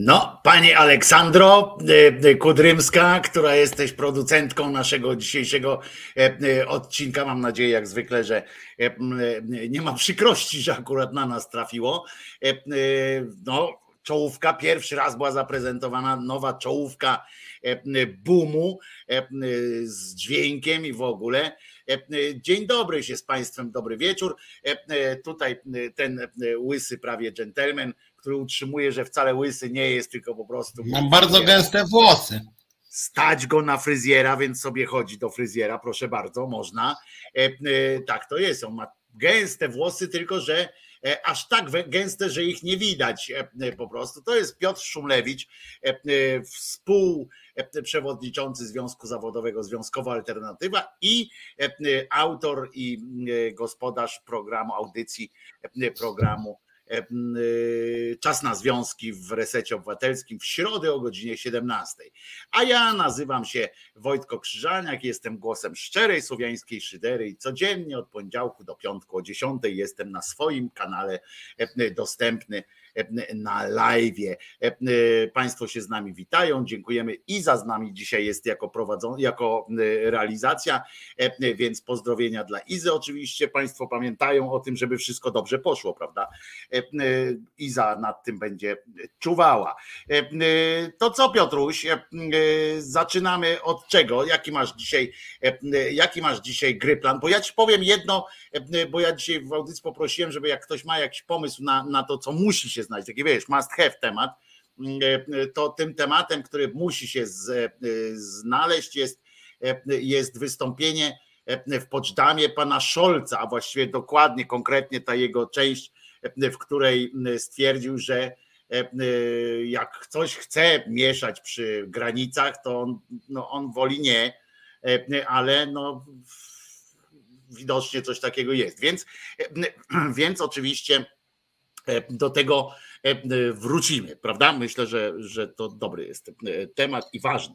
No, pani Aleksandro e, e, Kudrymska, która jesteś producentką naszego dzisiejszego e, odcinka. Mam nadzieję, jak zwykle, że nie ma przykrości, że akurat na nas trafiło. No, czołówka, pierwszy raz była zaprezentowana nowa czołówka boomu z dźwiękiem i w ogóle. Dzień dobry się z Państwem, dobry wieczór. Tutaj ten łysy prawie dżentelmen który utrzymuje, że wcale łysy nie jest, tylko po prostu. Mam bardzo gęste włosy. Stać go na fryzjera, więc sobie chodzi do fryzjera, proszę bardzo, można. E, e, tak to jest. On ma gęste włosy, tylko że e, aż tak gęste, że ich nie widać po prostu. To jest Piotr Szumlewicz, współprzewodniczący Związku Zawodowego Związkowa Alternatywa i autor i gospodarz programu, audycji programu czas na związki w resecie obywatelskim w środę o godzinie 17. A ja nazywam się Wojtko Krzyżaniak, jestem głosem szczerej słowiańskiej szydery i codziennie od poniedziałku do piątku o 10 jestem na swoim kanale dostępny na live. Państwo się z nami witają, dziękujemy. Iza z nami dzisiaj jest jako prowadzą, jako realizacja, więc pozdrowienia dla Izy oczywiście. Państwo pamiętają o tym, żeby wszystko dobrze poszło, prawda? Iza nad tym będzie czuwała. To co Piotruś, zaczynamy od czego? Jaki masz dzisiaj, jaki masz dzisiaj gry plan? Bo ja ci powiem jedno, bo ja dzisiaj w audycji poprosiłem, żeby jak ktoś ma jakiś pomysł na, na to, co musi się znaleźć, taki wiesz, must have temat, mm, e, to tym tematem, który musi się e, znaleźć jest, e, jest wystąpienie w Poczdamie pana Scholza, a właściwie dokładnie, konkretnie ta jego część, w której stwierdził, że jak coś chce mieszać przy granicach, to on, no on woli nie, ale no widocznie coś takiego jest. Więc, więc oczywiście E, do tego e, wrócimy, prawda? Myślę, że, że to dobry jest e, temat i ważny.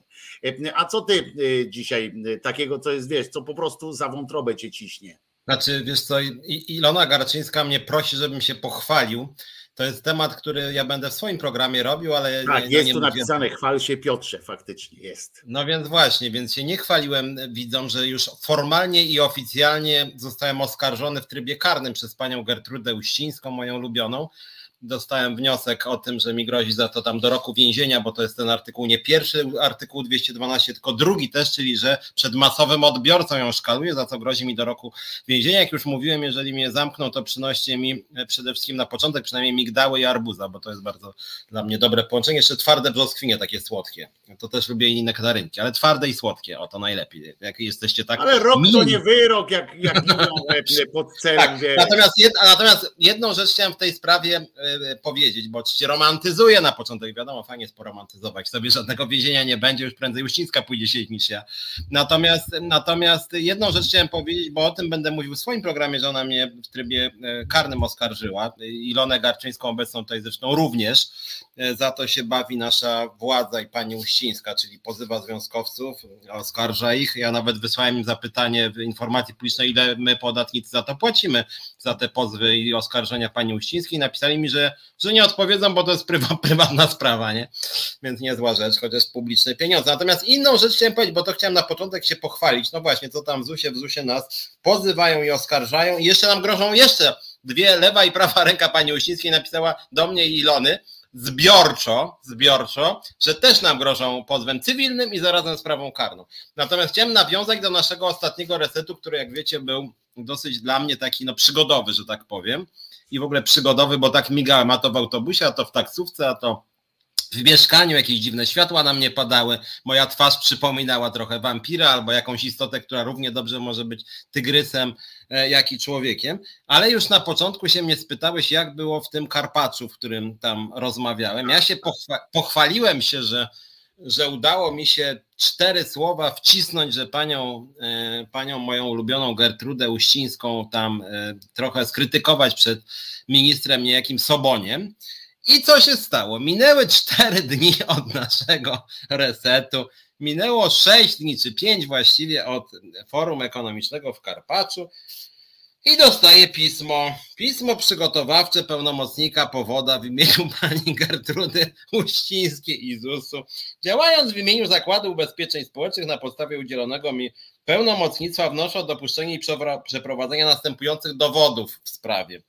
A co ty dzisiaj takiego, co jest, wiesz, co po prostu za wątrobę cię ciśnie? Znaczy, wiesz co, Ilona Garczyńska mnie prosi, żebym się pochwalił. To jest temat, który ja będę w swoim programie robił, ale. Tak, nie, jest nie tu napisane, chwal się Piotrze, faktycznie jest. No więc właśnie, więc się nie chwaliłem, widzą, że już formalnie i oficjalnie zostałem oskarżony w trybie karnym przez panią Gertrudę Uścińską, moją ulubioną dostałem wniosek o tym, że mi grozi za to tam do roku więzienia, bo to jest ten artykuł, nie pierwszy artykuł 212, tylko drugi też, czyli że przed masowym odbiorcą ją szkaluje, za co grozi mi do roku więzienia. Jak już mówiłem, jeżeli mnie zamkną, to przynoście mi przede wszystkim na początek przynajmniej migdały i arbuza, bo to jest bardzo dla mnie dobre połączenie. Jeszcze twarde brzoskwinie, takie słodkie. To też lubię i nektarynki, ale twarde i słodkie, o to najlepiej. Jak jesteście tak. Ale rok mili. to nie wyrok, jak, jak mówią e, pod celem. Tak, natomiast, jed, natomiast jedną rzecz chciałem w tej sprawie E, powiedzieć, bo oczywiście romantyzuje na początek, wiadomo, fajnie jest poromantyzować sobie, żadnego więzienia nie będzie, już prędzej Uścińska pójdzie siedzieć niż ja. Natomiast, natomiast jedną rzecz chciałem powiedzieć, bo o tym będę mówił w swoim programie, że ona mnie w trybie e, karnym oskarżyła, Ilonę Garczyńską obecną tutaj zresztą również, e, za to się bawi nasza władza i pani Uścińska, czyli pozywa związkowców, oskarża ich. Ja nawet wysłałem im zapytanie w informacji publicznej, ile my podatnicy za to płacimy, za te pozwy i oskarżenia pani Uścińskiej. Napisali mi, że że, nie odpowiedzą, bo to jest prywatna sprawa, nie? Więc niezła rzecz, chociaż publiczne pieniądze. Natomiast inną rzecz chciałem powiedzieć, bo to chciałem na początek się pochwalić. No właśnie, co tam w ZUSie, w ZUSie nas pozywają i oskarżają i jeszcze nam grożą jeszcze dwie, lewa i prawa ręka pani Uścińskiej napisała do mnie i Ilony, zbiorczo, zbiorczo, że też nam grożą pozwem cywilnym i zarazem sprawą karną. Natomiast chciałem nawiązać do naszego ostatniego resetu, który jak wiecie był dosyć dla mnie taki no przygodowy, że tak powiem i w ogóle przygodowy, bo tak migałem, a to w autobusie, a to w taksówce, a to w mieszkaniu jakieś dziwne światła na mnie padały, moja twarz przypominała trochę wampira albo jakąś istotę, która równie dobrze może być tygrysem, e, jak i człowiekiem. Ale już na początku się mnie spytałeś, jak było w tym Karpaczu, w którym tam rozmawiałem. Ja się pochwa pochwaliłem się, że że udało mi się cztery słowa wcisnąć, że panią, e, panią moją ulubioną Gertrudę Uścińską tam e, trochę skrytykować przed ministrem niejakim Soboniem. I co się stało? Minęły cztery dni od naszego resetu, minęło sześć dni, czy pięć właściwie od Forum Ekonomicznego w Karpaczu. I dostaje pismo. Pismo przygotowawcze pełnomocnika powoda w imieniu pani Gertrudy Uścińskiej i ZUS-u. Działając w imieniu Zakładu Ubezpieczeń Społecznych na podstawie udzielonego mi pełnomocnictwa wnoszę o dopuszczenie i przeprowadzenia następujących dowodów w sprawie.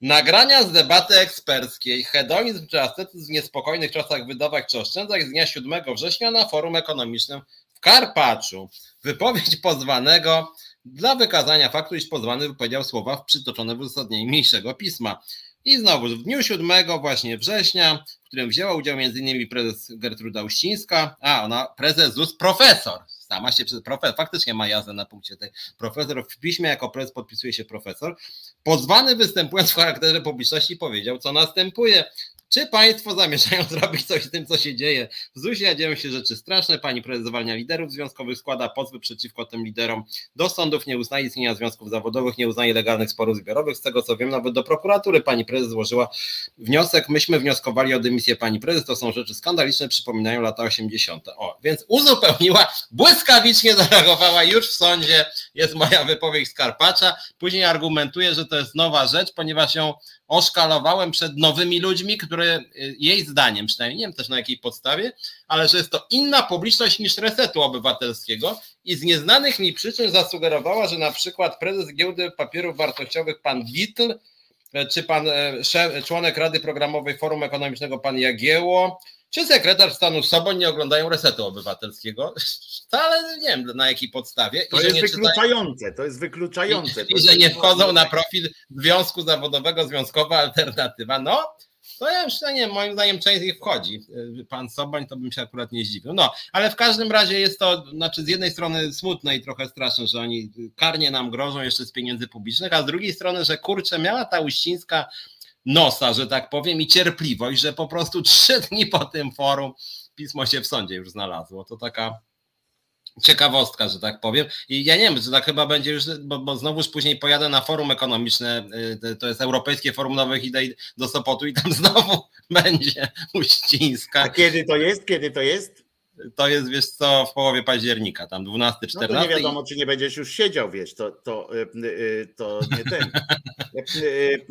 Nagrania z debaty eksperckiej Hedonizm czy ascetyzm w niespokojnych czasach wydawać czy oszczędzać z dnia 7 września na forum ekonomicznym w Karpaczu. Wypowiedź pozwanego dla wykazania faktu, iż pozwany wypowiedział słowa przytoczone w uzasadnieniu mniejszego pisma. I znowu w dniu 7 właśnie września, w którym wzięła udział m.in. prezes Gertruda Uścińska, a ona prezes ZUS, profesor. Sama się profesor, faktycznie ma jazdę na punkcie tej profesor. W piśmie jako prezes podpisuje się profesor. Pozwany występując w charakterze publiczności powiedział, co następuje. Czy państwo zamierzają zrobić coś z tym, co się dzieje? W ZUS-ie dzieją się rzeczy straszne. Pani prezes zwalnia liderów związkowych, składa pozwy przeciwko tym liderom do sądów, nie uznaje istnienia związków zawodowych, nie uznaje legalnych sporów zbiorowych. Z tego co wiem, nawet do prokuratury pani prezes złożyła wniosek. Myśmy wnioskowali o dymisję pani prezes. To są rzeczy skandaliczne, przypominają lata 80. O, więc uzupełniła, błyskawicznie zareagowała już w sądzie. Jest moja wypowiedź z Karpacza. Później argumentuje, że to jest nowa rzecz, ponieważ ją oszkalowałem przed nowymi ludźmi, które y, jej zdaniem, przynajmniej nie wiem też na jakiej podstawie, ale że jest to inna publiczność niż resetu obywatelskiego i z nieznanych mi przyczyn zasugerowała, że na przykład prezes giełdy papierów wartościowych pan Gitl, e, czy pan e, członek Rady Programowej Forum Ekonomicznego pan Jagieło, czy sekretarz stanu Soboń nie oglądają resetu obywatelskiego? Wcale nie wiem na jakiej podstawie. To jest wykluczające, czytają, to jest wykluczające. I, i że nie wchodzą na profil Związku Zawodowego, Związkowa Alternatywa. No, to ja już nie wiem, moim zdaniem część z nich wchodzi. Pan Soboń to bym się akurat nie zdziwił. No, ale w każdym razie jest to, znaczy z jednej strony smutne i trochę straszne, że oni karnie nam grożą jeszcze z pieniędzy publicznych, a z drugiej strony, że kurczę, miała ta Uścińska nosa, że tak powiem, i cierpliwość, że po prostu trzy dni po tym forum pismo się w sądzie już znalazło. To taka ciekawostka, że tak powiem. I ja nie wiem, że tak chyba będzie już, bo, bo znowuż później pojadę na forum ekonomiczne, y, to jest Europejskie Forum Nowych Idei do Sopotu i tam znowu będzie Uścińska. A kiedy to jest? Kiedy to jest? To jest, wiesz co, w połowie października, tam 12, 14. No nie wiadomo, czy nie będziesz już siedział, wiesz, to, to, e, e, to nie ten.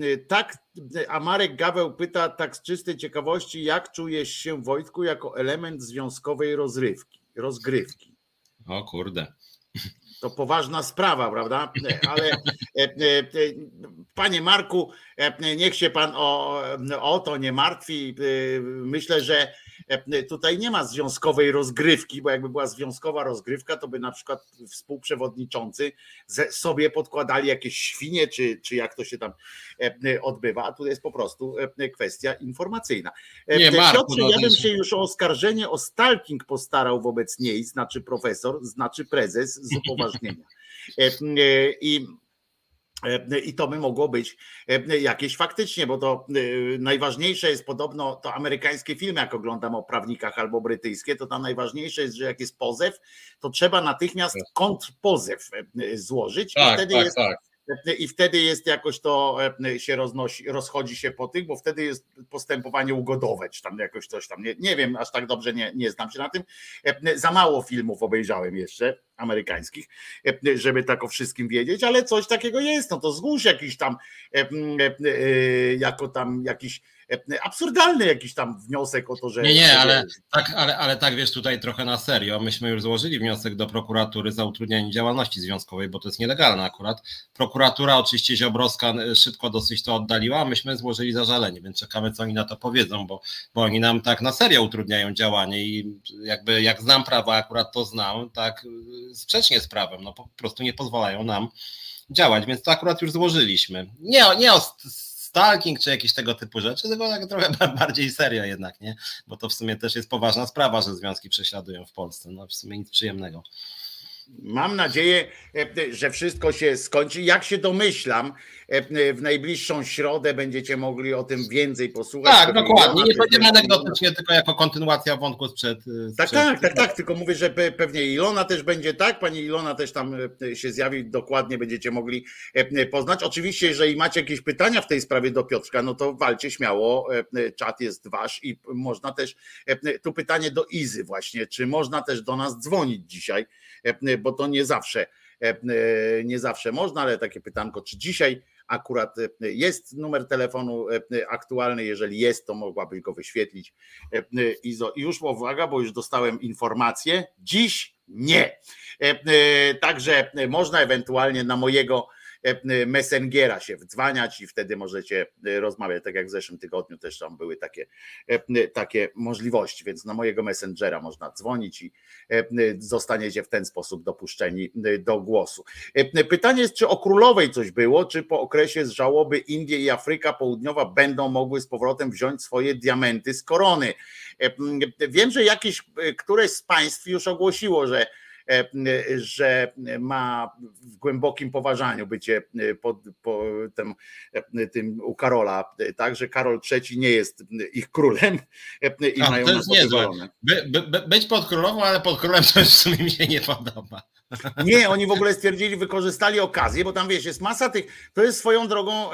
E, tak, a Marek Gaweł pyta tak z czystej ciekawości, jak czujesz się Wojtku jako element związkowej rozrywki, rozgrywki? O kurde. To poważna sprawa, prawda? Ale panie Marku, niech się pan o, o to nie martwi. Myślę, że E, tutaj nie ma związkowej rozgrywki, bo jakby była związkowa rozgrywka, to by na przykład współprzewodniczący sobie podkładali jakieś świnie, czy, czy jak to się tam e, odbywa, a tu jest po prostu e, kwestia informacyjna. Nie, Marku, Piotrze, no, ja bym się już o oskarżenie o stalking postarał wobec niej, znaczy profesor, znaczy prezes z upoważnienia. I E, I to by mogło być e, jakieś faktycznie, bo to e, najważniejsze jest podobno to amerykańskie filmy, jak oglądam o prawnikach albo brytyjskie, to tam najważniejsze jest, że jak jest pozew, to trzeba natychmiast kontrpozew złożyć. Tak, i wtedy tak, jest tak i wtedy jest jakoś to e, się roznosi, rozchodzi się po tych, bo wtedy jest postępowanie ugodowe, czy tam jakoś coś tam. Nie, nie wiem, aż tak dobrze nie, nie znam się na tym. E, za mało filmów obejrzałem jeszcze amerykańskich, e, żeby tak o wszystkim wiedzieć, ale coś takiego jest. No to zgłóż jakiś tam, jako tam jakiś absurdalny jakiś tam wniosek o to, że. Nie, nie, ale tak, ale, ale tak wiesz tutaj trochę na serio. Myśmy już złożyli wniosek do prokuratury za utrudnianie działalności związkowej, bo to jest nielegalne akurat. Prokuratura oczywiście Ziobrowska e, szybko dosyć to oddaliła, a myśmy złożyli zażalenie, więc czekamy, co oni na to powiedzą, bo, bo oni nam tak na serio utrudniają działanie i jakby jak znam prawo, akurat to znam, tak e, sprzecznie z prawem, no po prostu nie pozwalają nam działać, więc to akurat już złożyliśmy. Nie, nie o stalking czy jakieś tego typu rzeczy, tylko tak trochę bardziej serio jednak, nie? Bo to w sumie też jest poważna sprawa, że związki prześladują w Polsce. No w sumie nic przyjemnego. Mam nadzieję, e, że wszystko się skończy. Jak się domyślam, e, w najbliższą środę będziecie mogli o tym więcej posłuchać. Tak, dokładnie. Nie będziemy anegdotycznie, tylko jako kontynuacja wątku sprzed. E, tak, sprzed... Tak, tak, tak, tak. Tylko mówię, że pewnie Ilona też będzie tak. Pani Ilona też tam się zjawi. Dokładnie będziecie mogli poznać. Oczywiście, jeżeli macie jakieś pytania w tej sprawie do Piotrka, no to walcie śmiało. Czat jest wasz i można też. Tu pytanie do Izy, właśnie. Czy można też do nas dzwonić dzisiaj? Bo to nie zawsze Nie zawsze można, ale takie pytanko, czy dzisiaj akurat jest numer telefonu aktualny, jeżeli jest, to mogłabyś go wyświetlić. I już uwaga, bo już dostałem informację, dziś nie. Także można ewentualnie na mojego E, Messengera się wdzwaniać i wtedy możecie e, rozmawiać, tak jak w zeszłym tygodniu też tam były takie, e, takie możliwości, więc na mojego Messengera można dzwonić i zostaniecie w ten sposób dopuszczeni do głosu. Pytanie jest, czy o królowej coś było, czy po okresie z żałoby Indie i Afryka Południowa będą mogły z powrotem wziąć swoje diamenty z korony. Wiem, że jakieś, któreś z państw już ogłosiło, że E, że ma w głębokim poważaniu bycie pod, po tym, tym u Karola, tak, że Karol III nie jest ich królem i A, mają to jest niezłe. By, by, być pod królową, ale pod królem to w sumie mi się nie podoba. Nie, oni w ogóle stwierdzili, wykorzystali okazję, bo tam wiesz, jest masa tych, to jest swoją drogą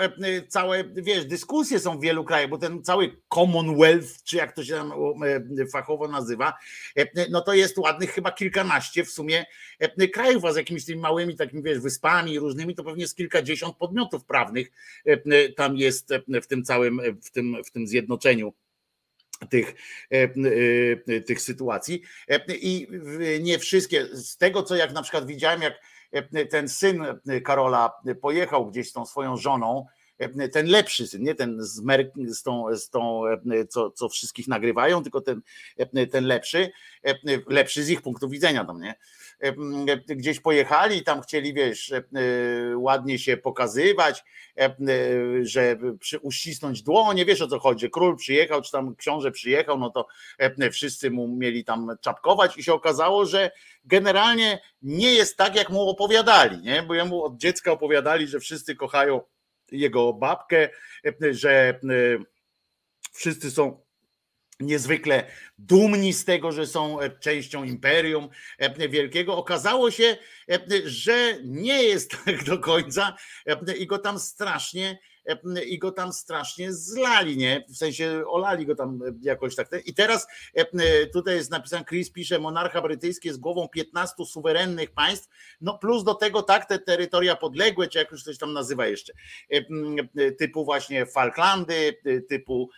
całe, wiesz, dyskusje są w wielu krajach, bo ten cały Commonwealth, czy jak to się tam fachowo nazywa, no to jest ładnych chyba kilkanaście w sumie krajów, a z jakimiś tymi małymi takimi, wiesz, wyspami różnymi, to pewnie z kilkadziesiąt podmiotów prawnych tam jest w tym całym, w tym, w tym zjednoczeniu tych, e, e, tych sytuacji. E, I nie wszystkie, z tego co jak na przykład widziałem, jak ten syn Karola pojechał gdzieś z tą swoją żoną, ten lepszy syn, nie ten z, Mer- z tą, z tą co, co wszystkich nagrywają, tylko ten, ten lepszy, lepszy z ich punktu widzenia tam, nie? Gdzieś pojechali tam chcieli, wiesz, ładnie się pokazywać, że uścisnąć dłonie, wiesz o co chodzi, król przyjechał, czy tam książę przyjechał, no to wszyscy mu mieli tam czapkować i się okazało, że generalnie nie jest tak, jak mu opowiadali, nie? bo jemu od dziecka opowiadali, że wszyscy kochają jego babkę, że wszyscy są niezwykle dumni z tego, że są e, częścią imperium e, wielkiego. Okazało się, e, że nie jest tak do końca i go tam strasznie i go tam strasznie zlali, nie? W sensie olali go tam jakoś tak. I teraz tutaj jest napisane, Chris pisze, monarcha brytyjski jest głową 15 suwerennych państw, no plus do tego tak te terytoria podległe, czy jak już coś tam nazywa jeszcze, typu właśnie Falklandy, typu,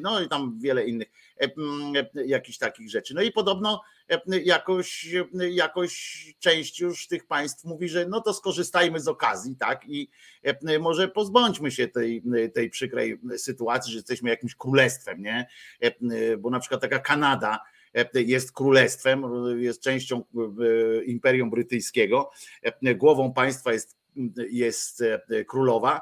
no i tam wiele innych jakichś takich rzeczy. No i podobno jakoś, jakoś część już tych państw mówi, że no to skorzystajmy z okazji, tak, i może pozbądźmy się tej, tej przykrej sytuacji, że jesteśmy jakimś królestwem, nie, bo na przykład taka Kanada, jest królestwem, jest częścią Imperium Brytyjskiego. Głową państwa jest, jest królowa,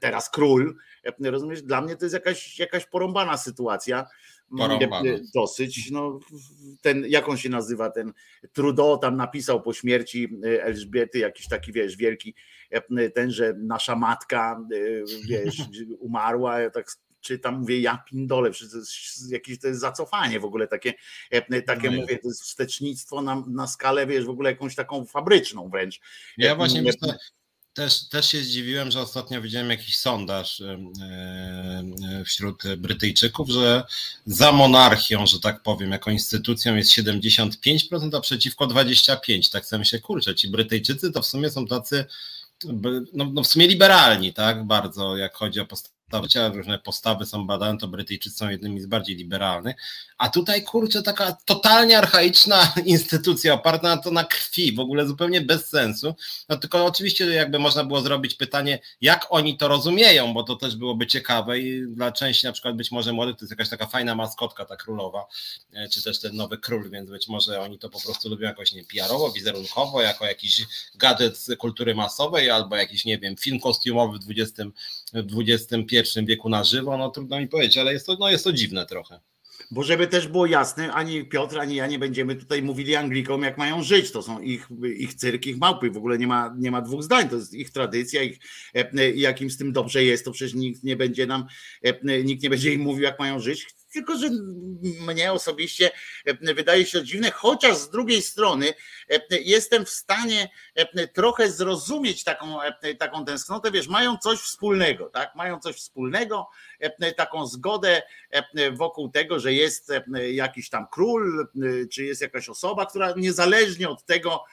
teraz król. Rozumiesz, dla mnie to jest jakaś, jakaś porąbana sytuacja. Porąbane. Dosyć. No, ten, jak on się nazywa, ten Trudeau tam napisał po śmierci e, Elżbiety, jakiś taki, wiesz, wielki, e, ten, że nasza matka, e, wiesz, umarła, ja tak czytam, mówię, ja pindole, to jest jakieś to jest zacofanie w ogóle takie, takie no mówię, to jest wstecznictwo na, na skalę, wiesz, w ogóle jakąś taką fabryczną wręcz. Ja właśnie myślę, też, też się zdziwiłem, że ostatnio widziałem jakiś sondaż wśród Brytyjczyków, że za monarchią, że tak powiem, jako instytucją jest 75%, a przeciwko 25%. Tak sobie myślę, kurczę, ci Brytyjczycy to w sumie są tacy, no, no w sumie liberalni, tak, bardzo, jak chodzi o postawy różne postawy są badane, to Brytyjczycy są jednymi z bardziej liberalnych, a tutaj kurczę taka totalnie archaiczna instytucja oparta na to na krwi, w ogóle zupełnie bez sensu. No tylko oczywiście jakby można było zrobić pytanie, jak oni to rozumieją, bo to też byłoby ciekawe i dla części na przykład być może młodych to jest jakaś taka fajna maskotka ta królowa, e, czy też ten nowy król, więc być może oni to po prostu lubią jakoś nie PR-owo, wizerunkowo, jako jakiś gadżet z kultury masowej albo jakiś, nie wiem, film kostiumowy w XX, w XXI wieku na żywo, no trudno mi powiedzieć, ale jest to, no jest to dziwne trochę. Bo żeby też było jasne, ani Piotr, ani ja nie będziemy tutaj mówili Anglikom, jak mają żyć. To są ich, ich cyrk, ich małpy. W ogóle nie ma, nie ma dwóch zdań. To jest ich tradycja, ich, e, jak im z tym dobrze jest, to przecież nikt nie będzie nam, e, nikt nie będzie im mówił, jak mają żyć tylko że mnie osobiście e, wydaje się dziwne, chociaż z drugiej strony jestem w stanie e, trochę zrozumieć taką, taką tęsknotę, wiesz, mają coś wspólnego, tak, mają coś wspólnego, taką zgodę wokół tego, że jest jakiś tam król, czy jest jakaś osoba, która niezależnie od tego,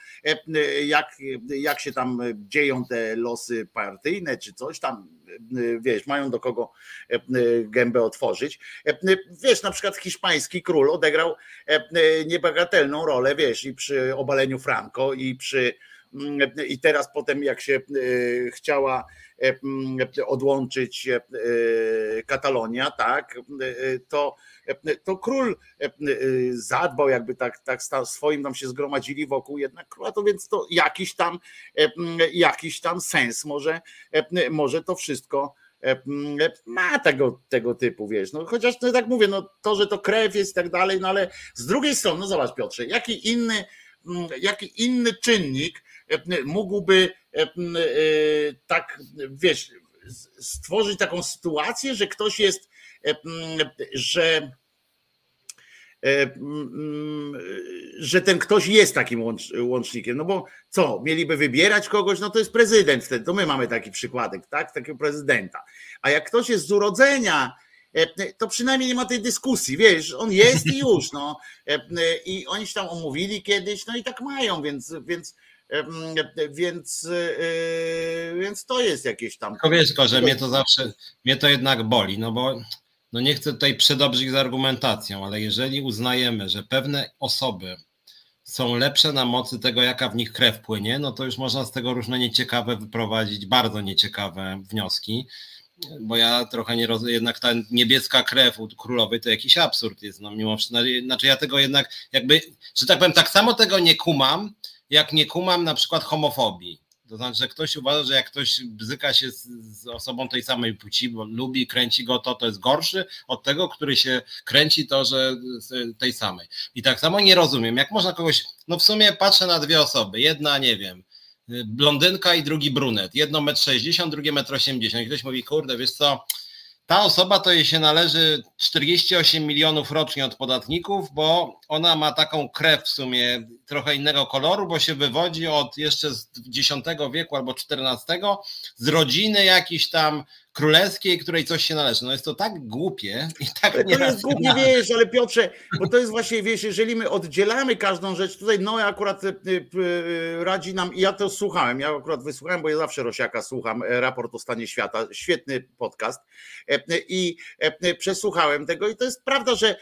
jak, jak się tam dzieją te losy partyjne, czy coś tam, wiesz, mają do kogo gębę otworzyć. Wiesz, na przykład hiszpański król odegrał niebagatelną rolę, wiesz, i przy obaleniu Franco, i przy i teraz potem jak się chciała odłączyć Katalonia, tak, to, to król zadbał, jakby tak, tak swoim tam się zgromadzili wokół jednak króla, to więc to jakiś tam, jakiś tam sens może, może to wszystko ma tego, tego typu, wiesz, no chociaż no, tak mówię, no to, że to krew jest i tak dalej, no ale z drugiej strony, no zobacz Piotrze, jaki inny, jaki inny czynnik mógłby tak, wiesz, stworzyć taką sytuację, że ktoś jest, że że ten ktoś jest takim łącznikiem. No bo co, mieliby wybierać kogoś, no to jest prezydent wtedy, to my mamy taki przykładek, tak, takiego prezydenta. A jak ktoś jest z urodzenia, to przynajmniej nie ma tej dyskusji, wiesz, on jest i już, no. I oni się tam omówili kiedyś, no i tak mają, więc, więc więc, e, więc to jest jakieś tam. Tylko wiesz, że mnie to zawsze, mnie to jednak boli, no bo no nie chcę tutaj przedobrzyć z argumentacją, ale jeżeli uznajemy, że pewne osoby są lepsze na mocy tego, jaka w nich krew płynie, no to już można z tego różne nieciekawe wyprowadzić, bardzo nieciekawe wnioski, bo ja trochę nie rozumiem, jednak ta niebieska krew u królowej to jakiś absurd jest, no mimo wszystko, znaczy ja tego jednak jakby, że tak powiem, tak samo tego nie kumam, jak nie kumam na przykład homofobii. To znaczy, że ktoś uważa, że jak ktoś bzyka się z, z, osobą tej samej płci, bo lubi, kręci go to, to jest gorszy od tego, który się kręci to, że tej samej. I tak samo nie rozumiem, jak można kogoś, no w sumie patrzę na dwie osoby, jedna, nie wiem, blondynka i drugi brunet, jedno metr 60, drugie metr 80 i ktoś mówi, kurde, wiesz co, ta osoba to jej się należy 48 milionów rocznie od podatników, bo ona ma taką krew w sumie trochę innego koloru, bo się wywodzi od jeszcze z X wieku albo XIV z rodziny jakiejś tam królewskiej, której coś się należy. No jest to tak głupie i tak nie To jest głupie, wiesz, ale Piotrze, bo to jest właśnie, wiesz, jeżeli my oddzielamy każdą rzecz, tutaj no akurat y, y, y, radzi nam, i ja to słuchałem, ja akurat wysłuchałem, bo ja zawsze Rosiaka słucham, e, raport o stanie świata, świetny podcast e, i e, przesłuchałem tego i to jest prawda, że,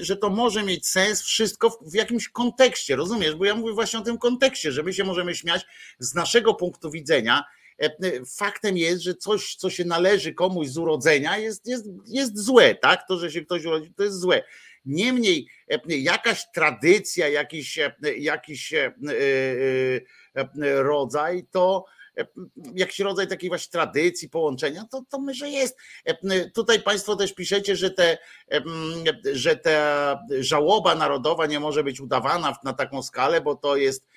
że to może mieć sens wszystko w, jakimś kontekście, rozumiesz, bo ja mówię właśnie o tym kontekście, że my się możemy śmiać z naszego punktu widzenia, faktem jest, że coś, co się należy komuś z urodzenia, jest, jest, jest złe, tak? To, że się ktoś urodzi, to jest złe. Niemniej e, jakaś tradycja, jakiś, e, jakiś rodzaj, to jakiś rodzaj takiej właśnie tradycji, połączenia, to, to myślę jest. Tutaj Państwo też piszecie, że, te, że ta żałoba narodowa nie może być udawana na taką skalę, bo to jest E, e,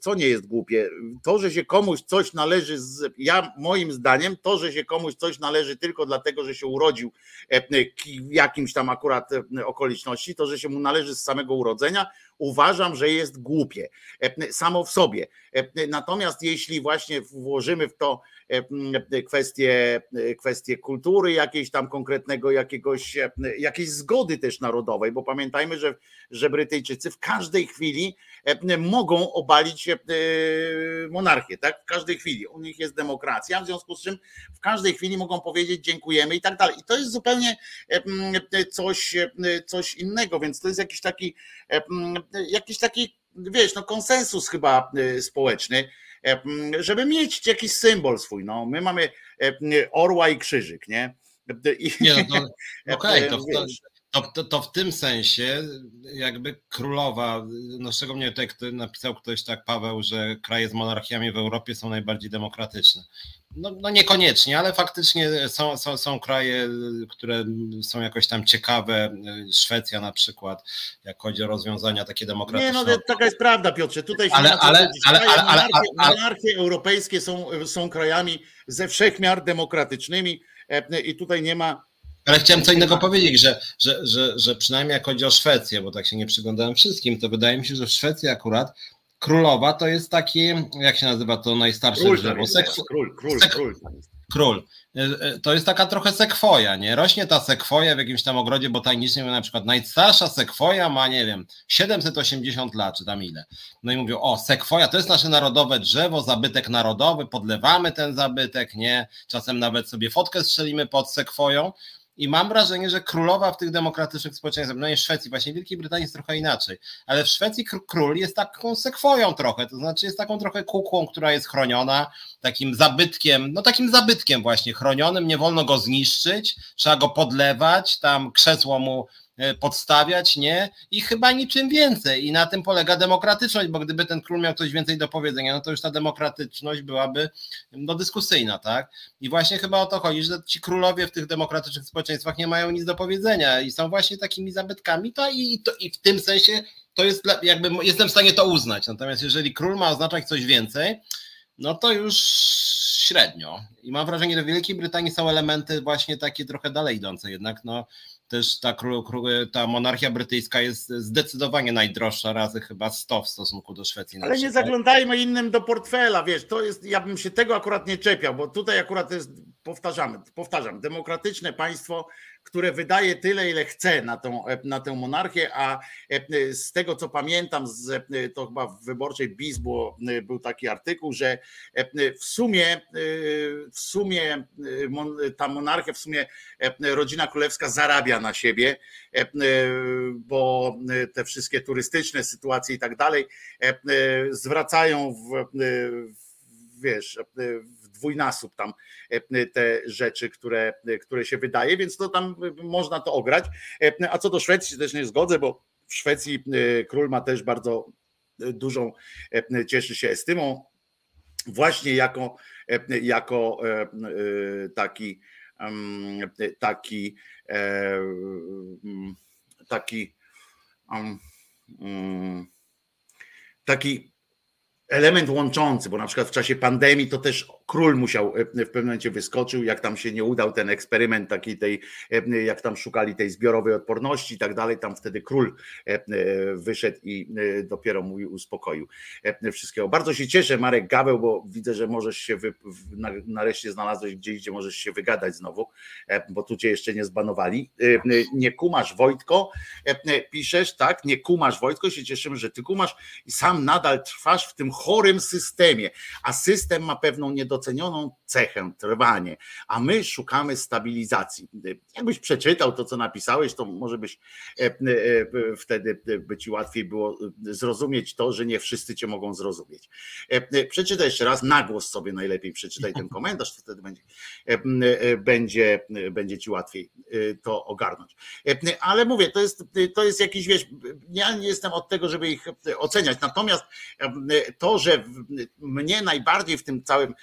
co nie jest głupie. To, że się komuś coś należy, z, ja moim zdaniem, to, że się komuś coś należy tylko dlatego, że się urodził e, w jakimś tam akurat okoliczności, to, że się mu należy z samego urodzenia, uważam, że jest głupie samo w sobie. Natomiast jeśli właśnie włożymy w to kwestie, kwestie kultury jakiejś tam konkretnego jakiegoś, jakiejś zgody też narodowej, bo pamiętajmy, że, że Brytyjczycy w każdej chwili mogą obalić monarchię, tak? W każdej chwili. U nich jest demokracja, w związku z czym w każdej chwili mogą powiedzieć dziękujemy i tak dalej. I to jest zupełnie coś, coś innego, więc to jest jakiś taki, jakiś taki, wiesz, no konsensus chyba społeczny E, żeby mieć jakiś symbol swój. No, my mamy e, orła i krzyżyk, nie? I, nie no okej, okay, to, to, to, to, w tym sensie jakby królowa, no szczególnie tutaj napisał ktoś tak, Paweł, że kraje z monarchiami w Europie są najbardziej demokratyczne. No, no niekoniecznie, ale faktycznie są, są, są kraje, które są jakoś tam ciekawe. Szwecja na przykład, jak chodzi o rozwiązania takie demokratyczne. Nie, no taka jest prawda, Piotrze. Tutaj się ale, ale, ale, ale, monarchie, monarchie europejskie są, są krajami ze wszechmiar demokratycznymi e, i tutaj nie ma ale chciałem co innego powiedzieć, że, że, że, że przynajmniej jak chodzi o Szwecję, bo tak się nie przyglądałem wszystkim, to wydaje mi się, że w Szwecji akurat królowa to jest taki, jak się nazywa to najstarsze król, drzewo? Seks... Król, król, król. Król. to jest taka trochę sekwoja, nie? Rośnie ta sekwoja w jakimś tam ogrodzie botanicznym, na przykład najstarsza sekwoja ma, nie wiem, 780 lat, czy tam ile. No i mówią, o, sekwoja to jest nasze narodowe drzewo, zabytek narodowy, podlewamy ten zabytek, nie? Czasem nawet sobie fotkę strzelimy pod sekwoją. I mam wrażenie, że królowa w tych demokratycznych społeczeństwach, no nie w Szwecji, właśnie w Wielkiej Brytanii jest trochę inaczej, ale w Szwecji król jest taką sekwoją trochę, to znaczy jest taką trochę kukłą, która jest chroniona, takim zabytkiem, no takim zabytkiem właśnie chronionym, nie wolno go zniszczyć, trzeba go podlewać, tam krzesło mu podstawiać, nie? I chyba niczym więcej. I na tym polega demokratyczność, bo gdyby ten król miał coś więcej do powiedzenia, no to już ta demokratyczność byłaby no, dyskusyjna, tak? I właśnie chyba o to chodzi, że ci królowie w tych demokratycznych społeczeństwach nie mają nic do powiedzenia i są właśnie takimi zabytkami, to i, to, i w tym sensie to jest jakby, jestem w stanie to uznać. Natomiast jeżeli król ma oznaczać coś więcej, no to już średnio. I mam wrażenie, że w Wielkiej Brytanii są elementy właśnie takie trochę dalej idące jednak, no też ta, ta monarchia brytyjska jest zdecydowanie najdroższa, razy chyba 100 w stosunku do Szwecji. Ale nie zaglądajmy innym do portfela, wiesz, to jest, ja bym się tego akurat nie czepiał, bo tutaj akurat jest, powtarzamy, powtarzam, demokratyczne państwo, które wydaje tyle, ile chce na, tą, na tę monarchię, a e, z tego co pamiętam, e, to chyba w wyborczej BIS było, e, był taki artykuł, że w sumie, w sumie ta monarchia, w sumie rodzina królewska zarabia na siebie, bo te wszystkie turystyczne sytuacje i tak dalej zwracają w, wiesz, dwójnasób tam e, te rzeczy, które, które się wydaje, więc to tam można to ograć. E, a co do Szwecji też nie zgodzę, bo w Szwecji e, król ma też bardzo dużą, cieszy się estymą, właśnie jako, jako taki taki taki taki element łączący, bo na przykład w czasie pandemii to też król musiał e, w pewnym momencie wyskoczył, jak tam się nie udał ten eksperyment taki tej, e, jak tam szukali tej zbiorowej odporności i tak dalej, tam wtedy król e, wyszedł i dopiero mówi uspokoił wszystkiego. Bardzo się cieszę Marek Gaweł, bo widzę, że możesz się wy, nareszcie znalazłeś gdzieś, gdzie możesz się wygadać znowu, bo tu cię jeszcze nie zbanowali. Nie kumasz Wojtko, piszesz, tak, nie kumasz Wojtko, się cieszymy, że ty kumasz i sam nadal trwasz w tym chorym systemie, a system ma pewną niedocenioną cechę, trwanie, a my szukamy stabilizacji. Jakbyś przeczytał to, co napisałeś, to może byś e, e, wtedy by ci łatwiej było zrozumieć to, że nie wszyscy cię mogą zrozumieć. E, przeczytaj jeszcze raz, na głos sobie najlepiej przeczytaj ten komentarz, to wtedy będzie, będzie, będzie ci łatwiej to ogarnąć. Ale mówię, to jest, to jest jakiś, wiesz, ja nie jestem od tego, żeby ich oceniać, natomiast to, że mnie najbardziej w tym całym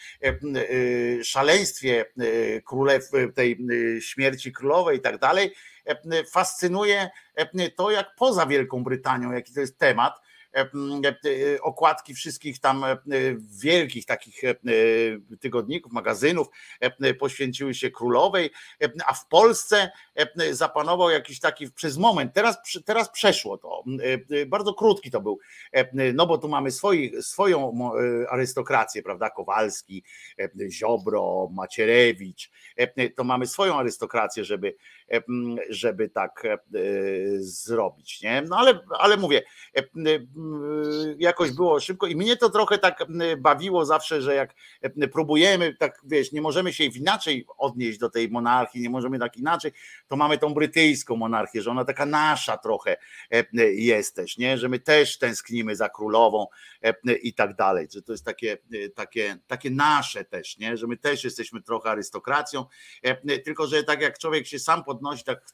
szaleństwie królew, tej śmierci królowej i tak dalej, fascynuje to, jak poza Wielką Brytanią, jaki to jest temat, E, e, okładki wszystkich tam e, wielkich takich tygodników, magazynów poświęciły się królowej, a w Polsce zapanował jakiś taki przez moment, teraz, teraz przeszło to, bardzo krótki to był, no bo tu mamy swoi, swoją arystokrację, prawda, Kowalski, Ziobro, Macierewicz, to mamy swoją arystokrację, żeby, żeby tak zrobić, nie? No ale, ale mówię, jakoś było szybko i mnie to trochę tak y, bawiło zawsze, że jak y, próbujemy, tak wiesz, nie możemy się inaczej odnieść do tej monarchii, nie możemy tak inaczej, to mamy tą brytyjską monarchię, że ona taka nasza trochę jest też, nie? że my też tęsknimy za królową i tak dalej, że to jest takie, takie, takie nasze też, nie? że my też jesteśmy trochę arystokracją, tylko że tak jak człowiek się sam podnosi, tak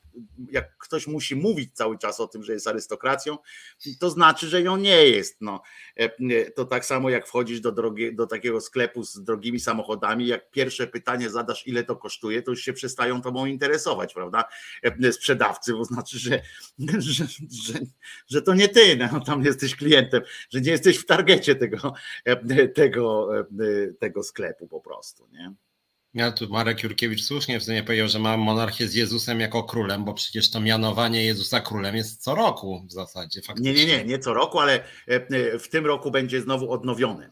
jak ktoś musi mówić cały czas o tym, że jest arystokracją, to znaczy, że ją nie jest. No. E, e, to tak samo jak wchodzisz do, drogi, do takiego sklepu z drogimi samochodami, jak pierwsze pytanie zadasz, ile to kosztuje, to już się przestają tobą interesować, prawda? E, sprzedawcy, bo znaczy, że, że, że, że to nie ty, no, tam jesteś klientem, że nie jesteś w targecie tego, tego, tego sklepu po prostu. Nie? Ja tu Marek Jurkiewicz słusznie w sumie powiedział, że mam monarchię z Jezusem jako królem, bo przecież to mianowanie Jezusa królem jest co roku w zasadzie. Faktycznie. Nie, nie, nie, nie co roku, ale e, e, w tym roku będzie znowu odnowiony.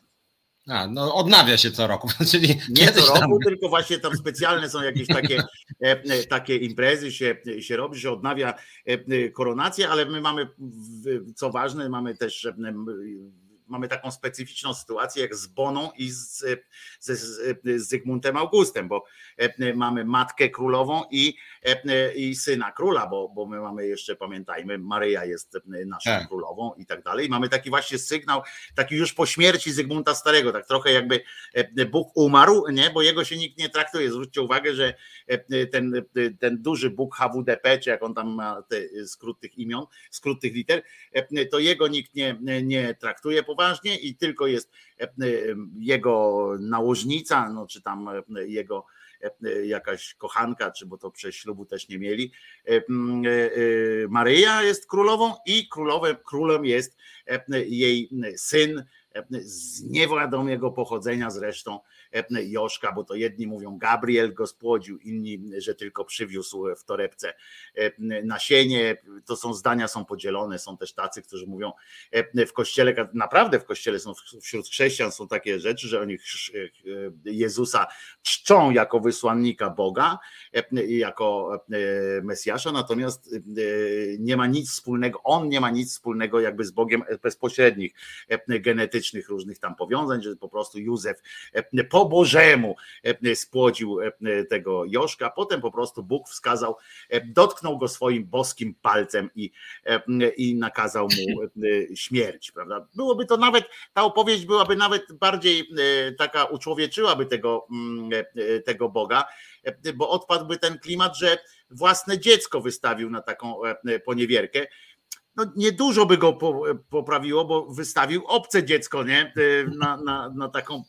A, no odnawia się co roku, czyli nie co roku, tam... tylko właśnie tam specjalne są jakieś takie, takie imprezy, się, się robi, się odnawia koronację, ale my mamy, co ważne, mamy też mamy taką specyficzną sytuację jak z Boną i z, z, z Zygmuntem Augustem, bo e, mamy matkę królową i, e, i syna króla, bo, bo my mamy jeszcze, pamiętajmy, Maryja jest naszą tak. królową i tak dalej. Mamy taki właśnie sygnał, taki już po śmierci Zygmunta Starego, tak trochę jakby e, Bóg umarł, nie? bo jego się nikt nie traktuje. Zwróćcie uwagę, że ten, ten duży Bóg HWDP, czy jak on tam ma te skrót tych imion, skrót tych liter, to jego nikt nie, nie traktuje poważnie i tylko jest e, e, jego nałożnica, no czy tam e, jego jakaś kochanka, czy bo to przez ślubu też nie mieli. Maryja jest królową i królowem, królem jest jej syn z niewiadomego pochodzenia zresztą Joszka, bo to jedni mówią Gabriel go spłodził, inni, że tylko przywiózł w torebce nasienie. To są zdania są podzielone, są też tacy, którzy mówią w kościele, naprawdę w kościele są wśród chrześcijan są takie rzeczy, że oni Jezusa czczą jako wysłannika Boga, jako Mesjasza, natomiast nie ma nic wspólnego, on nie ma nic wspólnego jakby z Bogiem bezpośrednich, różnych tam powiązań, że po prostu Józef po po Bożemu e, spłodził e, tego Joszka, potem po prostu Bóg wskazał, e, dotknął go swoim boskim palcem i, i nakazał mu śmierć, prawda? Byłoby to nawet, ta opowieść byłaby nawet bardziej taka, uczłowieczyłaby tego, tego Boga, bo odpadłby ten klimat, że własne dziecko wystawił na taką poniewierkę no niedużo by go poprawiło, bo wystawił obce dziecko, nie? Na, na, na taką,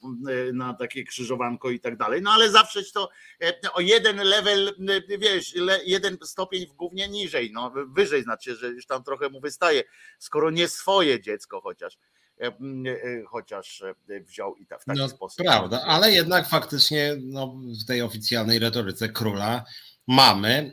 na takie krzyżowanko i tak dalej. No ale zawsze to e, o jeden level, wiesz, jeden stopień w głównie niżej, no wyżej znaczy, że już tam trochę mu wystaje, skoro nie swoje dziecko chociaż e, e, chociaż wziął i tak w taki no, sposób. Prawda, ale jednak faktycznie no, w tej oficjalnej retoryce króla mamy,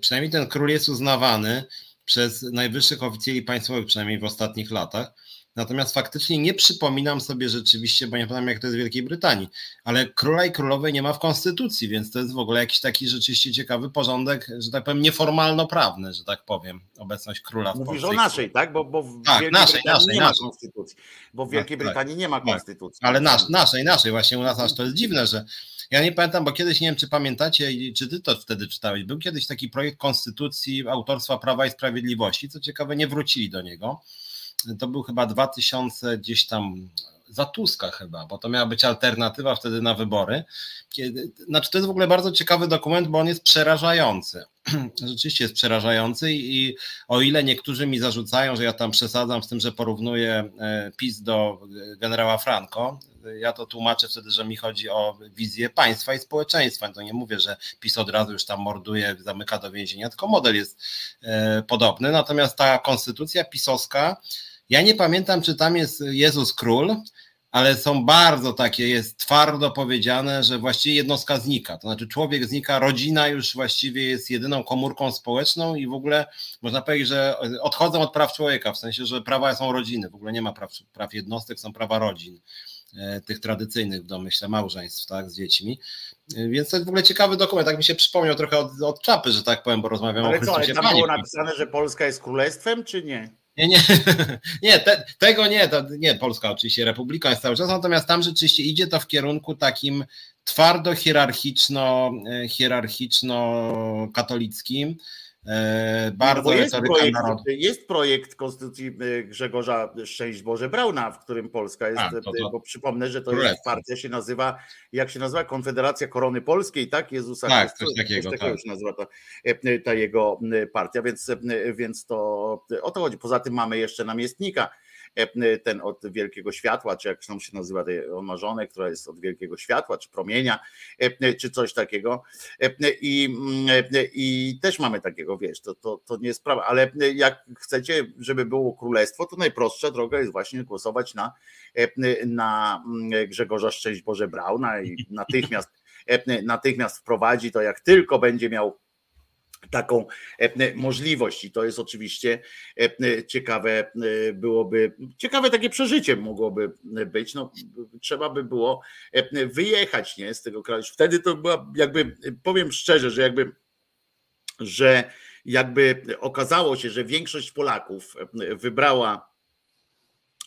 przynajmniej ten król jest uznawany przez najwyższych oficjeli państwowych, przynajmniej w ostatnich latach. Natomiast faktycznie nie przypominam sobie rzeczywiście, bo nie pamiętam jak to jest w Wielkiej Brytanii, ale króla i królowej nie ma w konstytucji, więc to jest w ogóle jakiś taki rzeczywiście ciekawy porządek, że tak powiem, nieformalno-prawny, że tak powiem, obecność króla w Mówisz Polsce. Mówisz o naszej, tak? Bo, bo w tak, Wielkiej naszej, Brytanii naszej, nie naszej. ma konstytucji. Bo w Wielkiej tak, tak. Brytanii tak, nie ma konstytucji. Ale nasz, naszej, naszej, właśnie u nas aż to jest dziwne, że ja nie pamiętam, bo kiedyś, nie wiem czy pamiętacie, czy ty to wtedy czytałeś, był kiedyś taki projekt konstytucji autorstwa Prawa i Sprawiedliwości, co ciekawe nie wrócili do niego. To był chyba 2000 gdzieś tam za Tuska chyba, bo to miała być alternatywa wtedy na wybory. Kiedy, znaczy to jest w ogóle bardzo ciekawy dokument, bo on jest przerażający. Rzeczywiście jest przerażający i o ile niektórzy mi zarzucają, że ja tam przesadzam z tym, że porównuję e, PiS do e, generała Franco, ja to tłumaczę wtedy, że mi chodzi o wizję państwa i społeczeństwa. To nie mówię, że PiS od razu już tam morduje, zamyka do więzienia, tylko model jest e, podobny. Natomiast ta konstytucja pisowska, ja nie pamiętam, czy tam jest Jezus Król, ale są bardzo takie, jest twardo powiedziane, że właściwie jednostka znika. To znaczy człowiek znika, rodzina już właściwie jest jedyną komórką społeczną i w ogóle można powiedzieć, że odchodzą od praw człowieka, w sensie, że prawa są rodziny, w ogóle nie ma praw, praw jednostek, są prawa rodzin. E, tych tradycyjnych w domyśle małżeństw, tak, z dziećmi. E, więc to jest w ogóle ciekawy dokument, tak mi się przypomniał trochę od, od czapy, że tak powiem, bo rozmawiam ale o Chrystusie. Ale co, tam było napisane, że Polska jest królestwem, czy nie? Nie, nie, nie te, tego nie, to nie, Polska oczywiście, Republika jest cały czas, natomiast tam rzeczywiście idzie to w kierunku takim twardo hierarchiczno, e, hierarchiczno-katolickim, E, bardzo no jest projekt, narodu. jest projekt Konstytucji e, Grzegorza Szczęść Boże Brauna, w którym Polska jest, A, to, to. bo przypomnę, że to jest partia, się nazywa, jak się nazywa, Konfederacja Korony Polskiej, tak? Jezusa tak, Chrystusa, coś takiego, coś takiego tak. się nazywa ta, e, ta jego partia, więc, więc to o to chodzi. Poza tym mamy jeszcze namiestnika, E, ten od wielkiego światła, czy jak się nazywa, on ma która jest od wielkiego światła, czy promienia, czy coś takiego. I, mm, i też mamy takiego, wiesz, to, to, to nie jest sprawa, ale jak chcecie, żeby było królestwo, to najprostsza droga jest właśnie głosować na, na mm, Grzegorza Szczęść Boże Brauna i natychmiast, natychmiast wprowadzi to, jak tylko będzie miał taką możliwość. I to jest oczywiście ciekawe byłoby, ciekawe takie przeżycie mogłoby być, no trzeba by było wyjechać nie, z tego kraju, wtedy to była jakby, powiem szczerze, że jakby że jakby okazało się, że większość Polaków wybrała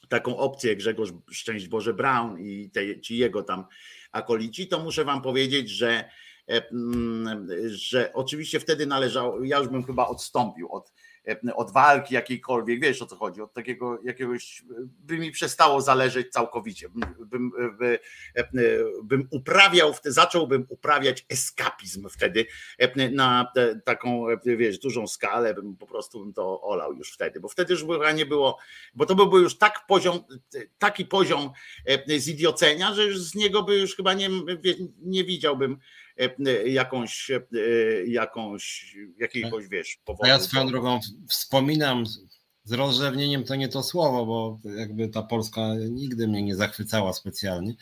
taką opcję Grzegorz Szczęść Boże Brown i te, ci jego tam akolici, to muszę wam powiedzieć, że, że oczywiście wtedy należało, ja już bym chyba odstąpił od E, od walki jakiejkolwiek, wiesz o co chodzi, od takiego jakiegoś, by mi przestało zależeć całkowicie, bym, by, e, bym uprawiał, zacząłbym uprawiać eskapizm wtedy e, na taką, wiesz, dużą skalę, bym po prostu bym to olał już wtedy, bo wtedy już chyba nie było, bo to byłby już tak poziom, taki poziom zidiocenia, że już z niego by już chyba nie, nie widziałbym E, e, jakąś, e, jakąś jakiegoś, wiesz, powodu. Ja swoją drogą wspominam z rozrzewnieniem to nie to słowo, bo jakby ta Polska nigdy mnie nie zachwycała specjalnie,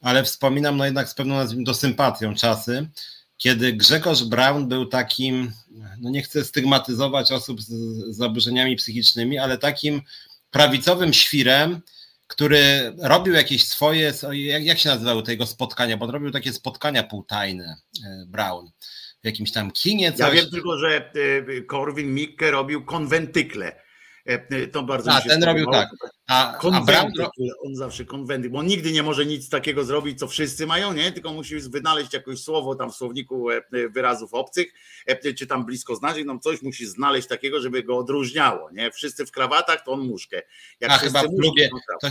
ale wspominam no jednak z pewną nazwijmy to sympatią czasy, kiedy Grzegorz Braun był takim, no nie chcę stygmatyzować osób z zaburzeniami psychicznymi, ale takim prawicowym świrem, który robił jakieś swoje, jak, jak się nazywały tego spotkania, bo robił takie spotkania półtajne, e, Brown, w jakimś tam kinie. Coś. Ja wiem tylko, że Korwin Mikke robił konwentykle E, e, to bardzo A, ten robił tak. A, a Brown... On zawsze konwenty, bo on nigdy nie może nic takiego zrobić, co wszyscy mają, nie? Tylko musi wynaleźć jakieś słowo tam w słowniku e, wyrazów obcych, czy tam blisko znaczeń, no coś musi znaleźć takiego, żeby go odróżniało, nie? Wszyscy w krawatach, to on muszkę. Jak a chyba w klubie, to,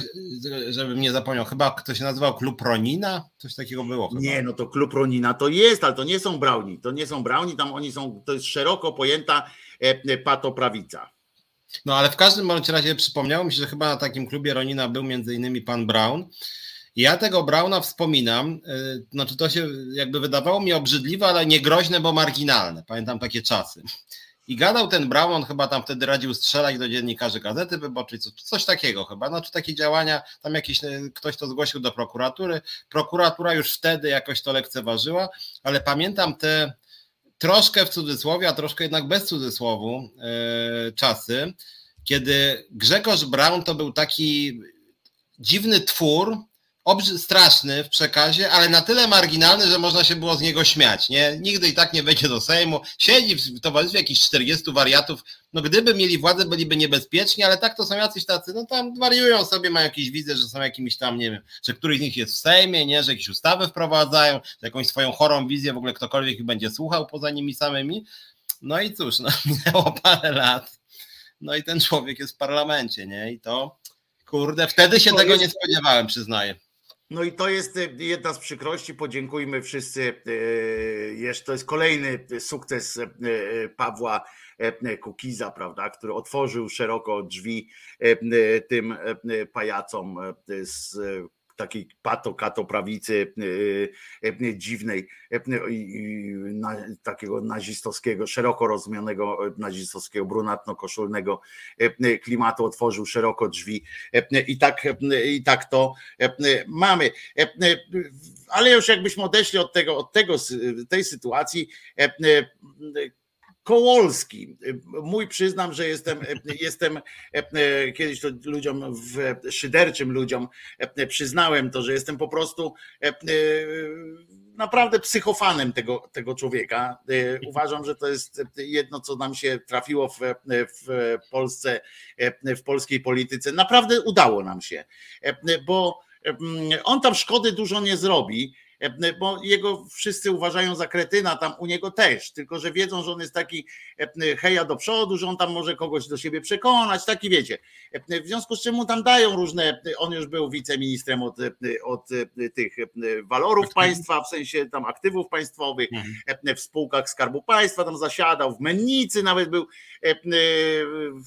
żebym nie zapomniał, chyba to się nazywał klub Ronina? Coś takiego było chyba. Nie, no to klub Ronina to jest, ale to nie są Browni, to nie są Browni, tam oni są, to jest szeroko pojęta patoprawica. No ale w każdym bądź razie przypomniało mi się, że chyba na takim klubie Ronina był między innymi pan Brown. Ja tego Brauna wspominam, y, znaczy to się jakby wydawało mi obrzydliwe, ale nie groźne, bo marginalne. Pamiętam takie czasy. I gadał ten Brown, on chyba tam wtedy radził strzelać do dziennikarzy Gazety Wyborczej, coś takiego chyba. Znaczy takie działania, tam jakiś y, ktoś to zgłosił do prokuratury. Prokuratura już wtedy jakoś to lekceważyła, ale pamiętam te troszkę w cudzysłowie, a troszkę jednak bez cudzysłowu e, czasy, kiedy Grzegorz Braun to był taki dziwny twór, straszny w przekazie, ale na tyle marginalny, że można się było z niego śmiać. Nie? Nigdy i tak nie wejdzie do Sejmu. Siedzi w towarzystwie jakichś 40 wariatów. No gdyby mieli władzę, byliby niebezpieczni, ale tak to są jacyś tacy, no tam wariują sobie, mają jakieś widzę, że są jakimiś tam, nie wiem, że któryś z nich jest w Sejmie, nie, że jakieś ustawy wprowadzają, że jakąś swoją chorą wizję w ogóle ktokolwiek ich będzie słuchał poza nimi samymi. No i cóż, no minęło parę lat. No i ten człowiek jest w parlamencie, nie? I to, kurde, wtedy się to tego jest... nie spodziewałem, przyznaję. No i to jest e, jedna z przykrości. Podziękujmy wszyscy. E, jeszcze to jest kolejny sukces e, Pawła Kukiza, prawda, który otworzył szeroko drzwi tym pajacom z takiej pato, kato prawicy e, e, dziwnej, e, takiego nazistowskiego, szeroko rozumianego nazistowskiego, brunatno-koszulnego klimatu otworzył szeroko drzwi i tak, i tak to mamy. Ale już jakbyśmy odeszli od tego, od tego tej sytuacji, Kołolski. Mój przyznam, że jestem, jestem kiedyś to ludziom, w szyderczym ludziom przyznałem to, że jestem po prostu naprawdę psychofanem tego, tego człowieka. Uważam, że to jest jedno, co nam się trafiło w, w Polsce, w polskiej polityce. Naprawdę udało nam się, bo on tam szkody dużo nie zrobi bo jego wszyscy uważają za kretyna, tam u niego też, tylko że wiedzą, że on jest taki e, heja do przodu, że on tam może kogoś do siebie przekonać, taki wiecie. E, w związku z czym mu tam dają różne, on już był wiceministrem od, od tych walorów państwa, w sensie tam aktywów państwowych, mhm. w spółkach Skarbu Państwa tam zasiadał, w Mennicy nawet był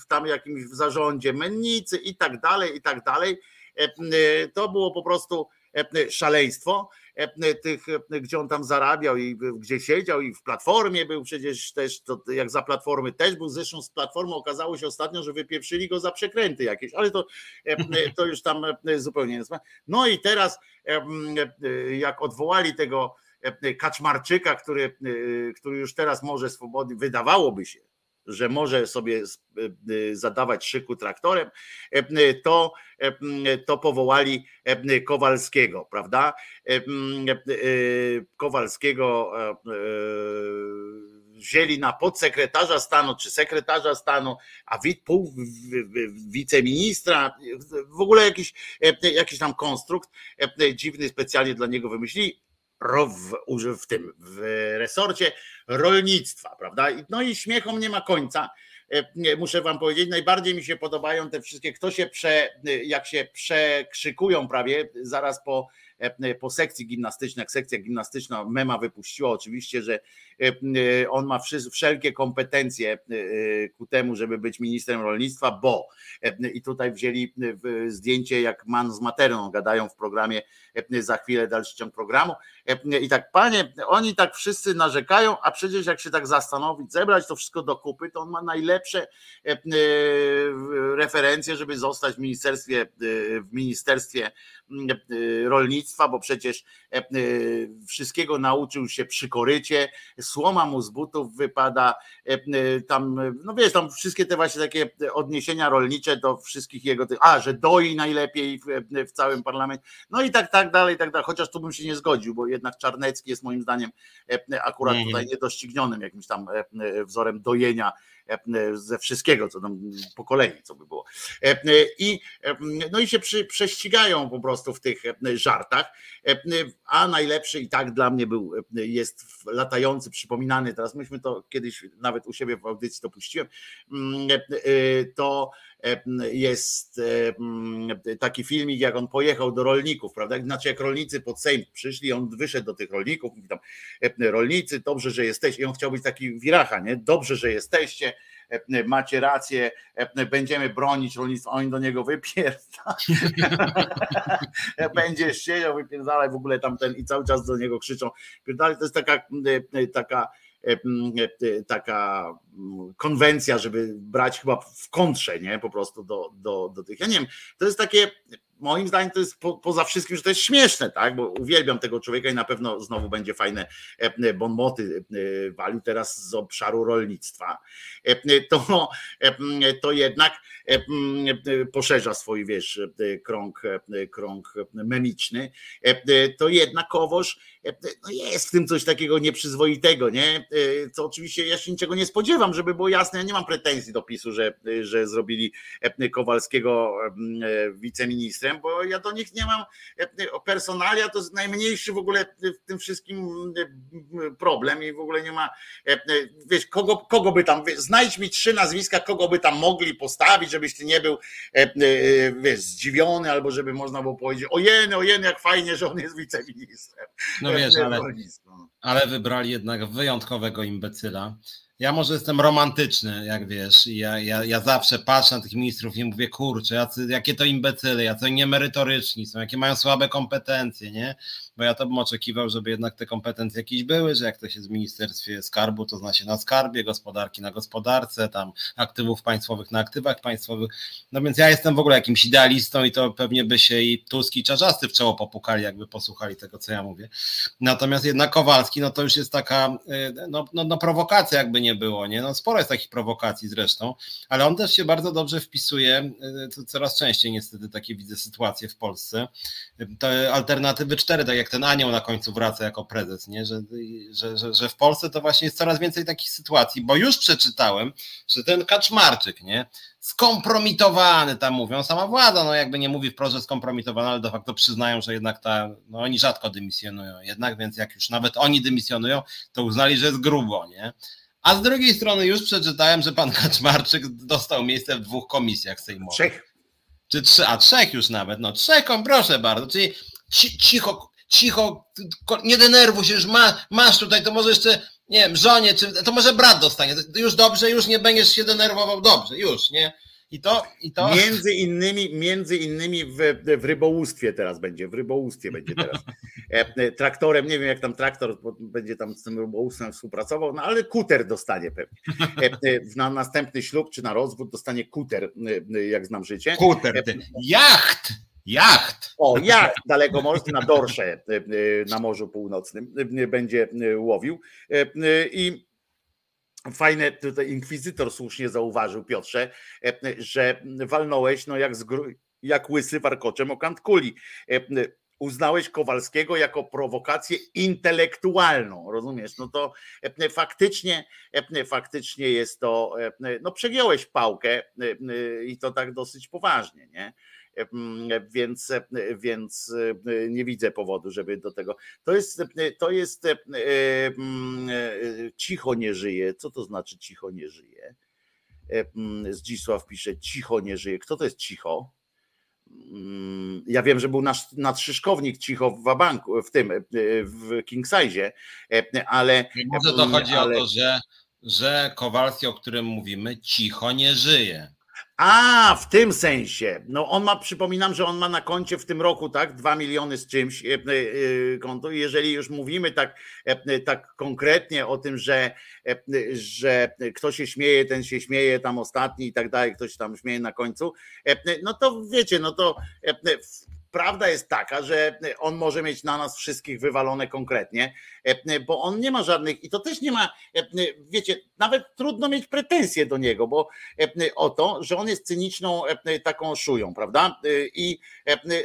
w tam jakimś w zarządzie Mennicy i tak dalej, i tak dalej. To było po prostu szaleństwo. Tych, gdzie on tam zarabiał i gdzie siedział i w Platformie był przecież też, to jak za Platformy też był, zresztą z Platformy okazało się ostatnio, że wypieprzyli go za przekręty jakieś, ale to, to już tam zupełnie nie. No i teraz jak odwołali tego Kaczmarczyka, który, który już teraz może swobodnie, wydawałoby się, że może sobie zadawać szyku traktorem, to, to powołali Kowalskiego, prawda? Kowalskiego wzięli na podsekretarza stanu czy sekretarza stanu, a pół wiceministra, w ogóle jakiś, jakiś tam konstrukt dziwny specjalnie dla niego wymyślili w, tym w resorcie rolnictwa, prawda? No i śmiechom nie ma końca. Muszę wam powiedzieć, najbardziej mi się podobają te wszystkie, kto się prze, jak się przekrzykują prawie zaraz po E, po sekcji gimnastycznej, jak sekcja gimnastyczna mema wypuściła oczywiście, że e, e, on ma wszelkie kompetencje ku temu, żeby być ministrem rolnictwa, bo i tutaj wzięli zdjęcie jak man z materyą gadają w programie za chwilę dalszy ciąg programu i tak panie, oni tak wszyscy narzekają, a przecież jak się tak zastanowić, zebrać to wszystko do kupy, to on ma najlepsze referencje, żeby zostać w ministerstwie w ministerstwie rolnictwa, bo przecież e, e, wszystkiego nauczył się przy korycie, słoma mu z butów wypada, e, tam, no wiesz, tam wszystkie te właśnie takie odniesienia rolnicze do wszystkich jego, a, że doi najlepiej w, w całym parlamencie, no i tak, tak dalej, tak dalej, chociaż tu bym się nie zgodził, bo jednak Czarnecki jest moim zdaniem akurat tutaj niedoścignionym jakimś tam wzorem dojenia ze wszystkiego, co tam po kolei, co by było. I, no i się przy, prześcigają po prostu w tych żartach, a najlepszy i tak dla mnie był, jest latający, przypominany, teraz myśmy to kiedyś nawet u siebie w audycji to puściłem, to jest taki filmik, jak on pojechał do rolników, prawda? Znaczy, jak rolnicy pod Sejm przyszli, on wyszedł do tych rolników, mówi tam, rolnicy, dobrze, że jesteście. I on chciał być taki wiracha, nie? Dobrze, że jesteście macie rację, będziemy bronić rolnictwa, oni do niego wypierda. Będziesz siedział, wypierdalaj w ogóle tamten i cały czas do niego krzyczą. To jest taka, taka taka konwencja, żeby brać chyba w kontrze, nie? Po prostu do, do, do tych. Ja nie wiem, to jest takie moim zdaniem to jest po, poza wszystkim, że to jest śmieszne, tak? Bo uwielbiam tego człowieka i na pewno znowu będzie fajne e, bonmoty e, walił teraz z obszaru rolnictwa. E, to, to jednak poszerza swój, wiesz, krąg, krąg memiczny. To jednakowoż no jest w tym coś takiego nieprzyzwoitego, nie? Co oczywiście ja się niczego nie spodziewam, żeby było jasne, ja nie mam pretensji do PiSu, że, że zrobili Kowalskiego wiceministrem bo ja do nich nie mam personalia, to jest najmniejszy w ogóle w tym wszystkim problem i w ogóle nie ma, wiesz, kogo, kogo by tam, znajdź mi trzy nazwiska, kogo by tam mogli postawić, żebyś ty nie był wiesz, zdziwiony, albo żeby można było powiedzieć, ojeny, ojeny, jak fajnie, że on jest wiceministrem. No wiesz, ale, ale wybrali jednak wyjątkowego imbecyla. Ja może jestem romantyczny, jak wiesz, ja, ja, ja zawsze patrzę na tych ministrów i mówię, kurczę, jacy, jakie to imbecyle, jacy niemerytoryczni są, jakie mają słabe kompetencje, nie? Bo ja to bym oczekiwał, żeby jednak te kompetencje jakieś były, że jak to się w Ministerstwie Skarbu, to zna się na skarbie, gospodarki na gospodarce, tam aktywów państwowych na aktywach państwowych. No więc ja jestem w ogóle jakimś idealistą i to pewnie by się i Tusk i Czarzasty w czoło popukali, jakby posłuchali tego, co ja mówię. Natomiast jednak Kowalski, no to już jest taka, y, no, no, no prowokacja jakby nie było, nie? No sporo jest takich prowokacji zresztą, ale on też się bardzo dobrze wpisuje, y, coraz częściej niestety takie widzę sytuacje w Polsce. Te alternatywy cztery, tak jak jak ten anioł na końcu wraca jako prezes, nie? Że, że, że, że w Polsce to właśnie jest coraz więcej takich sytuacji, bo już przeczytałem, że ten Kaczmarczyk, nie? skompromitowany, tam mówią, sama władza, no jakby nie mówi wprost, że skompromitowany, ale de facto przyznają, że jednak ta, no oni rzadko dymisjonują jednak, więc jak już nawet oni dymisjonują, to uznali, że jest grubo, nie? A z drugiej strony już przeczytałem, że pan Kaczmarczyk dostał miejsce w dwóch komisjach sejmowych. Trzech. Czy trzy, a trzech już nawet, no trzech, proszę bardzo, czyli cicho, cicho, nie denerwuj się, już ma, masz tutaj, to może jeszcze, nie wiem, żonie, czy to może brat dostanie, już dobrze, już nie będziesz się denerwował, dobrze, już, nie? I to, i to. Między innymi, między innymi w, w rybołówstwie teraz będzie, w rybołówstwie będzie teraz. E, e, traktorem, nie wiem jak tam traktor będzie tam z tym rybołówstwem współpracował, no ale kuter dostanie pewnie. E, na następny ślub czy na rozwód dostanie kuter, jak znam życie. Kuter, ty. jacht! Jacht. O, jacht dalekomorski na Dorsze na Morzu Północnym będzie łowił. I Fajne, tutaj inkwizytor słusznie zauważył, Piotrze, że walnąłeś no jak, jak łysy warkoczem o kant kuli uznałeś Kowalskiego jako prowokację intelektualną, rozumiesz? No to e, faktycznie, e, faktycznie jest to, e, no przegiąłeś pałkę i to tak dosyć poważnie, nie? Więc, więc nie widzę powodu, żeby do tego. To jest, to jest cicho nie żyje. Co to znaczy cicho nie żyje? Zdzisław pisze, cicho nie żyje. Kto to jest cicho? Mm, ja wiem, że był nasz nadszyszkownik cicho w Wabanku, w tym, w King Size, e, ale. Może to chodzi ale... o to, że, że Kowalski, o którym mówimy, cicho nie żyje. A, w tym sensie. No on ma, przypominam, że on ma na koncie w tym roku, tak, dwa miliony z czymś e, e, konto. Jeżeli już mówimy tak, e, tak konkretnie o tym, że, że kto się śmieje, ten się śmieje tam ostatni i tak dalej, ktoś tam śmieje na końcu, no to wiecie, no to prawda jest taka, że on może mieć na nas wszystkich wywalone konkretnie, bo on nie ma żadnych, i to też nie ma, wiecie, nawet trudno mieć pretensje do niego, bo o to, że on jest cyniczną taką szują, prawda? I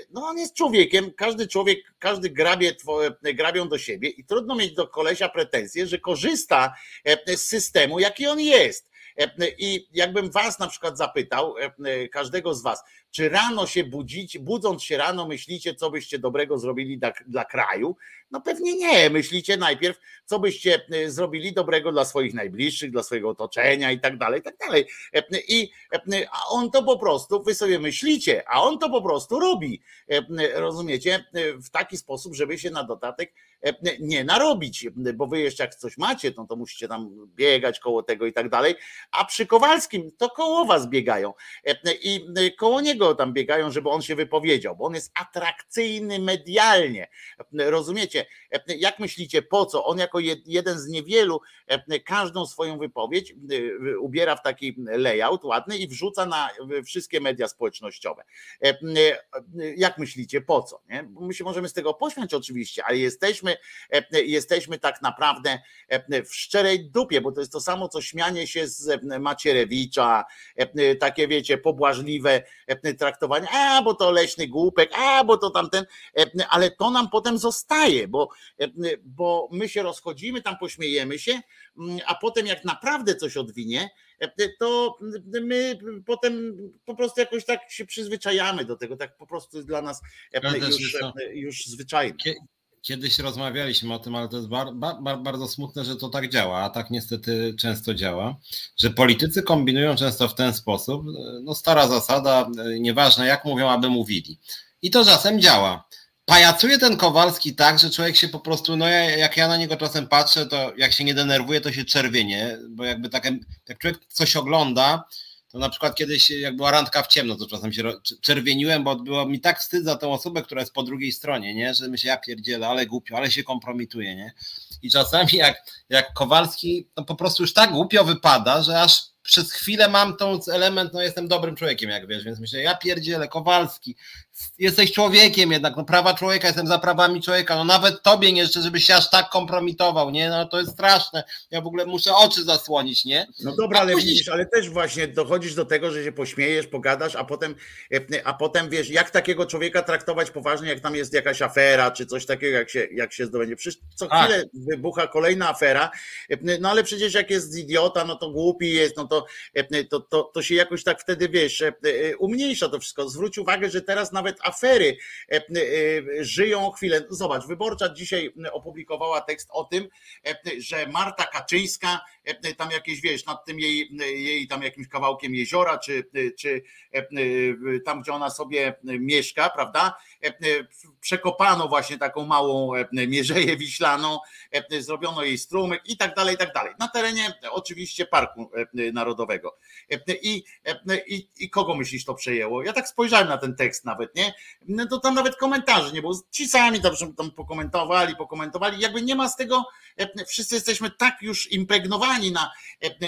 no on jest człowiekiem, każdy człowiek, każdy grabie, grabią do siebie i trudno mieć do kolesia pretensje, że korzysta z systemu, jaki on jest. I jakbym was na przykład zapytał, każdego z was, czy rano się budzicie, budząc się rano, myślicie, co byście dobrego zrobili dla, dla kraju? No pewnie nie. Myślicie najpierw, co byście e, zrobili dobrego dla swoich najbliższych, dla swojego otoczenia i tak dalej, i tak dalej. E, I, e, a on to po prostu, wy sobie myślicie, a on to po prostu robi. Rozumiecie? W taki sposób, żeby się na dodatek nie narobić, bo wy jeszcze jak coś macie, no to musicie tam biegać koło tego i tak dalej, a przy Kowalskim to koło was biegają i koło niego tam biegają, żeby on się wypowiedział, bo on jest atrakcyjny medialnie. Rozumiecie? Jak myślicie, po co? On jako jeden z niewielu każdą swoją wypowiedź ubiera w taki layout ładny i wrzuca na wszystkie media społecznościowe. Jak myślicie, po co? Nie? My się możemy z tego pośmiać oczywiście, ale jesteśmy, jesteśmy tak naprawdę w szczerej dupie, bo to jest to samo, co śmianie się z Macierewicza, takie wiecie, pobłażliwe traktowanie, a bo to leśny głupek, a bo to tamten, e, ale to nam potem zostaje, bo, e, bo my się rozchodzimy, tam pośmiejemy się, a potem jak naprawdę coś odwinie, e, to my potem po prostu jakoś tak się przyzwyczajamy do tego, tak po prostu jest dla nas już, już zwyczajne. Kiedyś rozmawialiśmy o tym, ale to jest bar, bar, bardzo smutne, że to tak działa, a tak niestety często działa, że politycy kombinują często w ten sposób. No stara zasada, nieważne jak mówią, aby mówili. I to czasem działa. Pajacuje ten Kowalski tak, że człowiek się po prostu, no jak ja na niego czasem patrzę, to jak się nie denerwuje, to się czerwienie, bo jakby tak, jak człowiek coś ogląda, to na przykład kiedyś, jak była randka w ciemno, to czasem się czerwieniłem, bo było mi tak wstyd za tę osobę, która jest po drugiej stronie, nie? Że myślę, ja pierdzielę, ale głupio, ale się kompromituje, nie? I czasami jak, jak Kowalski, to po prostu już tak głupio wypada, że aż przez chwilę mam tą element, no jestem dobrym człowiekiem, jak wiesz, więc myślę, ja pierdzielę, Kowalski, jesteś człowiekiem jednak, no prawa człowieka, jestem za prawami człowieka, no nawet tobie nie życzę, żebyś się aż tak kompromitował, nie, no to jest straszne, ja w ogóle muszę oczy zasłonić, nie? No dobra, ale później... widzisz, ale też właśnie dochodzisz do tego, że się pośmiejesz, pogadasz, a potem, e, a potem wiesz, jak takiego człowieka traktować poważnie, jak tam jest jakaś afera, czy coś takiego, jak się, jak się zdobędzie, przecież co tak. chwilę wybucha kolejna afera, e, no ale przecież jak jest idiota, no to głupi jest, no to, e, to, to, to się jakoś tak wtedy, wiesz, umniejsza to wszystko, zwróć uwagę, że teraz nawet afery e, e, żyją chwilę. Zobacz, Wyborcza dzisiaj opublikowała tekst o tym, e, że Marta Kaczyńska tam jakieś, wiesz, nad tym jej, jej tam jakimś kawałkiem jeziora, czy, czy tam, gdzie ona sobie mieszka, prawda? Przekopano właśnie taką małą mierzeję wiślaną, zrobiono jej strumyk i tak dalej, i tak dalej. Na terenie oczywiście Parku Narodowego. I, i, i kogo myślisz to przejęło? Ja tak spojrzałem na ten tekst nawet, nie? No to tam nawet komentarzy nie było. Ci sami tam, tam pokomentowali, pokomentowali. Jakby nie ma z tego, wszyscy jesteśmy tak już impregnowani na,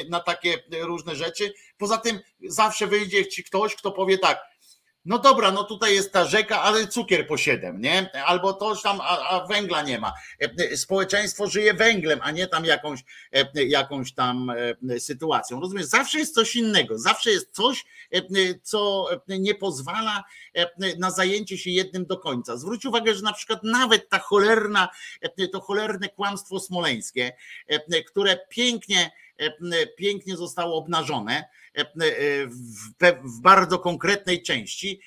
na takie różne rzeczy. Poza tym zawsze wyjdzie ci ktoś, kto powie tak, no dobra, no tutaj jest ta rzeka, ale cukier po siedem, nie? Albo toż tam, a, a, węgla nie ma. E, społeczeństwo żyje węglem, a nie tam jakąś, e, jakąś tam e, sytuacją. Rozumiesz? Zawsze jest coś innego, zawsze jest coś, co nie pozwala na zajęcie się jednym do końca. Zwróć uwagę, że na przykład nawet ta cholerna, to cholerne kłamstwo smoleńskie, które pięknie, pięknie zostało obnażone, E, e, w, bardzo konkretnej części.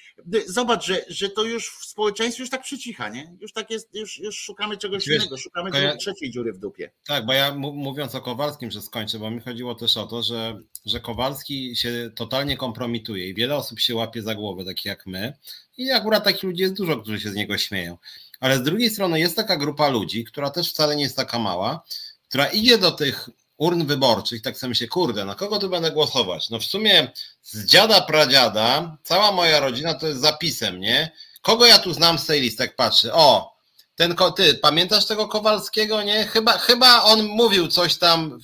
Zobacz, że, że to już w społeczeństwie już tak przycicha, nie? Już tak jest, już, już szukamy czegoś Wiesz, innego, szukamy ja, trzeciej dziury w dupie. Tak, bo ja mówiąc o Kowalskim, że skończę, bo mi chodziło też o to, że, że Kowalski się totalnie kompromituje i wiele osób się łapie za głowę, takich jak my. I akurat takich ludzi jest dużo, którzy się z niego śmieją. Ale z drugiej strony jest taka grupa ludzi, która też wcale nie jest taka mała, która idzie do tych urn wyborczych, tak sobie myślę, kurde, na kogo tu będę głosować? No w sumie z dziada, pradziada, cała moja rodzina to jest zapisem, nie? Kogo ja tu znam z tej listy, jak patrzę? O, ten, ty, pamiętasz tego Kowalskiego, nie? Chyba, chyba on mówił coś tam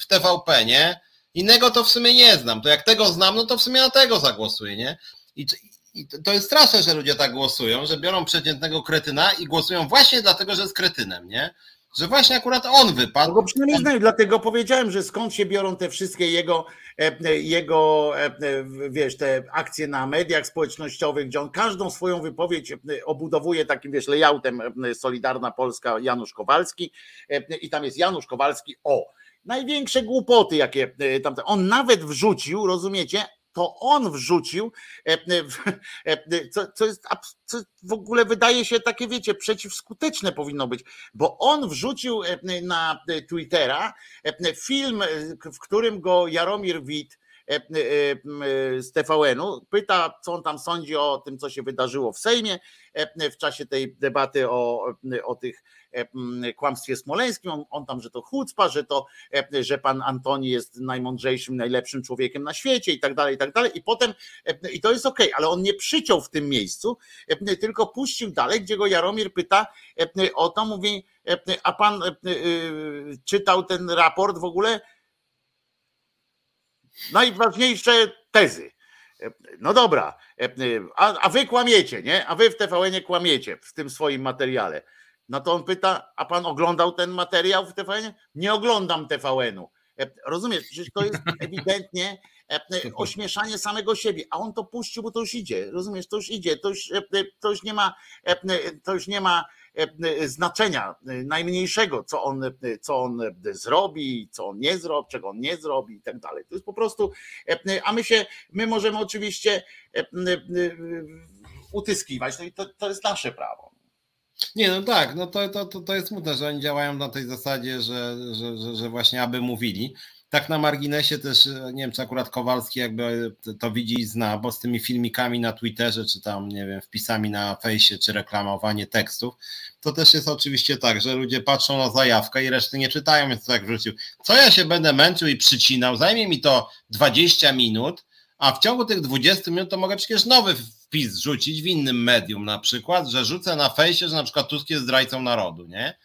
w TVP, nie? Innego to w sumie nie znam. To jak tego znam, no to w sumie na tego zagłosuję, nie? I, i to jest straszne, że ludzie tak głosują, że biorą przeciętnego kretyna i głosują właśnie dlatego, że jest kretynem, nie? Że właśnie akurat on wypadł. No go przynajmniej znają, dlatego powiedziałem, że skąd się biorą te wszystkie jego, e, jego e, e, wiesz, te akcje na mediach społecznościowych, gdzie on każdą swoją wypowiedź obudowuje takim, wiesz, layoutem Solidarna Polska Janusz Kowalski i tam jest Janusz Kowalski, o, największe głupoty, jakie tam, on nawet wrzucił, rozumiecie, to on wrzucił, e, e, e, co, jest co w ogóle wydaje się takie, wiecie, przeciwskuteczne powinno być, bo on wrzucił na Twittera film, w którym go Jaromir Wit z TVN-u pyta, co on tam sądzi o tym, co się wydarzyło w Sejmie w czasie tej debaty o, o tych kłamstwie smoleńskim, on, on tam, że to chucpa, że to, e, że pan Antoni jest najmądrzejszym, najlepszym człowiekiem na świecie i tak dalej, i tak dalej. I potem, e, i to jest okej, okay, ale on nie przyciął w tym miejscu, tylko puścił dalej, gdzie go Jaromir pyta o to, mówi, a pan czytał ten raport w ogóle? Najważniejsze tezy. No dobra, a, a wy kłamiecie, nie? A wy w TVN kłamiecie w tym swoim materiale. No to on pyta, a pan oglądał ten materiał w TVN? Nie oglądam TVN-u. E, rozumiesz, że to jest ewidentnie e, ośmieszanie samego siebie, a on to puścił, bo to już idzie. Rozumiesz, to już idzie, to już, e, to już nie ma, to już nie ma znaczenia najmniejszego, co on, co on zrobi, co on nie zrobi, czego on nie zrobi i tak dalej. To jest po prostu, a my się, my możemy oczywiście utyskiwać, no i to, to jest nasze prawo. Nie, no tak, no to, to, to, jest smutne, że oni działają na tej zasadzie, że, że, że, że właśnie aby mówili. Tak na marginesie też, nie wiem, czy akurat Kowalski jakby to widzi i zna, bo z tymi filmikami na Twitterze, czy tam, nie wiem, wpisami na fejsie, czy reklamowanie tekstów, to też jest oczywiście tak, że ludzie patrzą na zajawkę i reszty nie czytają, więc to jak wrzucił. Co ja się będę męczył i przycinał? Zajmie mi to 20 minut, a w ciągu tych 20 minut to mogę przecież nowy wpis rzucić w innym medium na przykład, że rzucę na fejsie, że na przykład Tusk jest zdrajcą narodu, nie?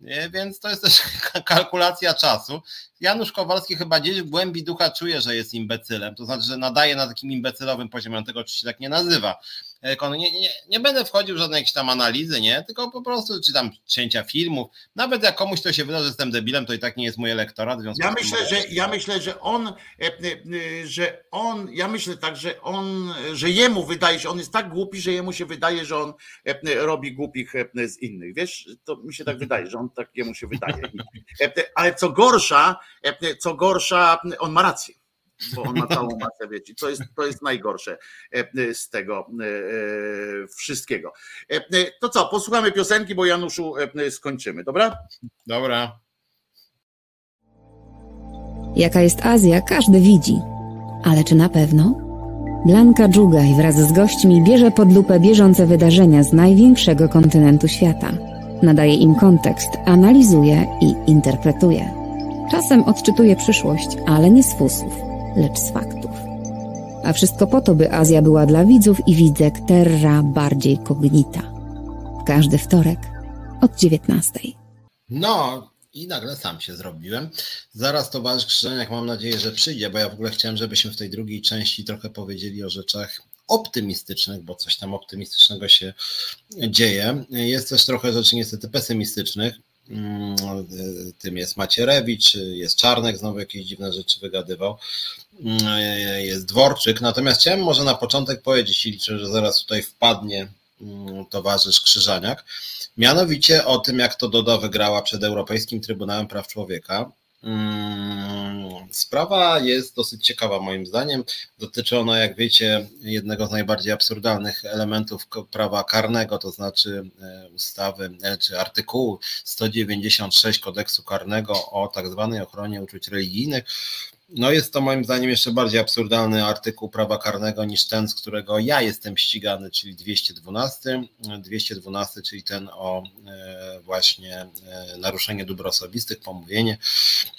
nie? Więc to jest też kalkulacja czasu. Janusz Kowalski chyba gdzieś w głębi ducha czuje, że jest imbecylem, to znaczy, że nadaje na takim imbecylowym poziomie, on tego oczywiście tak nie nazywa, nie, nie, nie będę wchodził w żadne jakieś tam analizy, nie? Tylko po prostu czytam cięcia filmów. Nawet jak komuś to się wyda, że jestem debilem, to i tak nie jest mój elektorat. Ja myślę, że ja myślę, że on, e, e, że on, ja myślę tak, że on, że jemu wydaje się, on jest tak głupi, że jemu się wydaje, że on e, robi głupich z innych. Wiesz, to mi się tak wydaje, że on tak jemu się wydaje. Ale co gorsza, co gorsza, on ma rację bo on ma całą masę wieci. To jest, to jest najgorsze e, z tego e, e, wszystkiego. To co, posłuchamy piosenki, bo Januszu skończymy, dobra? Dobra. Jaka jest Azja, każdy widzi. Ale czy na pewno? Blanka Dżugaj wraz z gośćmi bierze pod lupę bieżące wydarzenia z największego kontynentu świata. Nadaje im kontekst, analizuje i interpretuje. Czasem odczytuje przyszłość, ale nie z fusów lecz z faktów. A wszystko po to, by Azja była dla widzów i widzek terra bardziej kognita. Każdy wtorek od 19. No, i nagle sam się zrobiłem. Zaraz towarzysz Krzyżeniak mam nadzieję, że przyjdzie, bo ja w ogóle chciałem, żebyśmy w tej drugiej części trochę powiedzieli o rzeczach optymistycznych, bo coś tam optymistycznego się dzieje. Jest też trochę rzeczy niestety pesymistycznych. Mm, tym jest Macierewicz, jest Czarnek, znowu jakieś dziwne rzeczy wygadywał, mm, jest Dworczyk. Natomiast chciałem może na początek powiedzieć i liczę, że zaraz tutaj wpadnie mm, towarzysz Krzyżaniak, mianowicie o tym, jak to Doda wygrała przed Europejskim Trybunałem Praw Człowieka. Mm, sprawa jest dosyć ciekawa moim zdaniem. Dotyczy ona, jak wiecie, jednego z najbardziej absurdalnych elementów prawa karnego, to znaczy e, ustawy e, czy artykułu 196 kodeksu karnego o tak zwanej ochronie uczuć religijnych. No jest to moim zdaniem jeszcze bardziej absurdalny artykuł prawa karnego niż ten, z którego ja jestem ścigany, czyli 212. 212, czyli ten o e, właśnie e, naruszenie dóbr osobistych, pomówienie.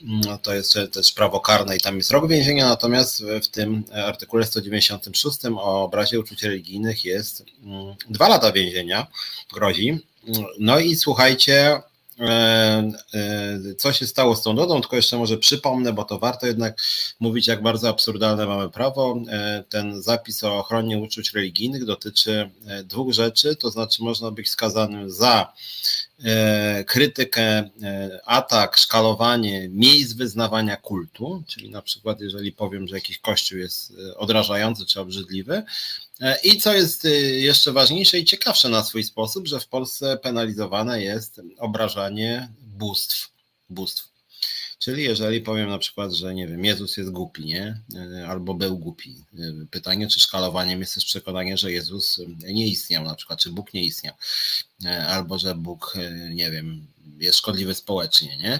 No, to jest też prawo karne i tam jest rok więzienia, natomiast w tym artykule 196 o obrazie uczuć religijnych jest mm, dwa lata więzienia, grozi. No i słuchajcie, co się stało z tą Dodą, tylko jeszcze może przypomnę, bo to warto jednak mówić, jak bardzo absurdalne mamy prawo. E, ten zapis o ochronie uczuć religijnych dotyczy dwóch rzeczy, to znaczy można być skazanym za krytykę, atak, szkalowanie miejsc wyznawania kultu, czyli na przykład jeżeli powiem, że jakiś kościół jest odrażający czy obrzydliwy, E, I co jest jeszcze ważniejsze i ciekawsze na swój sposób, że w Polsce penalizowane jest obrażanie bóstw. bóstw. Czyli jeżeli powiem na przykład, że nie wiem, Jezus jest głupi, nie? E, albo był głupi. E, pytanie, czy szkalowaniem jest też przekonanie, że Jezus nie istniał, na przykład, czy Bóg nie istniał, albo że Bóg, nie wiem, jest szkodliwy społecznie, nie?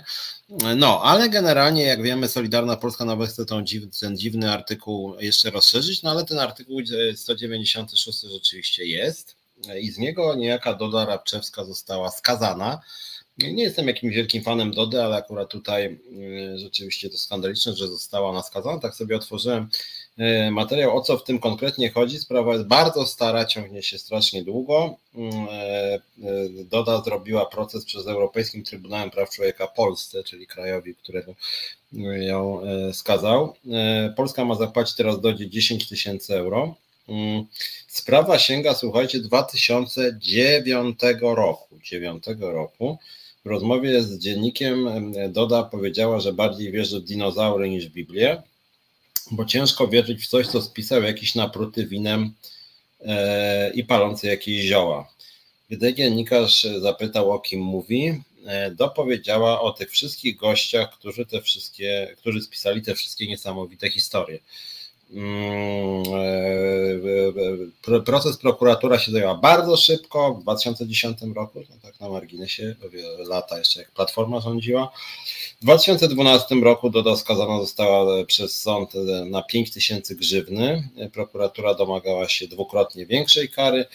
No, ale generalnie, jak wiemy, Solidarna Polska nawet chce ten, ten dziwny artykuł jeszcze rozszerzyć, no ale ten artykuł 196 rzeczywiście jest i z niego niejaka Doda Rabczewska została skazana. Nie jestem jakimś wielkim fanem Dody, ale akurat tutaj y, rzeczywiście to skandaliczne, że została ona skazana. Tak sobie otworzyłem E, materiał, o co w tym konkretnie chodzi. Sprawa jest bardzo stara, ciągnie się strasznie długo. Mm, e, Doda zrobiła proces przez Europejskim Trybunałem Praw Człowieka Polsce, czyli krajowi, którego ją skazał. Polska ma zapłacić teraz Dodzie 10 tysięcy euro. Mm, sprawa sięga, słuchajcie, 2009 roku. 9 roku. W rozmowie z dziennikiem Doda powiedziała, że bardziej wierzy w dinozaury niż w Biblię bo ciężko wierzyć w coś, co spisał jakiś napruty winem e, i palący jakieś zioła. Gdy dziennikarz zapytał, o kim mówi, e, dopowiedziała o tych wszystkich gościach, którzy te wszystkie, którzy spisali te wszystkie niesamowite historie. Mm, e, proces prokuratura się zajęła bardzo szybko, w 2010 roku, no tak na marginesie, lata jeszcze jak Platforma rządziła. W 2012 roku Doda skazana została przez sąd na 5 tysięcy grzywny. Prokuratura domagała się dwukrotnie większej kary.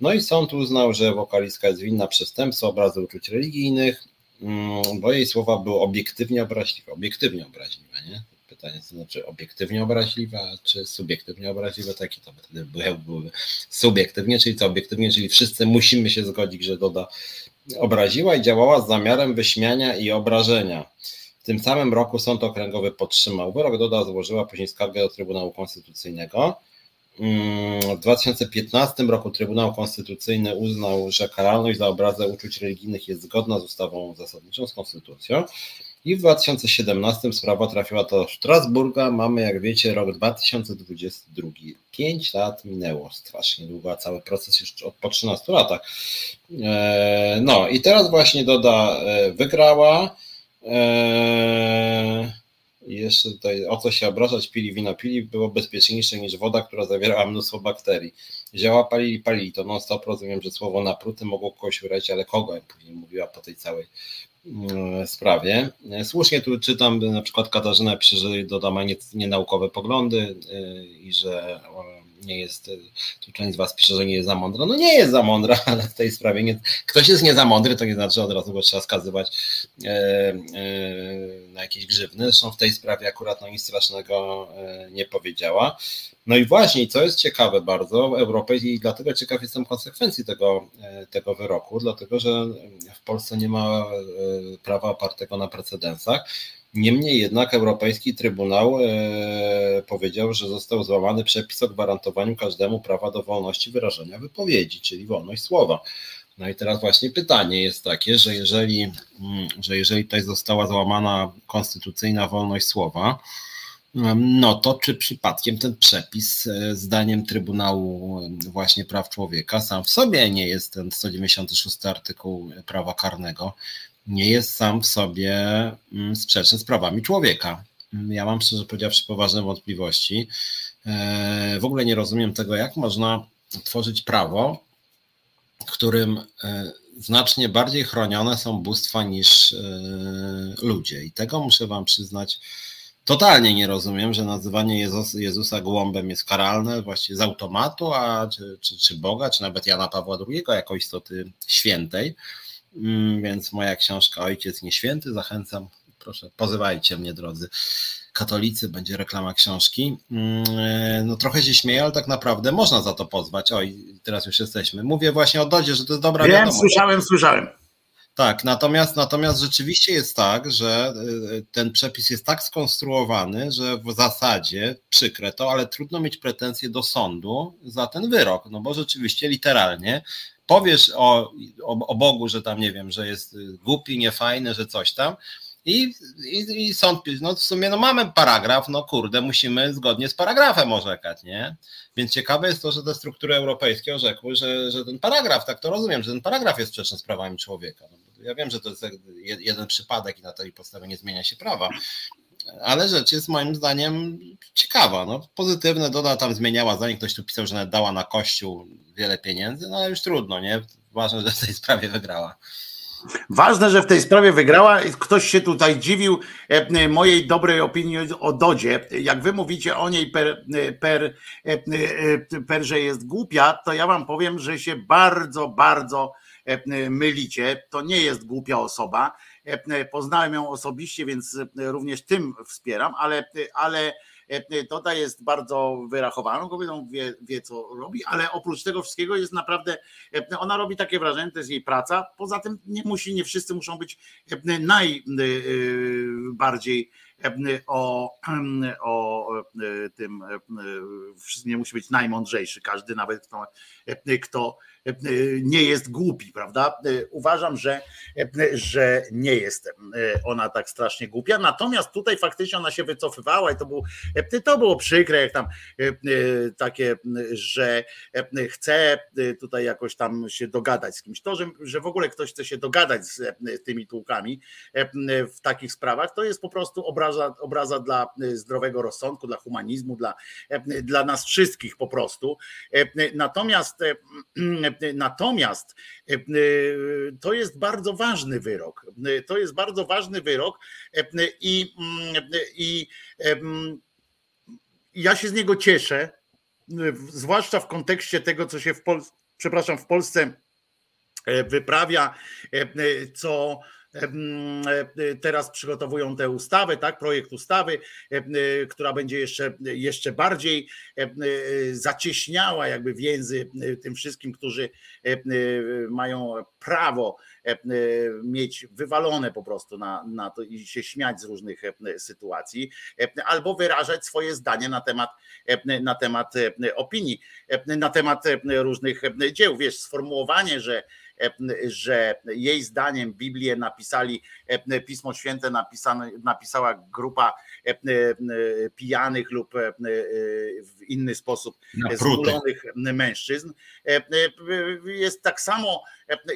No i sąd uznał, że wokalistka jest winna przestępstwa obrazy uczuć religijnych, mm, bo jej słowa były obiektywnie obraźliwe. Obiektywnie obraźliwe, nie? Pytanie, to znaczy obiektywnie obraźliwe, czy subiektywnie obraźliwe, takie to wtedy były, były subiektywnie, czyli co obiektywnie, czyli wszyscy musimy się zgodzić, że Doda obraziła i działała z zamiarem wyśmiania i obrażenia. W tym samym roku Sąd Okręgowy podtrzymał wyrok, Doda złożyła później skargę do Trybunału Konstytucyjnego. Mm, w 2015 roku Trybunał Konstytucyjny uznał, że karalność za obrazę uczuć religijnych jest zgodna z ustawą zasadniczą, z konstytucją. I w 2017 sprawa trafiła do Strasburga. Mamy, jak wiecie, rok 2022. Pięć lat minęło strasznie długo, a cały proces już po 13 latach. E, no i teraz właśnie Doda e, wygrała. E, jeszcze tutaj o co się obrażać, pili wino pili, było bezpieczniejsze niż woda, która zawierała mnóstwo bakterii. Zioła palili, palili, to non stop rozumiem, że słowo napruty mogło kogoś urazić, ale kogo, jak później mówiła po tej całej sprawie. E, słusznie tu czytam, na przykład Katarzyna pisze, że Doda ma nienaukowe poglądy e, i że nie jest, tu część z Was pisze, że nie jest za mądra. No nie jest za mądra, ale w tej sprawie nie, ktoś jest nie za mądry, to nie znaczy, że od razu go trzeba skazywać e, e, na jakieś grzywny. Zresztą w tej sprawie akurat no nic strasznego e, nie powiedziała. No i właśnie, co jest ciekawe bardzo, europejski, i dlatego ciekaw jestem konsekwencji tego, tego wyroku, dlatego że w Polsce nie ma prawa opartego na precedensach. Niemniej jednak Europejski Trybunał powiedział, że został złamany przepis o gwarantowaniu każdemu prawa do wolności wyrażenia wypowiedzi, czyli wolność słowa. No i teraz właśnie pytanie jest takie, że jeżeli, mm, że jeżeli tutaj została złamana konstytucyjna wolność słowa, no to czy przypadkiem ten przepis, e, zdaniem Trybunału właśnie Praw Człowieka, sam w sobie nie jest ten 196 artykuł prawa karnego, nie jest sam w sobie mm, sprzeczny z prawami człowieka. Ja mam szczerze powiedziawszy poważne wątpliwości. E, w ogóle nie rozumiem tego, jak można tworzyć prawo, którym e, znacznie bardziej chronione są bóstwa niż e, ludzie. I tego muszę Wam przyznać, totalnie nie rozumiem, że nazywanie Jezus, Jezusa gołąbem jest karalne właściwie z automatu, a czy, czy, czy Boga, czy nawet Jana Pawła II jako istoty świętej. Mm, więc moja książka Ojciec Nieświęty, zachęcam, proszę, pozywajcie mnie drodzy katolicy, będzie reklama książki. Mm, e, no trochę się śmieję, ale tak naprawdę można za to pozwać. Oj, teraz już jesteśmy. Mówię właśnie o Dodzie, że to jest dobra Wiem, wiadomość. słyszałem, słyszałem. Tak, natomiast, natomiast rzeczywiście jest tak, że e, ten przepis jest tak skonstruowany, że w zasadzie, przykre to, ale trudno mieć pretensje do sądu za ten wyrok, no bo rzeczywiście literalnie powiesz o, o, o Bogu, że tam nie wiem, że jest głupi, niefajny, że coś tam, i, i, i sąd, no w sumie no mamy paragraf, no kurde, musimy zgodnie z paragrafem orzekać, nie? Więc ciekawe jest to, że te struktury europejskie orzekły, że, że ten paragraf, tak to rozumiem, że ten paragraf jest sprzeczny z prawami człowieka. No, ja wiem, że to jest jeden przypadek i na tej podstawie nie zmienia się prawa, ale rzecz jest moim zdaniem ciekawa. No, pozytywne, Doda tam zmieniała zdanie, ktoś tu pisał, że nawet dała na kościół wiele pieniędzy, no ale już trudno, nie? Ważne, że w tej sprawie wygrała. Ważne, że w tej sprawie wygrała. Ktoś się tutaj dziwił e, mojej dobrej opinii o Dodzie. Jak wy mówicie o niej per, per, e, per, że jest głupia, to ja wam powiem, że się bardzo, bardzo e, mylicie. To nie jest głupia osoba. Poznałem ją osobiście, więc również tym wspieram, ale, ale e, jest bardzo wyrachowaną kobietą, wie, wie co robi, ale oprócz tego wszystkiego jest naprawdę, e, ona robi takie wrażenie, to jest jej praca. Poza tym nie musi, nie wszyscy muszą być e, najbardziej o, o tym, nie musi być najmądrzejszy, każdy nawet kto, kto nie jest głupi, prawda? Uważam, że, że nie jest ona tak strasznie głupia. Natomiast tutaj faktycznie ona się wycofywała i to, był, to było przykre, jak tam takie, że chce tutaj jakoś tam się dogadać z kimś. To, że, że w ogóle ktoś chce się dogadać z tymi tłukami w takich sprawach, to jest po prostu obraza, obraza dla zdrowego rozsądku, dla humanizmu, dla, dla nas wszystkich po prostu. Natomiast Natomiast e, e, to jest bardzo ważny wyrok. To jest bardzo ważny wyrok e, i, mm, i ja się z niego cieszę, zwłaszcza w kontekście tego, co się w Polsce, przepraszam, w Polsce wyprawia, co E, teraz przygotowują tę ustawę, tak, projekt ustawy, która będzie jeszcze, jeszcze bardziej zacieśniała jakby więzy tym wszystkim, którzy mają prawo mieć wywalone po prostu na, na to i się śmiać z różnych sytuacji, albo wyrażać swoje zdanie na temat, na temat opinii, na temat różnych dzieł. Wiesz, sformułowanie, że że jej zdaniem Biblię napisali, Pismo Święte napisane, napisała grupa pijanych lub w inny sposób zmulonych mężczyzn, jest tak samo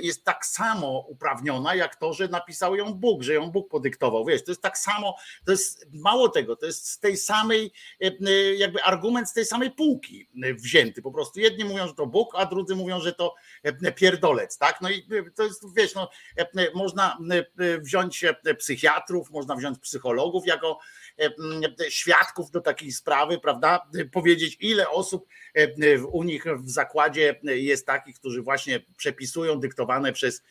jest tak samo uprawniona, jak to, że napisał ją Bóg, że ją Bóg podyktował. Wiesz, to jest tak samo, to jest mało tego, to jest z tej samej, jakby argument z tej samej półki wzięty. Po prostu jedni mówią, że to Bóg, a drudzy mówią, że to pierdolec, tak? No i to jest, wiesz, no, można wziąć psychiatrów, można wziąć psychologów jako świadków do takiej sprawy, prawda? Powiedzieć, ile osób u nich w zakładzie jest takich, którzy właśnie przepisują dyktowane przez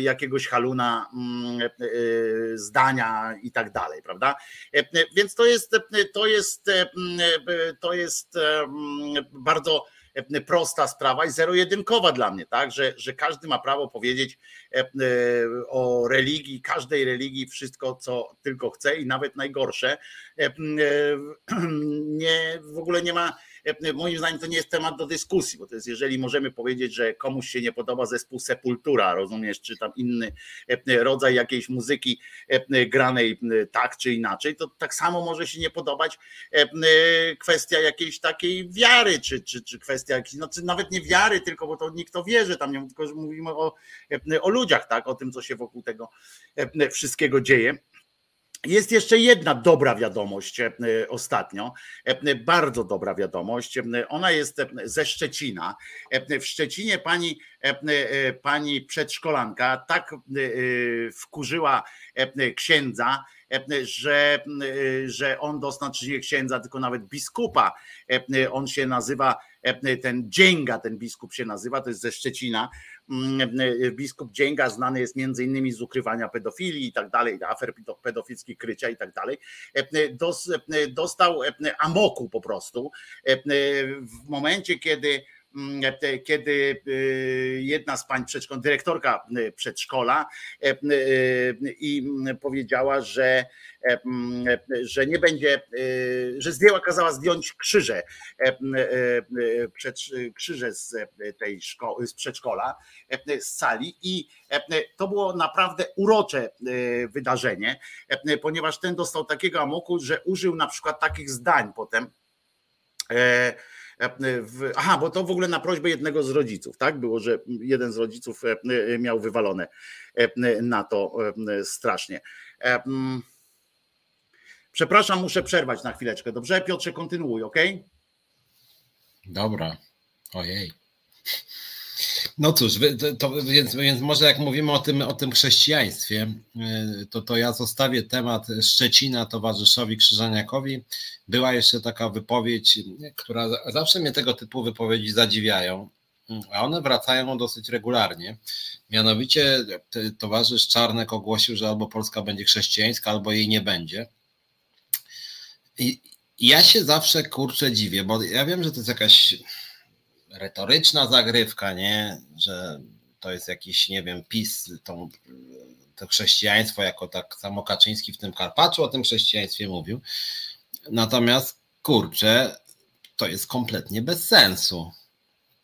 jakiegoś haluna mm, e, zdania i tak dalej, prawda? Więc to jest, to jest, to jest bardzo prosta sprawa i zero-jedynkowa dla mnie, tak, że, że każdy ma prawo powiedzieć o religii, każdej religii wszystko, co tylko chce i nawet najgorsze. Nie, w ogóle nie ma E, moim zdaniem to nie jest temat do dyskusji, bo to jest, jeżeli możemy powiedzieć, że komuś się nie podoba zespół Sepultura, rozumiesz, czy tam inny e, rodzaj jakiejś muzyki e, granej tak czy inaczej, to tak samo może się nie podobać kwestia jakiejś takiej wiary, czy, czy, czy kwestia jakiejś, no, czy nawet nie wiary, tylko bo to nikt to wierzy, tam nie tylko mówimy o, o ludziach, tak, o tym, co się wokół tego wszystkiego dzieje. Jest jeszcze jedna dobra wiadomość e, ostatnio, e, bardzo dobra wiadomość. Ona jest ze Szczecina. W Szczecinie pani, pani przedszkolanka tak wkurzyła księdza, że, że on dostał, czy nie księdza, tylko nawet biskupa. On się nazywa, ten Dzięga, ten biskup się nazywa, to jest ze Szczecina Mm, biskup Dzięga znany jest między innymi z ukrywania pedofilii i tak dalej, afer pedofilskich krycia i tak dalej, e, dostał e, amoku po prostu e, w momencie, kiedy e, kiedy e, jedna z pań przedszkola, dyrektorka przedszkola i powiedziała, że, że nie będzie, że zdjęła, kazała zdjąć krzyże, krzyże z tej szkoły, z przedszkola, z sali i to było naprawdę urocze wydarzenie, ponieważ ten dostał takiego amoku, że użył na przykład takich zdań potem, aha, bo to w ogóle na prośbę jednego z rodziców, tak? Było, że jeden z rodziców e, e, miał wywalone e, na to strasznie. Przepraszam, muszę przerwać na chwileczkę. Dobrze, Piotrze, kontynuuj, ok? Dobra. Ojej. No cóż, to, więc, więc może jak mówimy o tym, o tym chrześcijaństwie, y, to, to ja zostawię temat Szczecina towarzyszowi Krzyżaniakowi. Była jeszcze taka wypowiedź, która zawsze mnie tego typu wypowiedzi zadziwiają, a one wracają dosyć regularnie. Mianowicie towarzysz Czarnek ogłosił, że albo Polska będzie chrześcijańska, albo jej nie będzie. I ja się zawsze kurczę dziwię, bo ja wiem, że to jest jakaś retoryczna zagrywka, nie? Że to jest jakiś, nie wiem, PiS, tą, to chrześcijaństwo, jako tak samo Kaczyński w tym Karpaczu o tym chrześcijaństwie mówił. Natomiast, kurczę, to jest kompletnie bez sensu.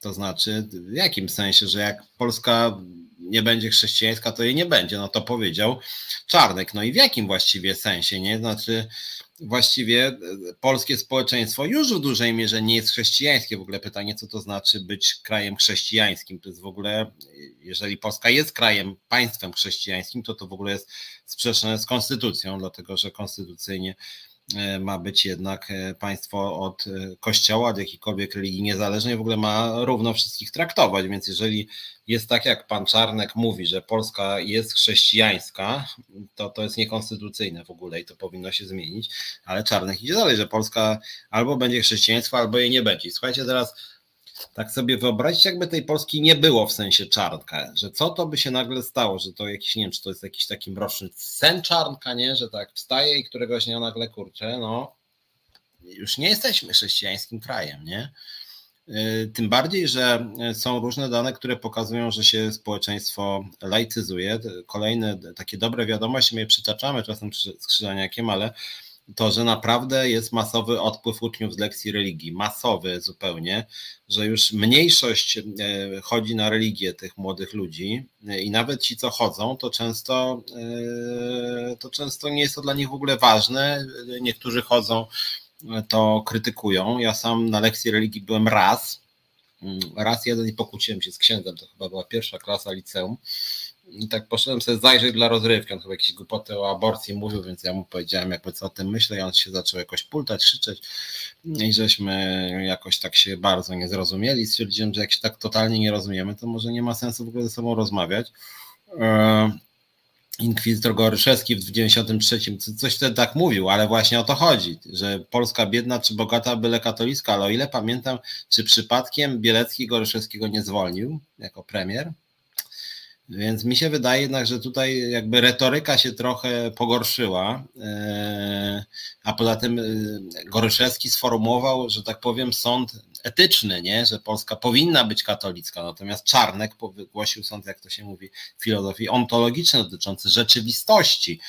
To znaczy, w jakim sensie, że jak Polska nie będzie chrześcijańska, to jej nie będzie. No to powiedział Czarnek. No i w jakim właściwie sensie, nie? Znaczy, właściwie e, polskie społeczeństwo już w dużej mierze nie jest chrześcijańskie. W ogóle pytanie, co to znaczy być krajem chrześcijańskim. To jest w ogóle, jeżeli Polska jest krajem, państwem chrześcijańskim, to to w ogóle jest sprzeczne z konstytucją, dlatego że konstytucyjnie ma być jednak e, państwo od e, kościoła, od jakiejkolwiek religii niezależnej, w ogóle ma równo wszystkich traktować. Więc jeżeli jest tak, jak pan Czarnek mówi, że Polska jest chrześcijańska, to to jest niekonstytucyjne w ogóle i to powinno się zmienić. Ale Czarnek idzie dalej, że Polska albo będzie chrześcijaństwo, albo jej nie będzie. słuchajcie, teraz tak sobie wyobraźcie, jakby tej Polski nie było w sensie czarnka, że co to by się nagle stało, że to jakiś, nie wiem, czy to jest jakiś taki mroczny sen czarnka, nie, że tak wstaje i któregoś dnia nagle, kurczę, no już nie jesteśmy chrześcijańskim krajem, nie? Y, tym bardziej, że są różne dane, które pokazują, że się społeczeństwo laicyzuje. Kolejne takie dobre wiadomości, my je przytaczamy czasem z Krzyżaniakiem, ale to, że naprawdę jest masowy odpływ uczniów z lekcji religii, masowy zupełnie, że już mniejszość e, chodzi na religię tych młodych ludzi e, i nawet ci, co chodzą, to często, e, to często nie jest to dla nich w ogóle ważne. Niektórzy chodzą, to krytykują. Ja sam na lekcji religii byłem raz, mm, raz jeden i pokłóciłem się z księdzem, to chyba była pierwsza klasa liceum i tak poszedłem sobie zajrzeć dla rozrywki. On chyba jakieś głupoty o aborcji mówił, więc ja mu powiedziałem, jakby co o tym myślę, i on się zaczął jakoś pultać, krzyczeć. I żeśmy jakoś tak się bardzo nie zrozumieli. Stwierdziłem, że jak się tak totalnie nie rozumiemy, to może nie ma sensu w ogóle ze sobą rozmawiać. E, inkwizytor Goryszewski w 93 coś wtedy tak mówił, ale właśnie o to chodzi, że Polska biedna czy bogata, byle katolicka, ale o ile pamiętam, czy przypadkiem Bielecki Goryszewskiego nie zwolnił jako premier? Więc mi się wydaje jednak, że tutaj jakby retoryka się trochę pogorszyła, e, a poza tym e, Goryszewski sformułował, że tak powiem, sąd etyczny, nie? że Polska powinna być katolicka, natomiast Czarnek wygłosił sąd, jak to się mówi, filozofii ontologicznej dotyczący rzeczywistości,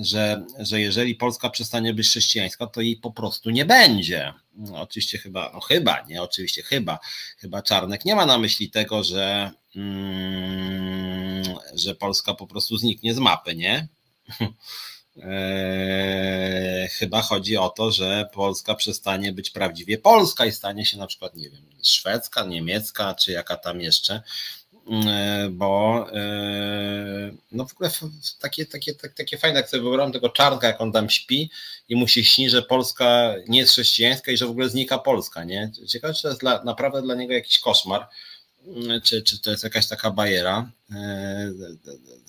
że, że jeżeli Polska przestanie być chrześcijańska, to jej po prostu nie będzie. No, oczywiście chyba, no chyba, nie, oczywiście chyba, chyba Czarnek nie ma na myśli tego, że, mm, że Polska po prostu zniknie z mapy, nie? Eee, chyba chodzi o to, że Polska przestanie być prawdziwie Polska i stanie się na przykład, nie wiem, szwedzka, niemiecka, czy jaka tam jeszcze, bo eee, no w ogóle takie, takie, takie, takie fajne, jak sobie wyobrażam tego czarnka, jak on tam śpi i mu się śni, że Polska nie jest chrześcijańska i że w ogóle znika Polska, nie? Ciekawe, czy to jest dla, naprawdę dla niego jakiś koszmar, czy, czy to jest jakaś taka bajera.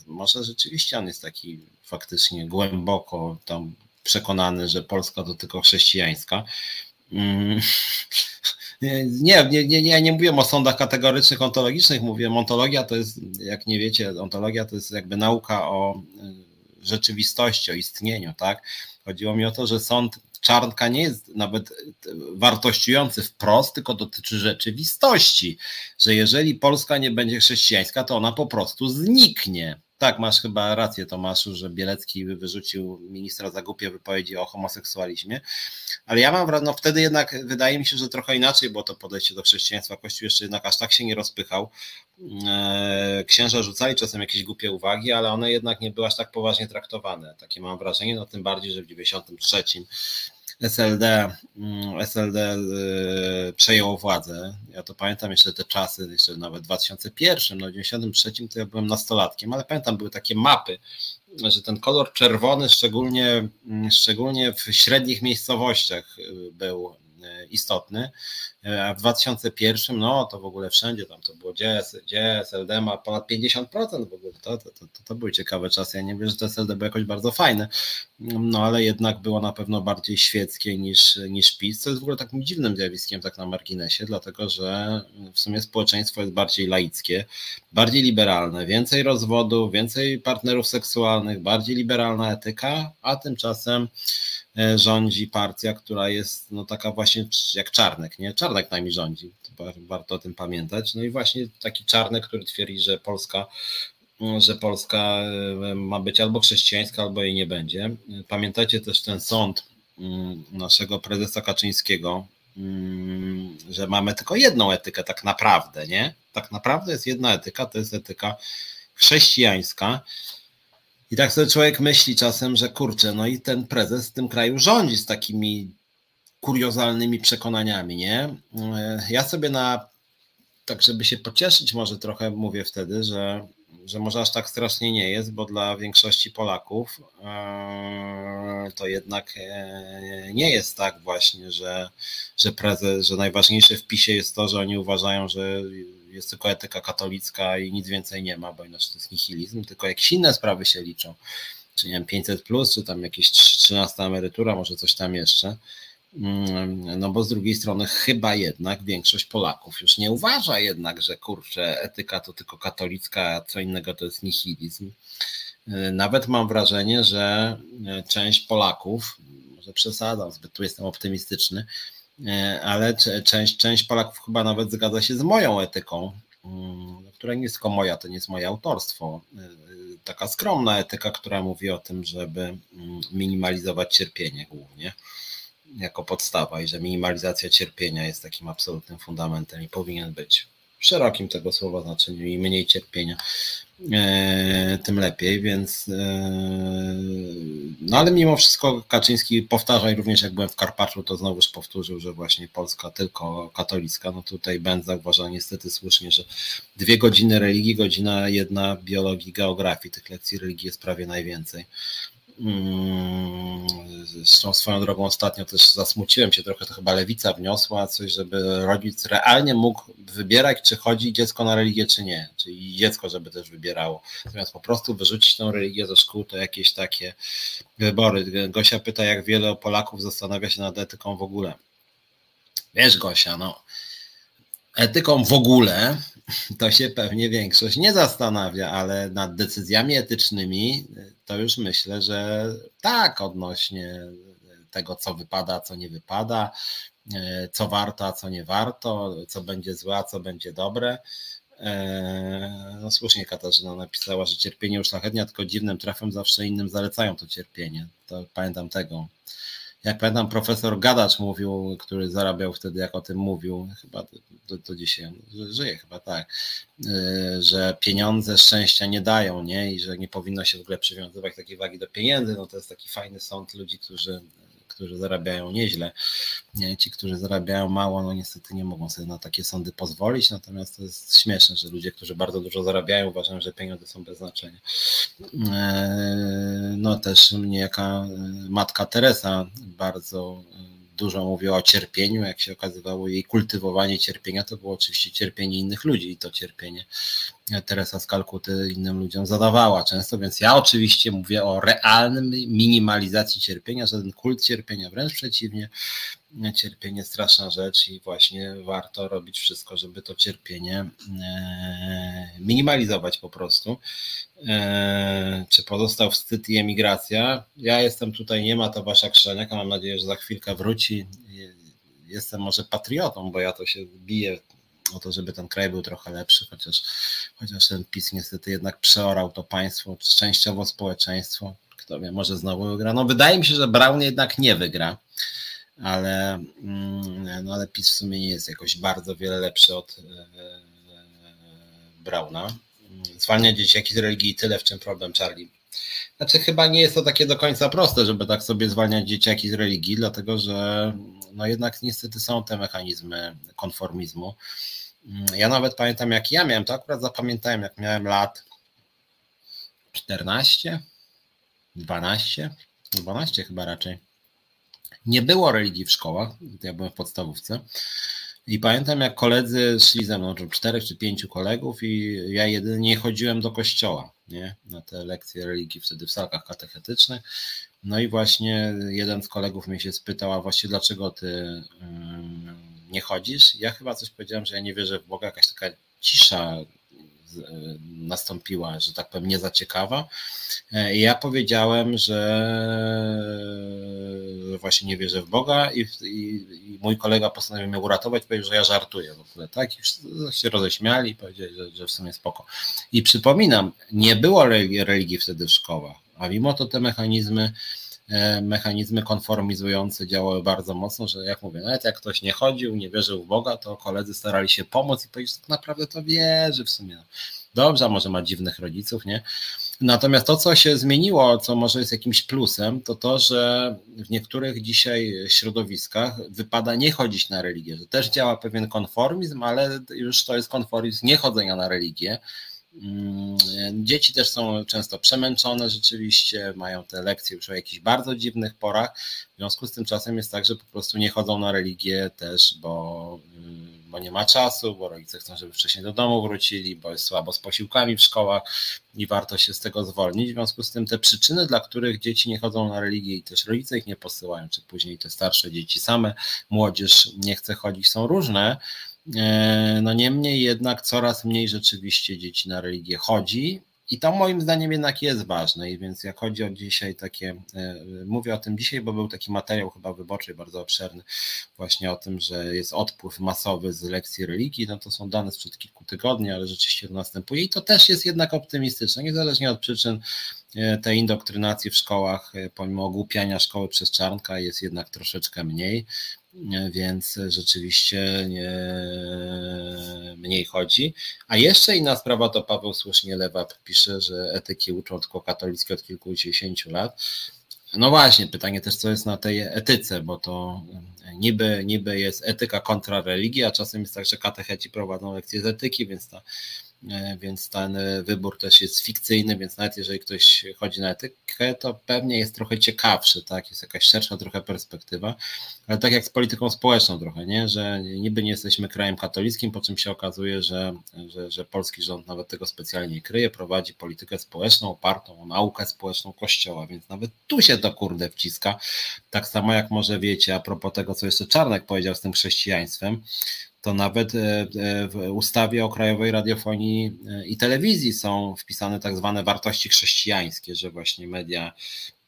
Może rzeczywiście on jest taki faktycznie głęboko tam przekonany, że Polska to tylko chrześcijańska. Nie, nie, nie, nie, nie mówię o sądach kategorycznych, ontologicznych, mówię, ontologia to jest, jak nie wiecie, ontologia to jest jakby nauka o y, rzeczywistości, o istnieniu, tak? Chodziło mi o to, że sąd Czarnka nie jest nawet wartościujący wprost, tylko dotyczy rzeczywistości, że jeżeli Polska nie będzie chrześcijańska, to ona po prostu zniknie. Tak, masz chyba rację, Tomaszu, że Bielecki wyrzucił ministra za głupie wypowiedzi o homoseksualizmie, ale ja mam no wtedy jednak wydaje mi się, że trochę inaczej było to podejście do chrześcijaństwa. Kościół jeszcze jednak aż tak się nie rozpychał. E, księża rzucali czasem jakieś głupie uwagi, ale one jednak nie były aż tak poważnie traktowane. Takie mam wrażenie, no tym bardziej, że w 93 SLD, mm, SLD y, przejęło władzę. Ja to pamiętam jeszcze te czasy, jeszcze nawet w 2001, no w 1993 to ja byłem nastolatkiem, ale pamiętam były takie mapy, że ten kolor czerwony szczególnie, mm, szczególnie w średnich miejscowościach y, był istotny. A w 2001, no to w ogóle wszędzie tam to było, gdzie, gdzie SLD ma ponad 50% w ogóle, to, to, to, to były ciekawe czasy. Ja nie wiem, że to SLD było jakoś bardzo fajne, no ale jednak było na pewno bardziej świeckie niż, niż PiS, co jest w ogóle takim dziwnym zjawiskiem tak na marginesie, dlatego że w sumie społeczeństwo jest bardziej laickie, bardziej liberalne, więcej rozwodów, więcej partnerów seksualnych, bardziej liberalna etyka, a tymczasem E, rządzi partia, która jest no taka właśnie jak Czarnek, nie? Czarnek nami rządzi, warto o tym pamiętać. No i właśnie taki Czarnek, który twierdzi, że Polska że Polska e, ma być albo chrześcijańska, albo jej nie będzie. Pamiętacie też ten sąd mm, naszego prezesa Kaczyńskiego, mm, że mamy tylko jedną etykę tak naprawdę, nie? Tak naprawdę jest jedna etyka, to jest etyka chrześcijańska. I tak sobie człowiek myśli czasem, że kurczę, no i ten prezes w tym kraju rządzi z takimi kuriozalnymi przekonaniami, nie? Ja sobie na, tak żeby się pocieszyć może trochę mówię wtedy, że, że może aż tak strasznie nie jest, bo dla większości Polaków e, to jednak e, nie jest tak właśnie, że, że prezes, że najważniejsze w PiSie jest to, że oni uważają, że jest tylko etyka katolicka i nic więcej nie ma, bo inaczej to jest nihilizm, tylko jakieś inne sprawy się liczą. Czy nie wiem, 500 plus, czy tam jakieś 13 emerytura, może coś tam jeszcze. Mm, no bo z drugiej strony chyba jednak większość Polaków już nie uważa jednak, że kurczę, etyka to tylko katolicka, a co innego to jest nihilizm. Nawet mam wrażenie, że część Polaków, może przesadzam, zbyt tu jestem optymistyczny, E, ale część, część Polaków chyba nawet zgadza się z moją etyką, mm, która nie jest tylko moja, to nie jest moje autorstwo. Taka skromna etyka, która mówi o tym, żeby mm, minimalizować cierpienie głównie jako podstawa i że minimalizacja cierpienia jest takim absolutnym fundamentem i powinien być w szerokim tego słowa znaczeniu. I mniej cierpienia, e, tym lepiej, więc e, no ale mimo wszystko Kaczyński powtarza i również jak byłem w Karpaczu, to znowuż powtórzył, że właśnie Polska tylko katolicka, no tutaj Ben zauważa niestety słusznie, że dwie godziny religii, godzina jedna biologii, geografii, tych lekcji religii jest prawie najwięcej. Mm, zresztą swoją drogą ostatnio też zasmuciłem się trochę, to chyba lewica wniosła coś, żeby rodzic realnie mógł wybierać, czy chodzi dziecko na religię, czy nie. Czyli dziecko, żeby też wybierało. Zamiast po prostu wyrzucić tą religię ze szkół, to jakieś takie wybory. Gosia pyta, jak wiele Polaków zastanawia się nad etyką w ogóle. Wiesz, Gosia, no etyką w ogóle to się pewnie większość nie zastanawia, ale nad decyzjami etycznymi to już myślę, że tak odnośnie tego, co wypada, co nie wypada, co warto, a co nie warto, co będzie złe, a co będzie dobre. No słusznie Katarzyna napisała, że cierpienie uszlachetnia, tylko dziwnym trafem zawsze innym zalecają to cierpienie. To pamiętam tego jak pamiętam, profesor Gadacz mówił, który zarabiał wtedy, jak o tym mówił, chyba do, do dzisiaj żyje, chyba tak, y, że pieniądze szczęścia nie dają, nie? I że nie powinno się w ogóle przywiązywać takiej wagi do pieniędzy. No to jest taki fajny sąd ludzi, którzy którzy zarabiają nieźle. Nie, ci, którzy zarabiają mało, no niestety nie mogą sobie na takie sądy pozwolić, natomiast to jest śmieszne, że ludzie, którzy bardzo dużo zarabiają, uważają, że pieniądze są bez znaczenia. E, no też niejaka matka Teresa bardzo dużo mówiła o cierpieniu, jak się okazywało, jej kultywowanie cierpienia to było oczywiście cierpienie innych ludzi i to cierpienie Teresa z Kalkuty innym ludziom zadawała często, więc ja oczywiście mówię o realnym minimalizacji cierpienia, żaden kult cierpienia, wręcz przeciwnie, cierpienie straszna rzecz i właśnie warto robić wszystko, żeby to cierpienie e, minimalizować po prostu. E, czy pozostał wstyd i emigracja? Ja jestem tutaj, nie ma to wasza Krzeniaka, mam nadzieję, że za chwilkę wróci. Jestem może patriotą, bo ja to się biję o to, żeby ten kraj był trochę lepszy, chociaż, chociaż ten PiS niestety jednak przeorał to państwo, częściowo społeczeństwo. Kto wie, może znowu wygra. No wydaje mi się, że Brown jednak nie wygra ale, mm, no ale PiS w sumie nie jest jakoś bardzo wiele lepszy od e, Brauna. Zwalnia dzieciaki z religii tyle, w czym problem Charlie. Znaczy chyba nie jest to takie do końca proste, żeby tak sobie zwalniać dzieciaki z religii, dlatego że no jednak niestety są te mechanizmy konformizmu. Ja nawet pamiętam, jak ja miałem, to akurat zapamiętałem, jak miałem lat 14, 12, 12 chyba raczej nie było religii w szkołach, ja byłem w podstawówce. I pamiętam, jak koledzy szli ze mną, czy czterech czy pięciu kolegów, i ja jedynie chodziłem do kościoła, nie? Na te lekcje religii wtedy w salkach katechetycznych. No i właśnie jeden z kolegów mnie się spytał, a właśnie dlaczego ty nie chodzisz? Ja chyba coś powiedziałem, że ja nie wierzę w Boga, jakaś taka cisza E, nastąpiła, że tak powiem, nie za ciekawa. E, ja powiedziałem, że właśnie nie wierzę w Boga i, i, i mój kolega postanowił mnie uratować, powiedział, że ja żartuję w ogóle, tak? I się roześmiali i powiedzieli, że, że w sumie spoko. I przypominam, nie było religii wtedy w szkołach, a mimo to te mechanizmy mechanizmy konformizujące działały bardzo mocno, że jak mówię, nawet jak ktoś nie chodził, nie wierzył w Boga, to koledzy starali się pomóc i powiedzieć, że tak naprawdę to wierzy w sumie. Dobrze, może ma dziwnych rodziców, nie? Natomiast to, co się zmieniło, co może jest jakimś plusem, to to, że w niektórych dzisiaj środowiskach wypada nie chodzić na religię, że też działa pewien konformizm, ale już to jest konformizm niechodzenia na religię. Mm, dzieci też są często przemęczone rzeczywiście, mają te lekcje już o jakichś bardzo dziwnych porach. W związku z tym czasem jest tak, że po prostu nie chodzą na religię też, bo, mm, bo nie ma czasu, bo rodzice chcą, żeby wcześniej do domu wrócili, bo jest słabo z posiłkami w szkołach i warto się z tego zwolnić. W związku z tym te przyczyny, dla których dzieci nie chodzą na religię i też rodzice ich nie posyłają, czy później te starsze dzieci same, młodzież nie chce chodzić, są różne. E, no niemniej jednak coraz mniej rzeczywiście dzieci na religię chodzi. I to moim zdaniem jednak jest ważne. I więc jak chodzi o dzisiaj takie, e, mówię o tym dzisiaj, bo był taki materiał chyba wyborczy bardzo obszerny właśnie o tym, że jest odpływ masowy z lekcji religii, no to są dane sprzed kilku tygodni, ale rzeczywiście to następuje i to też jest jednak optymistyczne, niezależnie od przyczyn e, tej indoktrynacji w szkołach, pomimo ogłupiania szkoły przez czarnka jest jednak troszeczkę mniej więc rzeczywiście nie, mniej chodzi. A jeszcze inna sprawa to Paweł słusznie Lewap pisze, że etyki uczą tylko katolickie od kilkudziesięciu lat. No właśnie, pytanie też, co jest na tej etyce, bo to niby, niby jest etyka kontra religia, a czasem jest tak, że katecheci prowadzą lekcje z etyki, więc ta więc ten e, wybór też jest fikcyjny, więc nawet jeżeli ktoś chodzi na etykę, to pewnie jest trochę ciekawszy, tak? Jest jakaś szersza trochę perspektywa, ale tak jak z polityką społeczną trochę, nie? Że niby nie jesteśmy krajem katolickim, po czym się okazuje, że, że, że polski rząd nawet tego specjalnie nie kryje, prowadzi politykę społeczną opartą o naukę społeczną Kościoła, więc nawet tu się to kurde wciska. Tak samo jak może wiecie, a propos tego, co jeszcze Czarnek powiedział z tym chrześcijaństwem, to nawet e, w ustawie o Krajowej Radiofonii i Telewizji są wpisane tak zwane wartości chrześcijańskie, że właśnie media,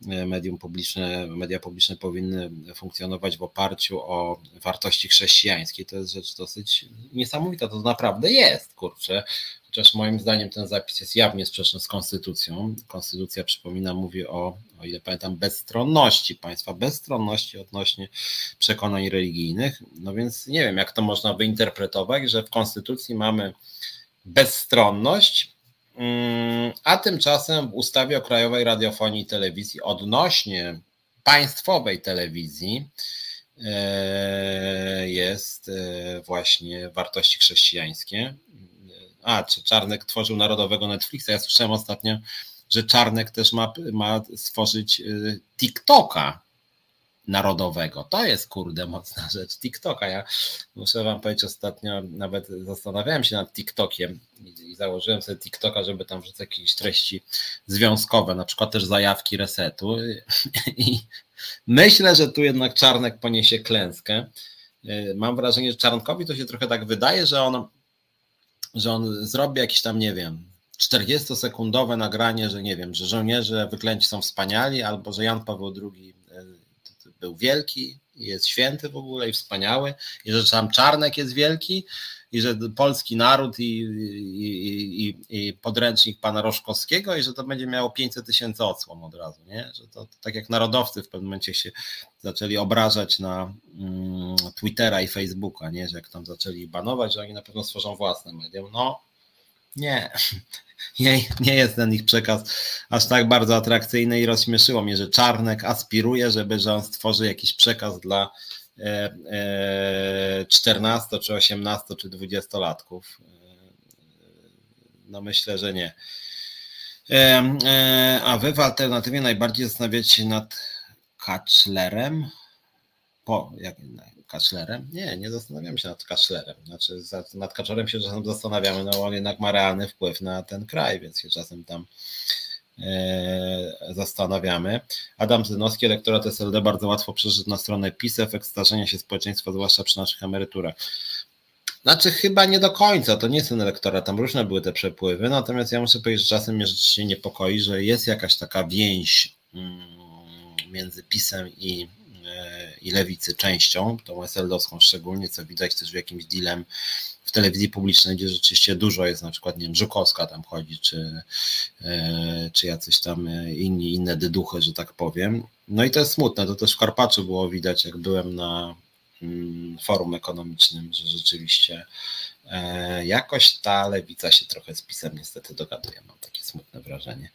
medium publiczne, media publiczne powinny funkcjonować w oparciu o wartości chrześcijańskie. To jest rzecz dosyć niesamowita, to naprawdę jest, kurczę. Chociaż moim zdaniem ten zapis jest jawnie sprzeczny z konstytucją. Konstytucja, przypomina, mówi o, o ile pamiętam, bezstronności państwa, bezstronności odnośnie przekonań religijnych. No więc nie wiem, jak to można wyinterpretować, że w konstytucji mamy bezstronność, mm, a tymczasem w ustawie o Krajowej Radiofonii i Telewizji odnośnie państwowej telewizji e, jest e, właśnie wartości chrześcijańskie a, czy Czarnek tworzył narodowego Netflixa. Ja słyszałem ostatnio, że Czarnek też ma, ma stworzyć y, TikToka narodowego. To jest kurde mocna rzecz. TikToka. Ja muszę wam powiedzieć, ostatnio nawet zastanawiałem się nad TikTokiem i, założyłem sobie TikToka, żeby tam wrzucać jakieś treści związkowe, na przykład też zajawki resetu. I myślę, że tu jednak Czarnek poniesie klęskę. Y, mam wrażenie, że Czarnkowi to się trochę tak wydaje, że on że on zrobi jakieś tam, nie wiem, 40-sekundowe nagranie, że nie wiem, że żołnierze wyklęci są wspaniali, albo że Jan Paweł II e, był wielki, jest święty w ogóle i wspaniały, i że tam Czarnek jest wielki, i że polski naród i, i, i, i, podręcznik pana Roszkowskiego i że to będzie miało 500 tysięcy odsłon od razu, nie? Że to, to, tak jak narodowcy w pewnym momencie się zaczęli obrażać na mm, Twittera i Facebooka, nie? Że jak tam zaczęli banować, że oni na pewno stworzą własne medium. No nie, nie, nie jest ten ich przekaz aż tak bardzo atrakcyjny i rozśmieszyło mnie, że Czarnek aspiruje, żeby, że on stworzy jakiś przekaz dla 14 e, e, czy 18 czy 20 latków. E, no myślę, że nie. A wy w alternatywie najbardziej zastanawiacie się nad Kaclerem? Po, jak, Kaclerem? Nie, nie zastanawiam się nad Kaclerem. Znaczy, nad Kaczorem się czasem zastanawiamy, no on jednak ma realny wpływ na ten kraj, więc się czasem tam zastanawiamy. Adam Zynowski, elektorat SLD bardzo łatwo przeżyć na stronę PiS, efekt starzenia się społeczeństwa, zwłaszcza przy naszych emeryturach. Znaczy chyba nie do końca, to nie jest ten elektorat, tam różne były te przepływy, natomiast ja muszę powiedzieć, że czasem mnie rzeczywiście niepokoi, że jest jakaś taka więź mm, między PiSem i, e, i lewicy częścią, tą SLD-owską szczególnie, co widać też w jakimś dealem telewizji publicznej, gdzie rzeczywiście dużo jest, na przykład, nie wiem, Żukowska tam chodzi, czy, e, czy jacyś tam e, inni, inne dyduchy, że tak powiem. No i to jest smutne, to też w Karpaczu było widać, jak byłem na mm, forum ekonomicznym, że rzeczywiście e, jakoś ta lewica się trochę z pisem niestety dogaduje, mam takie smutne wrażenie.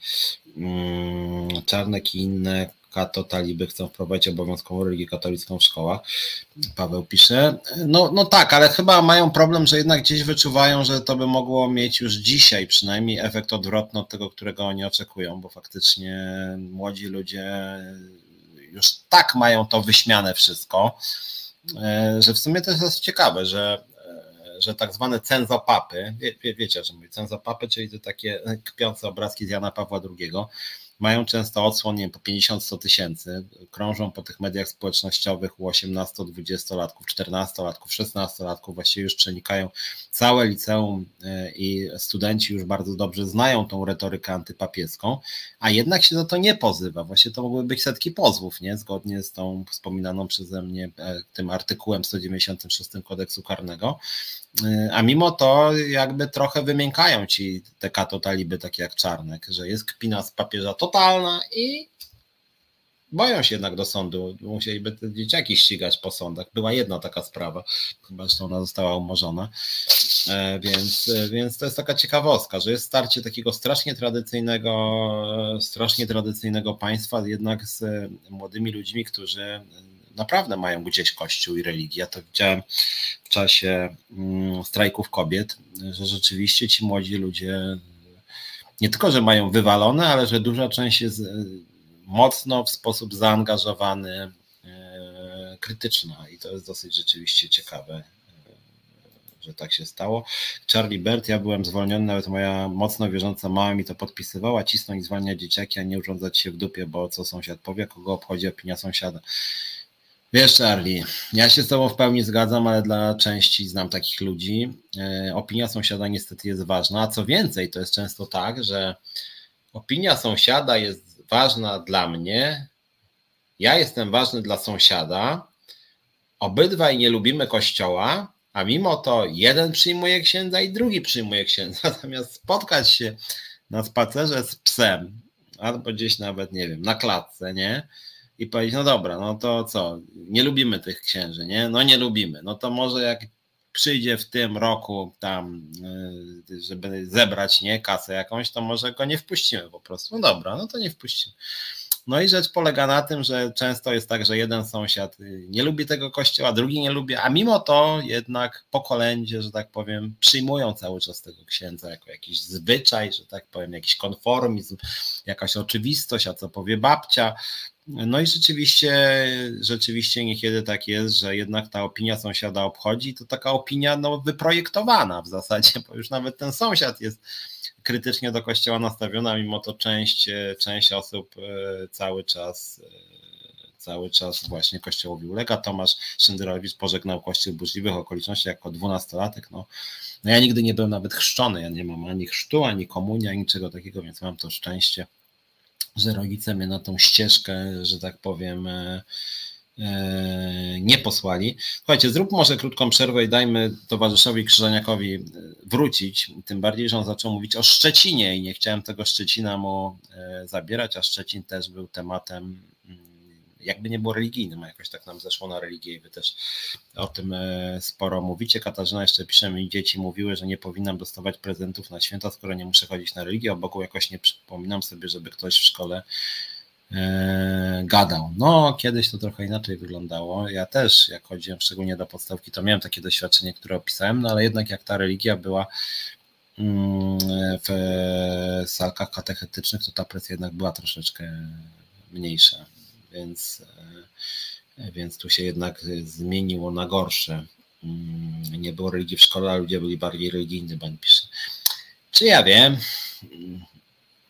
Mm, Czarnek i inne kato taliby chcą wprowadzić obowiązkową religię katolicką w szkołach. Paweł pisze. No, no tak, ale chyba mają problem, że jednak gdzieś wyczuwają, że to by mogło mieć już dzisiaj przynajmniej efekt odwrotny od tego, którego oni oczekują, bo faktycznie młodzi ludzie już tak mają to wyśmiane wszystko, e, że w sumie to jest ciekawe, że e, że tak zwane cenzopapy, wie, wie, wiecie o czym mówię, cenzopapy, czyli to takie kpiące obrazki z Jana Pawła II, mają często odsłon, nie po 50-100 tysięcy, krążą po tych mediach społecznościowych u 18-20-latków, 14-latków, 16-latków, właściwie już przenikają całe liceum e, i studenci już bardzo dobrze znają tą retorykę antypapieską, a jednak się za to nie pozywa. Właśnie to mogły być setki pozwów, nie? Zgodnie z tą wspominaną przeze mnie e, tym artykułem 196 kodeksu karnego. E, a mimo to jakby trochę wymiękają ci te kato taliby takie jak Czarnek, że jest kpina z papieża totalna i boją się jednak do sądu. Musieliby te dzieciaki ścigać po sądach. Była jedna taka sprawa, chyba że ona została umorzona. E, więc, e, więc to jest taka ciekawostka, że jest starcie takiego strasznie tradycyjnego, strasznie tradycyjnego państwa, jednak z młodymi ludźmi, którzy naprawdę mają gdzieś kościół i religię. Ja to widziałem w czasie mm, strajków kobiet, że rzeczywiście ci młodzi ludzie nie tylko, że mają wywalone, ale że duża część jest e, mocno w sposób zaangażowany, e, krytyczna i to jest dosyć rzeczywiście ciekawe e, że tak się stało. Charlie Bert, ja byłem zwolniony, nawet moja mocno wierząca mama mi to podpisywała, cisnąć i zwalniać dzieciaki, a nie urządzać się w dupie, bo co sąsiad powie, kogo obchodzi opinia sąsiada. Wiesz, Charlie, ja się z Tobą w pełni zgadzam, ale dla części znam takich ludzi. E, opinia sąsiada niestety jest ważna. Co więcej, to jest często tak, że opinia sąsiada jest ważna dla mnie, ja jestem ważny dla sąsiada, obydwaj nie lubimy kościoła, a mimo to jeden przyjmuje księdza i drugi przyjmuje księdza. Zamiast spotkać się na spacerze z psem, albo gdzieś nawet, nie wiem, na klatce, nie? I powiedzieć, no dobra, no to co, nie lubimy tych księży, nie? No nie lubimy. No to może jak przyjdzie w tym roku tam, y, żeby zebrać, nie, kasę jakąś, to może go nie wpuścimy po prostu. No dobra, no to nie wpuścimy. No i rzecz polega na tym, że często jest tak, że jeden sąsiad y, nie lubi tego kościoła, drugi nie lubi, a mimo to jednak po kolędzie, że tak powiem, przyjmują cały czas tego księdza jako jakiś zwyczaj, że tak powiem, jakiś konformizm, jakaś oczywistość, a co powie babcia. No i rzeczywiście, rzeczywiście niekiedy tak jest, że jednak ta opinia sąsiada obchodzi, to taka opinia no, wyprojektowana w zasadzie, bo już nawet ten sąsiad jest krytycznie do kościoła nastawiona, mimo to część, część osób e, cały czas e, cały czas właśnie kościołowi ulega. Tomasz Szynderowicz pożegnał kościół w burzliwych okolicznościach jako dwunastolatek. No, no ja nigdy nie byłem nawet chrzczony, ja nie mam ani chrztu, ani komunii, ani niczego takiego, więc mam to szczęście, że rodzice mnie na tą ścieżkę, że tak powiem, E, nie posłali. Słuchajcie, zrób może krótką przerwę i dajmy towarzyszowi Krzyżaniakowi e, wrócić, tym bardziej, że on zaczął mówić o Szczecinie i nie chciałem tego Szczecina mu e, zabierać, a Szczecin też był tematem jakby nie było religijnym, a jakoś tak nam zeszło na religię i wy też o tym sporo mówicie. Katarzyna jeszcze pisze mi, dzieci mówiły, że nie powinnam dostawać prezentów na święta, skoro nie muszę chodzić na religię, obok jakoś nie przypominam sobie, żeby ktoś w szkole E, gadał. No, kiedyś to trochę inaczej wyglądało. Ja też, jak chodziłem szczególnie do podstawki, to miałem takie doświadczenie, które opisałem, no ale jednak jak ta religia była mm, w salkach katechetycznych, to ta presja jednak była troszeczkę mniejsza, więc, e, więc tu się jednak zmieniło na gorsze. Mm, nie było religii w szkole, a ludzie byli bardziej religijni, pan pisze. Czy ja wiem?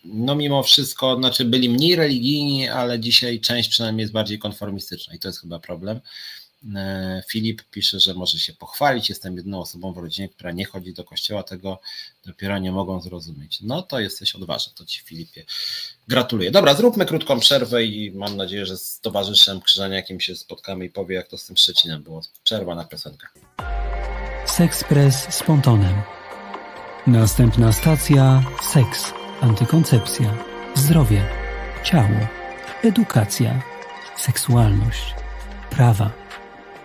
no mimo wszystko, znaczy byli mniej religijni, ale dzisiaj część przynajmniej jest bardziej konformistyczna i to jest chyba problem. E, Filip pisze, że może się pochwalić, jestem jedną osobą w rodzinie, która nie chodzi do kościoła, tego dopiero nie mogą zrozumieć. No to jesteś odważny, to ci Filipie gratuluję. Dobra, zróbmy krótką przerwę i mam nadzieję, że z towarzyszem Krzyżaniakiem się spotkamy i powie, jak to z tym Szczecinem było. Przerwa na piosenkę. Sexpress z Pontonem. Następna stacja seks antykoncepcja, zdrowie, ciało, edukacja, seksualność, prawa,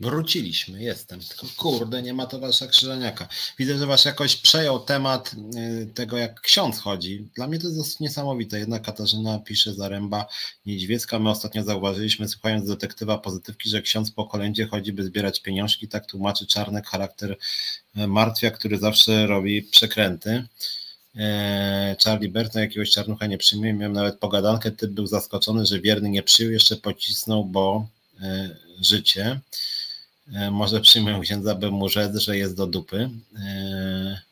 Wróciliśmy, jestem. Tylko kurde, nie ma towarzysza Krzyżaniaka. Widzę, że was jakoś przejął temat y, tego, jak ksiądz chodzi. Dla mnie to jest dosyć niesamowite. Jedna Katarzyna pisze Zaręba Niedźwiecka. My ostatnio zauważyliśmy, słuchając detektywa pozytywki, że ksiądz po kolędzie chodzi, by zbierać pieniążki. Tak tłumaczy Czarnek charakter y, martwia, który zawsze robi przekręty. Y, Charlie Burton jakiegoś czarnucha nie przyjmuje. Miałem nawet pogadankę. Typ był zaskoczony, że wierny nie przyjął. Jeszcze pocisnął, bo życie. E, może przyjmę księdza, by mu rzec, że jest do dupy. E,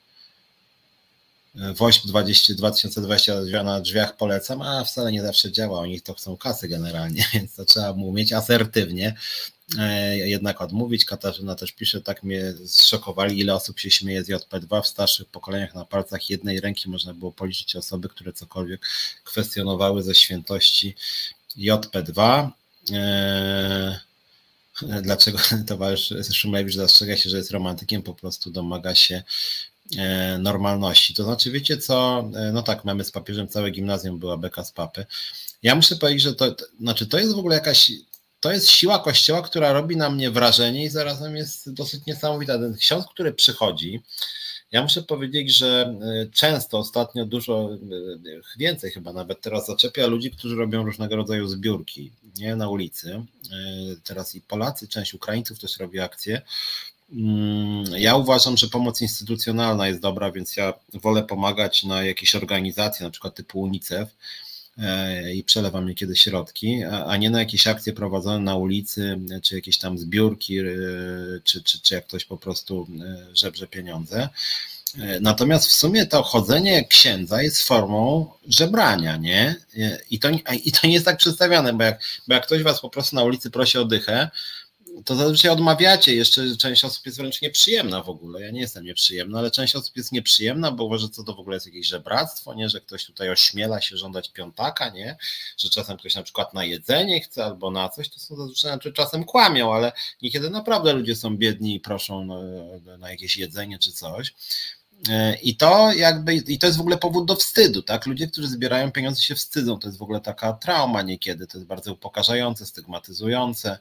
WOŚP 20, 2022 na drzwiach polecam, a wcale nie zawsze działa. Oni to chcą kasy generalnie, więc to trzeba mu umieć asertywnie e, jednak odmówić. Katarzyna też pisze, tak mnie zszokowali, ile osób się śmieje z JP2. W starszych pokoleniach na palcach jednej ręki można było policzyć osoby, które cokolwiek kwestionowały ze świętości JP2. Eee, dlaczego towarzysz Szumlewicz zastrzega się, że jest romantykiem, po prostu domaga się e, normalności. To znaczy, wiecie co, e, no tak, mamy z papieżem całe gimnazjum, była beka z papy. Ja muszę powiedzieć, że to, to znaczy, to jest w ogóle jakaś, to jest siła Kościoła, która robi na mnie wrażenie i zarazem jest dosyć niesamowita. Ten ksiądz, który przychodzi, ja muszę powiedzieć, że e, często ostatnio dużo e, więcej chyba nawet teraz zaczepia ludzi, którzy robią różnego rodzaju zbiórki nie na ulicy. E, teraz i Polacy, część Ukraińców też robi akcje. Mm, ja uważam, że pomoc instytucjonalna jest dobra, więc ja wolę pomagać na jakieś organizacje, na przykład typu UNICEF i przelewam niekiedy środki, a nie na jakieś akcje prowadzone na ulicy, czy jakieś tam zbiórki, e, czy, czy, czy jak ktoś po prostu e, żebrze pieniądze. Natomiast w sumie to chodzenie księdza jest formą żebrania, nie? I to, i to nie jest tak przedstawiane, bo jak, bo jak ktoś was po prostu na ulicy prosi o dychę, to zazwyczaj odmawiacie. Jeszcze część osób jest wręcz nieprzyjemna w ogóle. Ja nie jestem nieprzyjemna, ale część osób jest nieprzyjemna, bo uważa, że to w ogóle jest jakieś żebractwo, nie? że ktoś tutaj ośmiela się żądać piątaka, nie? że czasem ktoś na przykład na jedzenie chce albo na coś, to są zazwyczaj, znaczy czasem kłamią, ale niekiedy naprawdę ludzie są biedni i proszą na, na jakieś jedzenie czy coś. E, I to jakby, i to jest w ogóle powód do wstydu, tak? Ludzie, którzy zbierają pieniądze się wstydzą, to jest w ogóle taka trauma niekiedy, to jest bardzo upokarzające, stygmatyzujące.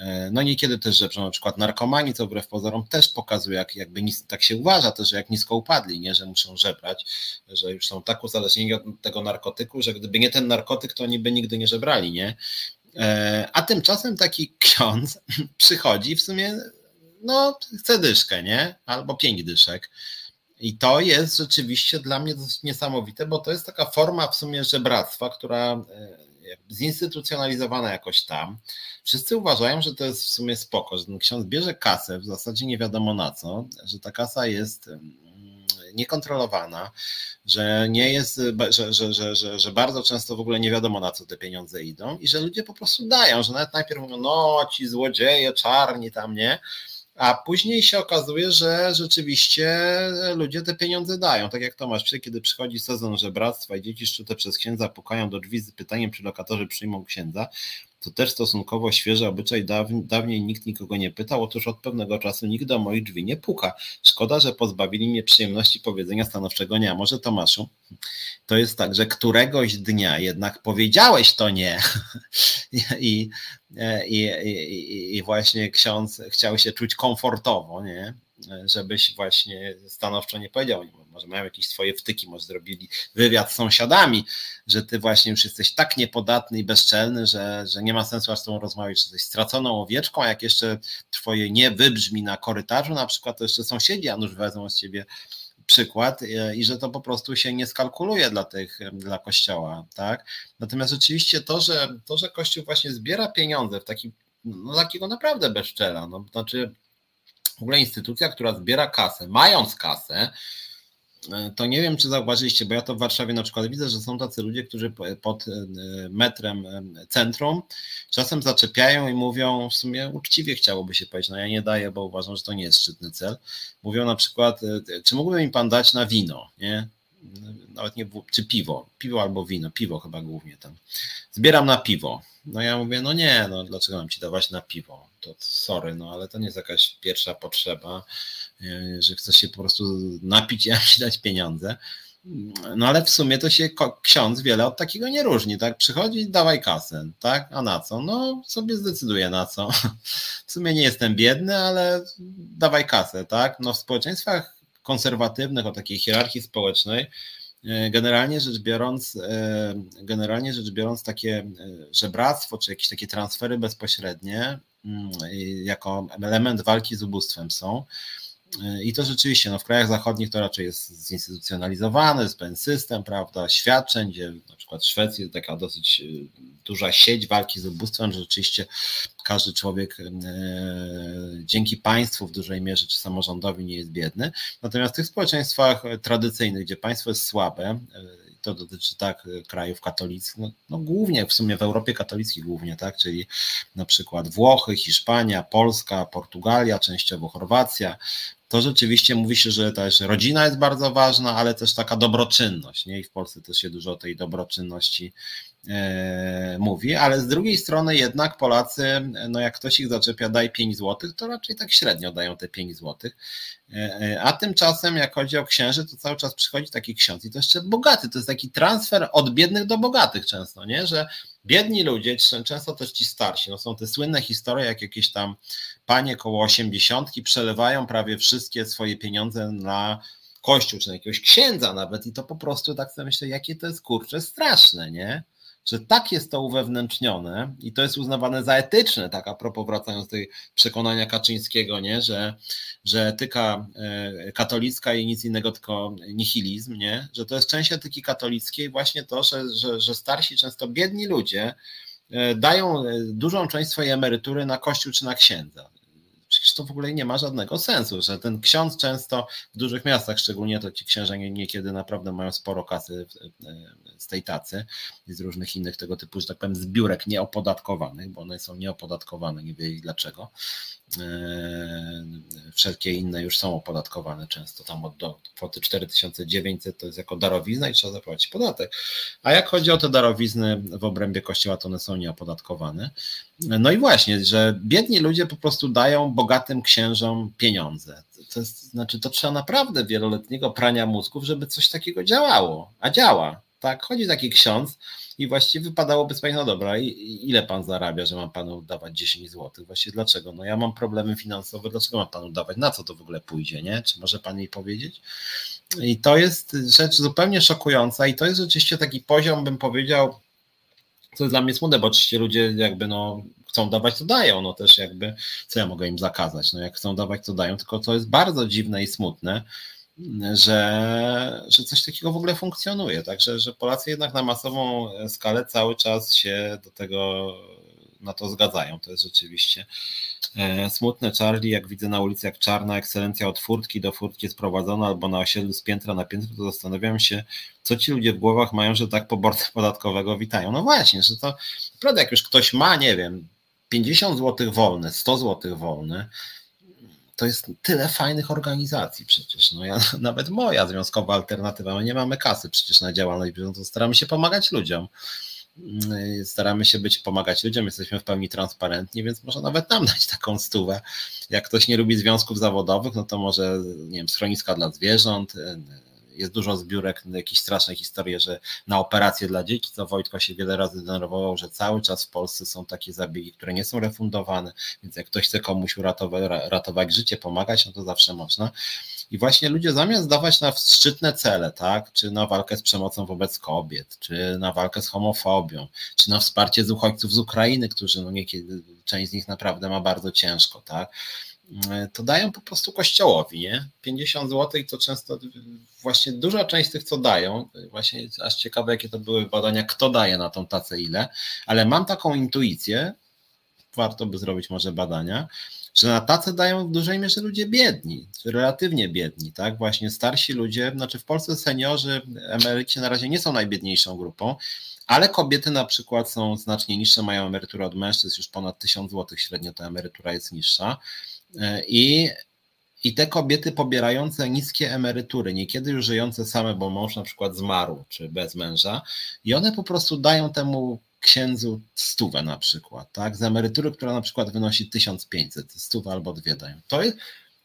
E, no niekiedy też że na przykład narkomani, co wbrew pozorom też pokazuje, jak, jakby tak się uważa też, że jak nisko upadli, nie, że muszą żebrać, że już są tak uzależnieni od tego narkotyku, że gdyby nie ten narkotyk, to oni by nigdy nie żebrali, nie? E, a tymczasem taki ksiądz przychodzi w sumie, no chce dyszkę, nie? Albo pięć dyszek i to jest rzeczywiście dla mnie dosyć niesamowite, bo to jest taka forma w sumie żebractwa, która e, zinstytucjonalizowana jakoś tam. Wszyscy uważają, że to jest w sumie spoko, że ten ksiądz bierze kasę w zasadzie nie wiadomo na co, że ta kasa jest mm, niekontrolowana, że nie jest, że, że, że, że, że bardzo często w ogóle nie wiadomo na co te pieniądze idą i że ludzie po prostu dają, że nawet najpierw mówią, no ci złodzieje, czarni tam, nie? A później się okazuje, że rzeczywiście ludzie te pieniądze dają. Tak jak Tomasz, kiedy przychodzi sezon żebractwa i dzieci szczute przez księdza pukają do drzwi z pytaniem, czy lokatorzy przyjmą księdza, to też stosunkowo świeży obyczaj. Dawniej nikt nikogo nie pytał, otóż od pewnego czasu nikt do moich drzwi nie puka. Szkoda, że pozbawili mnie przyjemności powiedzenia stanowczego nie. A może Tomaszu, to jest tak, że któregoś dnia jednak powiedziałeś to nie i, i, i, i właśnie ksiądz chciał się czuć komfortowo, nie? żebyś właśnie stanowczo nie powiedział, może mają jakieś swoje wtyki, może zrobili wywiad z sąsiadami, że ty właśnie już jesteś tak niepodatny i bezczelny, że, że nie ma sensu aż z tobą rozmawiać, że jesteś straconą owieczką, a jak jeszcze twoje nie wybrzmi na korytarzu na przykład, to jeszcze sąsiedzi, a nuż wezmą z ciebie przykład e, i że to po prostu się nie skalkuluje dla tych, dla kościoła, tak? Natomiast rzeczywiście to, że to, że kościół właśnie zbiera pieniądze w taki, no takiego naprawdę bezczela, no znaczy w ogóle instytucja, która zbiera kasę, mając kasę, to nie wiem, czy zauważyliście, bo ja to w Warszawie na przykład widzę, że są tacy ludzie, którzy pod e, metrem e, centrum czasem zaczepiają i mówią, w sumie uczciwie chciałoby się powiedzieć, no ja nie daję, bo uważam, że to nie jest szczytny cel. Mówią na przykład, czy mógłby mi pan dać na wino, nie? Nawet nie, czy piwo, piwo albo wino, piwo chyba głównie tam. Zbieram na piwo. No ja mówię, no nie, no dlaczego mam ci dawać na piwo? To sorry, no ale to nie jest jakaś pierwsza potrzeba, e, że chcesz się po prostu napić i dać pieniądze. No ale w sumie to się ksiądz wiele od takiego nie różni, tak? Przychodzi, dawaj kasę, tak? A na co? No sobie zdecyduje na co. W sumie nie jestem biedny, ale dawaj kasę, tak? No w społeczeństwach konserwatywnych, o takiej hierarchii społecznej, E, generalnie rzecz biorąc, e, generalnie rzecz biorąc, takie e, żebractwo czy jakieś takie transfery bezpośrednie mm, jako element walki z ubóstwem są. I to rzeczywiście, no w krajach zachodnich to raczej jest zinstytucjonalizowane, jest pewien system, prawda, świadczeń, gdzie na przykład w Szwecji jest taka dosyć duża sieć walki z ubóstwem, że rzeczywiście każdy człowiek dzięki państwu w dużej mierze czy samorządowi nie jest biedny. Natomiast w tych społeczeństwach tradycyjnych, gdzie państwo jest słabe, to dotyczy tak krajów katolickich, no, no, głównie w sumie w Europie katolickiej głównie, tak, czyli na przykład Włochy, Hiszpania, Polska, Portugalia, częściowo Chorwacja, to rzeczywiście mówi się, że też rodzina jest bardzo ważna, ale też taka dobroczynność. Nie? I w Polsce też się dużo o tej dobroczynności e, mówi, ale z drugiej strony jednak Polacy, no jak ktoś ich zaczepia, daj 5 zł, to raczej tak średnio dają te 5 zł. E, e, a tymczasem, jak chodzi o księży, to cały czas przychodzi taki ksiądz i to jeszcze bogaty. To jest taki transfer od biednych do bogatych często, nie? że biedni ludzie, często też ci starsi, no są te słynne historie, jak jakieś tam panie koło osiemdziesiątki przelewają prawie wszystkie swoje pieniądze na kościół, czy na jakiegoś księdza nawet i to po prostu tak sobie myślę, jakie to jest kurcze straszne, nie? Że tak jest to uwewnętrznione i to jest uznawane za etyczne, tak a propos wracając do tej przekonania Kaczyńskiego, nie, że, że etyka e, katolicka i nic innego, tylko nihilizm, nie, że to jest część etyki katolickiej właśnie to, że, że, że starsi, często biedni ludzie e, dają e, dużą część swojej emerytury na kościół czy na księdza przecież to w ogóle nie ma żadnego sensu, że ten ksiądz często w dużych miastach, szczególnie to ci księża niekiedy naprawdę mają sporo kasy z tej tacy i z różnych innych tego typu, że tak powiem, zbiórek nieopodatkowanych, bo one są nieopodatkowane, nie wie dlaczego. E, wszelkie inne już są opodatkowane często, tam od do kwoty 4900 to jest jako darowizna i trzeba zapłacić podatek. A jak chodzi o te darowizny w obrębie kościoła, to one są nieopodatkowane. No i właśnie, że biedni ludzie po prostu dają bogatym księżom pieniądze. To jest, znaczy, to trzeba naprawdę wieloletniego prania mózgów, żeby coś takiego działało, a działa. Tak, chodzi taki ksiądz i właściwie wypadałoby sobie, no dobra, ile pan zarabia, że mam panu dawać 10 zł? Właściwie dlaczego? No ja mam problemy finansowe, dlaczego mam panu dawać? Na co to w ogóle pójdzie, nie? Czy może pan jej powiedzieć? I to jest rzecz zupełnie szokująca i to jest rzeczywiście taki poziom, bym powiedział, co jest dla mnie smutne, bo oczywiście ludzie jakby no chcą dawać, to dają, no też jakby, co ja mogę im zakazać, no jak chcą dawać, to dają, tylko to jest bardzo dziwne i smutne, że, że coś takiego w ogóle funkcjonuje. Także, że Polacy jednak na masową skalę cały czas się do tego na to zgadzają. To jest rzeczywiście e, smutne. Charlie, jak widzę na ulicy, jak czarna ekscelencja od furtki do furtki jest prowadzona albo na osiedlu z piętra na piętro, to zastanawiam się, co ci ludzie w głowach mają, że tak poborcę podatkowego witają. No właśnie, że to naprawdę jak już ktoś ma, nie wiem, 50 zł wolne, 100 zł wolne, to jest tyle fajnych organizacji przecież. No ja, nawet moja związkowa alternatywa, my nie mamy kasy przecież na działalność bieżącą, staramy się pomagać ludziom. Mm, staramy się być, pomagać ludziom, jesteśmy w pełni transparentni, więc może nawet nam dać taką stówę. Jak ktoś nie lubi związków zawodowych, no to może, nie wiem, schroniska dla zwierząt, jest dużo zbiórek, jakieś straszne historie, że na operacje dla dzieci, co Wojtko się wiele razy denerwował, że cały czas w Polsce są takie zabiegi, które nie są refundowane, więc jak ktoś chce komuś uratować, ratować życie, pomagać, no to zawsze można. I właśnie ludzie zamiast dawać na szczytne cele, tak, czy na walkę z przemocą wobec kobiet, czy na walkę z homofobią, czy na wsparcie z uchodźców z Ukrainy, którzy no niekiedy, część z nich naprawdę ma bardzo ciężko, tak, to dają po prostu kościołowi, nie? 50 zł to często właśnie duża część tych, co dają, właśnie aż ciekawe, jakie to były badania, kto daje na tą tacę ile, ale mam taką intuicję, warto by zrobić może badania, że na tacę dają w dużej mierze ludzie biedni, relatywnie biedni, tak? Właśnie starsi ludzie, znaczy w Polsce seniorzy, emeryci na razie nie są najbiedniejszą grupą, ale kobiety na przykład są znacznie niższe, mają emeryturę od mężczyzn, już ponad 1000 zł średnio ta emerytura jest niższa. E, I, I te kobiety pobierające niskie emerytury, niekiedy już żyjące same, bo mąż na przykład zmarł, czy bez męża, i one po prostu dają temu księdzu stówę na przykład, tak? Z emerytury, która na przykład wynosi 1500, stówę albo dwie dają. To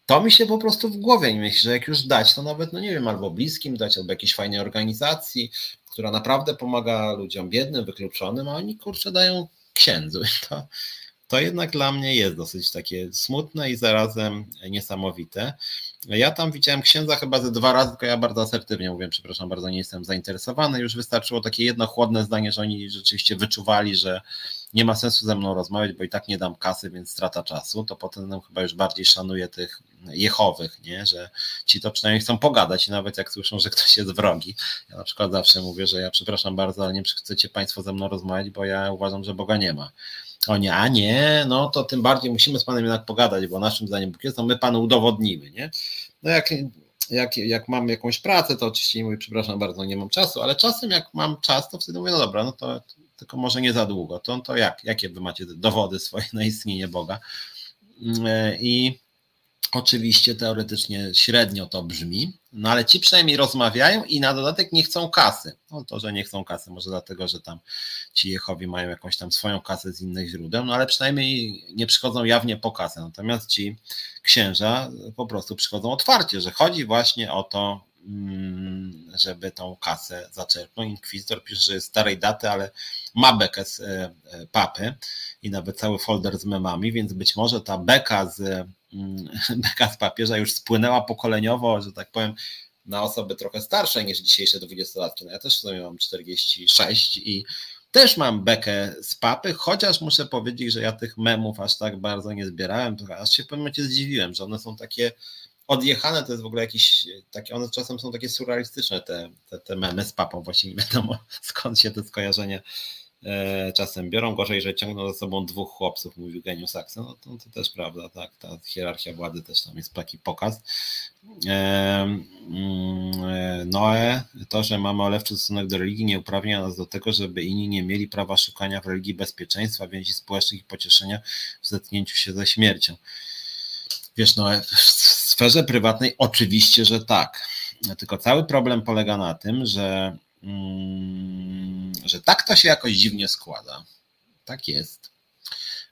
to mi się po prostu w głowie nie myśli, że jak już dać, to nawet, no nie wiem, albo bliskim dać, albo jakiejś fajnej organizacji, która naprawdę pomaga ludziom biednym, wykluczonym, a oni kurczę dają księdzu. To, to jednak dla mnie jest dosyć takie smutne i zarazem niesamowite. Ja tam widziałem księdza chyba ze dwa razy, tylko ja bardzo asertywnie mówię, przepraszam bardzo, nie jestem zainteresowany. Już wystarczyło takie jedno chłodne zdanie, że oni rzeczywiście wyczuwali, że nie ma sensu ze mną rozmawiać, bo i tak nie dam kasy, więc strata czasu. To potem chyba już bardziej szanuję tych jechowych, nie? że ci to przynajmniej chcą pogadać i nawet jak słyszą, że ktoś jest wrogi. Ja na przykład zawsze mówię, że ja przepraszam bardzo, ale nie chcecie Państwo ze mną rozmawiać, bo ja uważam, że Boga nie ma. Oni, a nie, no to tym bardziej musimy z Panem jednak pogadać, bo naszym zdaniem Bóg jest, to my Panu udowodnimy, nie? No jak, jak, jak mam jakąś pracę, to oczywiście nie mówię, przepraszam bardzo, nie mam czasu, ale czasem jak mam czas, to wtedy mówię, no dobra, no to tylko może nie za długo, to, to jak, jakie wy macie dowody swoje na istnienie Boga? I Oczywiście teoretycznie średnio to brzmi, no ale ci przynajmniej rozmawiają i na dodatek nie chcą kasy. No to, że nie chcą kasy, może dlatego, że tam ci Jehowi mają jakąś tam swoją kasę z innych źródeł, no ale przynajmniej nie przychodzą jawnie po kasę. Natomiast ci księża po prostu przychodzą otwarcie, że chodzi właśnie o to, mm, żeby tą kasę zaczerpnąć. Inkwizytor pisze, że jest starej daty, ale ma bekę z e, e, papy i nawet cały folder z memami, więc być może ta beka z beka z papieża już spłynęła pokoleniowo, że tak powiem, na osoby trochę starsze niż dzisiejsze dwudziestolatki. No ja też w sumie mam 46 i też mam bekę z papy, chociaż muszę powiedzieć, że ja tych memów aż tak bardzo nie zbierałem, aż się w pewnym momencie zdziwiłem, że one są takie odjechane, to jest w ogóle jakieś takie, one czasem są takie surrealistyczne, te, te, te memy z papą, właśnie nie wiadomo skąd się te skojarzenia czasem biorą. Gorzej, że ciągną za sobą dwóch chłopców, mówił Genius Saxon, no to, to też prawda, tak, ta hierarchia władzy też tam jest taki pokaz. E, mm, Noe, to, że mamy olewczy stosunek do religii nie uprawnia nas do tego, żeby inni nie mieli prawa szukania w religii bezpieczeństwa, więzi społecznych i pocieszenia w zetknięciu się ze śmiercią. Wiesz, no w sferze prywatnej oczywiście, że tak. Tylko cały problem polega na tym, że, że tak to się jakoś dziwnie składa. Tak jest.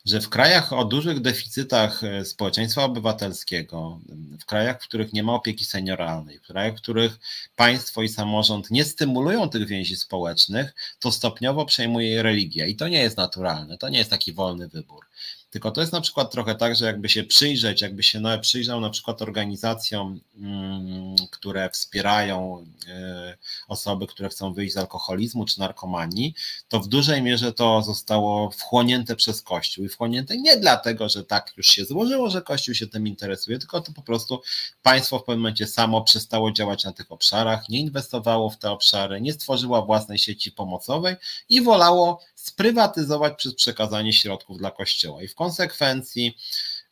Że w krajach o dużych deficytach e, społeczeństwa obywatelskiego, w krajach, w których nie ma opieki senioralnej, w krajach, w których państwo i samorząd nie stymulują tych więzi społecznych, to stopniowo przejmuje religia. I to nie jest naturalne, to nie jest taki wolny wybór. Tylko to jest na przykład trochę tak, że jakby się przyjrzeć, jakby się no, przyjrzał na przykład organizacjom, mm, które wspierają e, osoby, które chcą wyjść z alkoholizmu czy narkomanii, to w dużej mierze to zostało wchłonięte przez Kościół. I wchłonięte nie dlatego, że tak już się złożyło, że Kościół się tym interesuje, tylko to po prostu państwo w pewnym momencie samo przestało działać na tych obszarach, nie inwestowało w te obszary, nie stworzyło własnej sieci pomocowej i wolało sprywatyzować przez przekazanie środków dla Kościoła. I w konsekwencji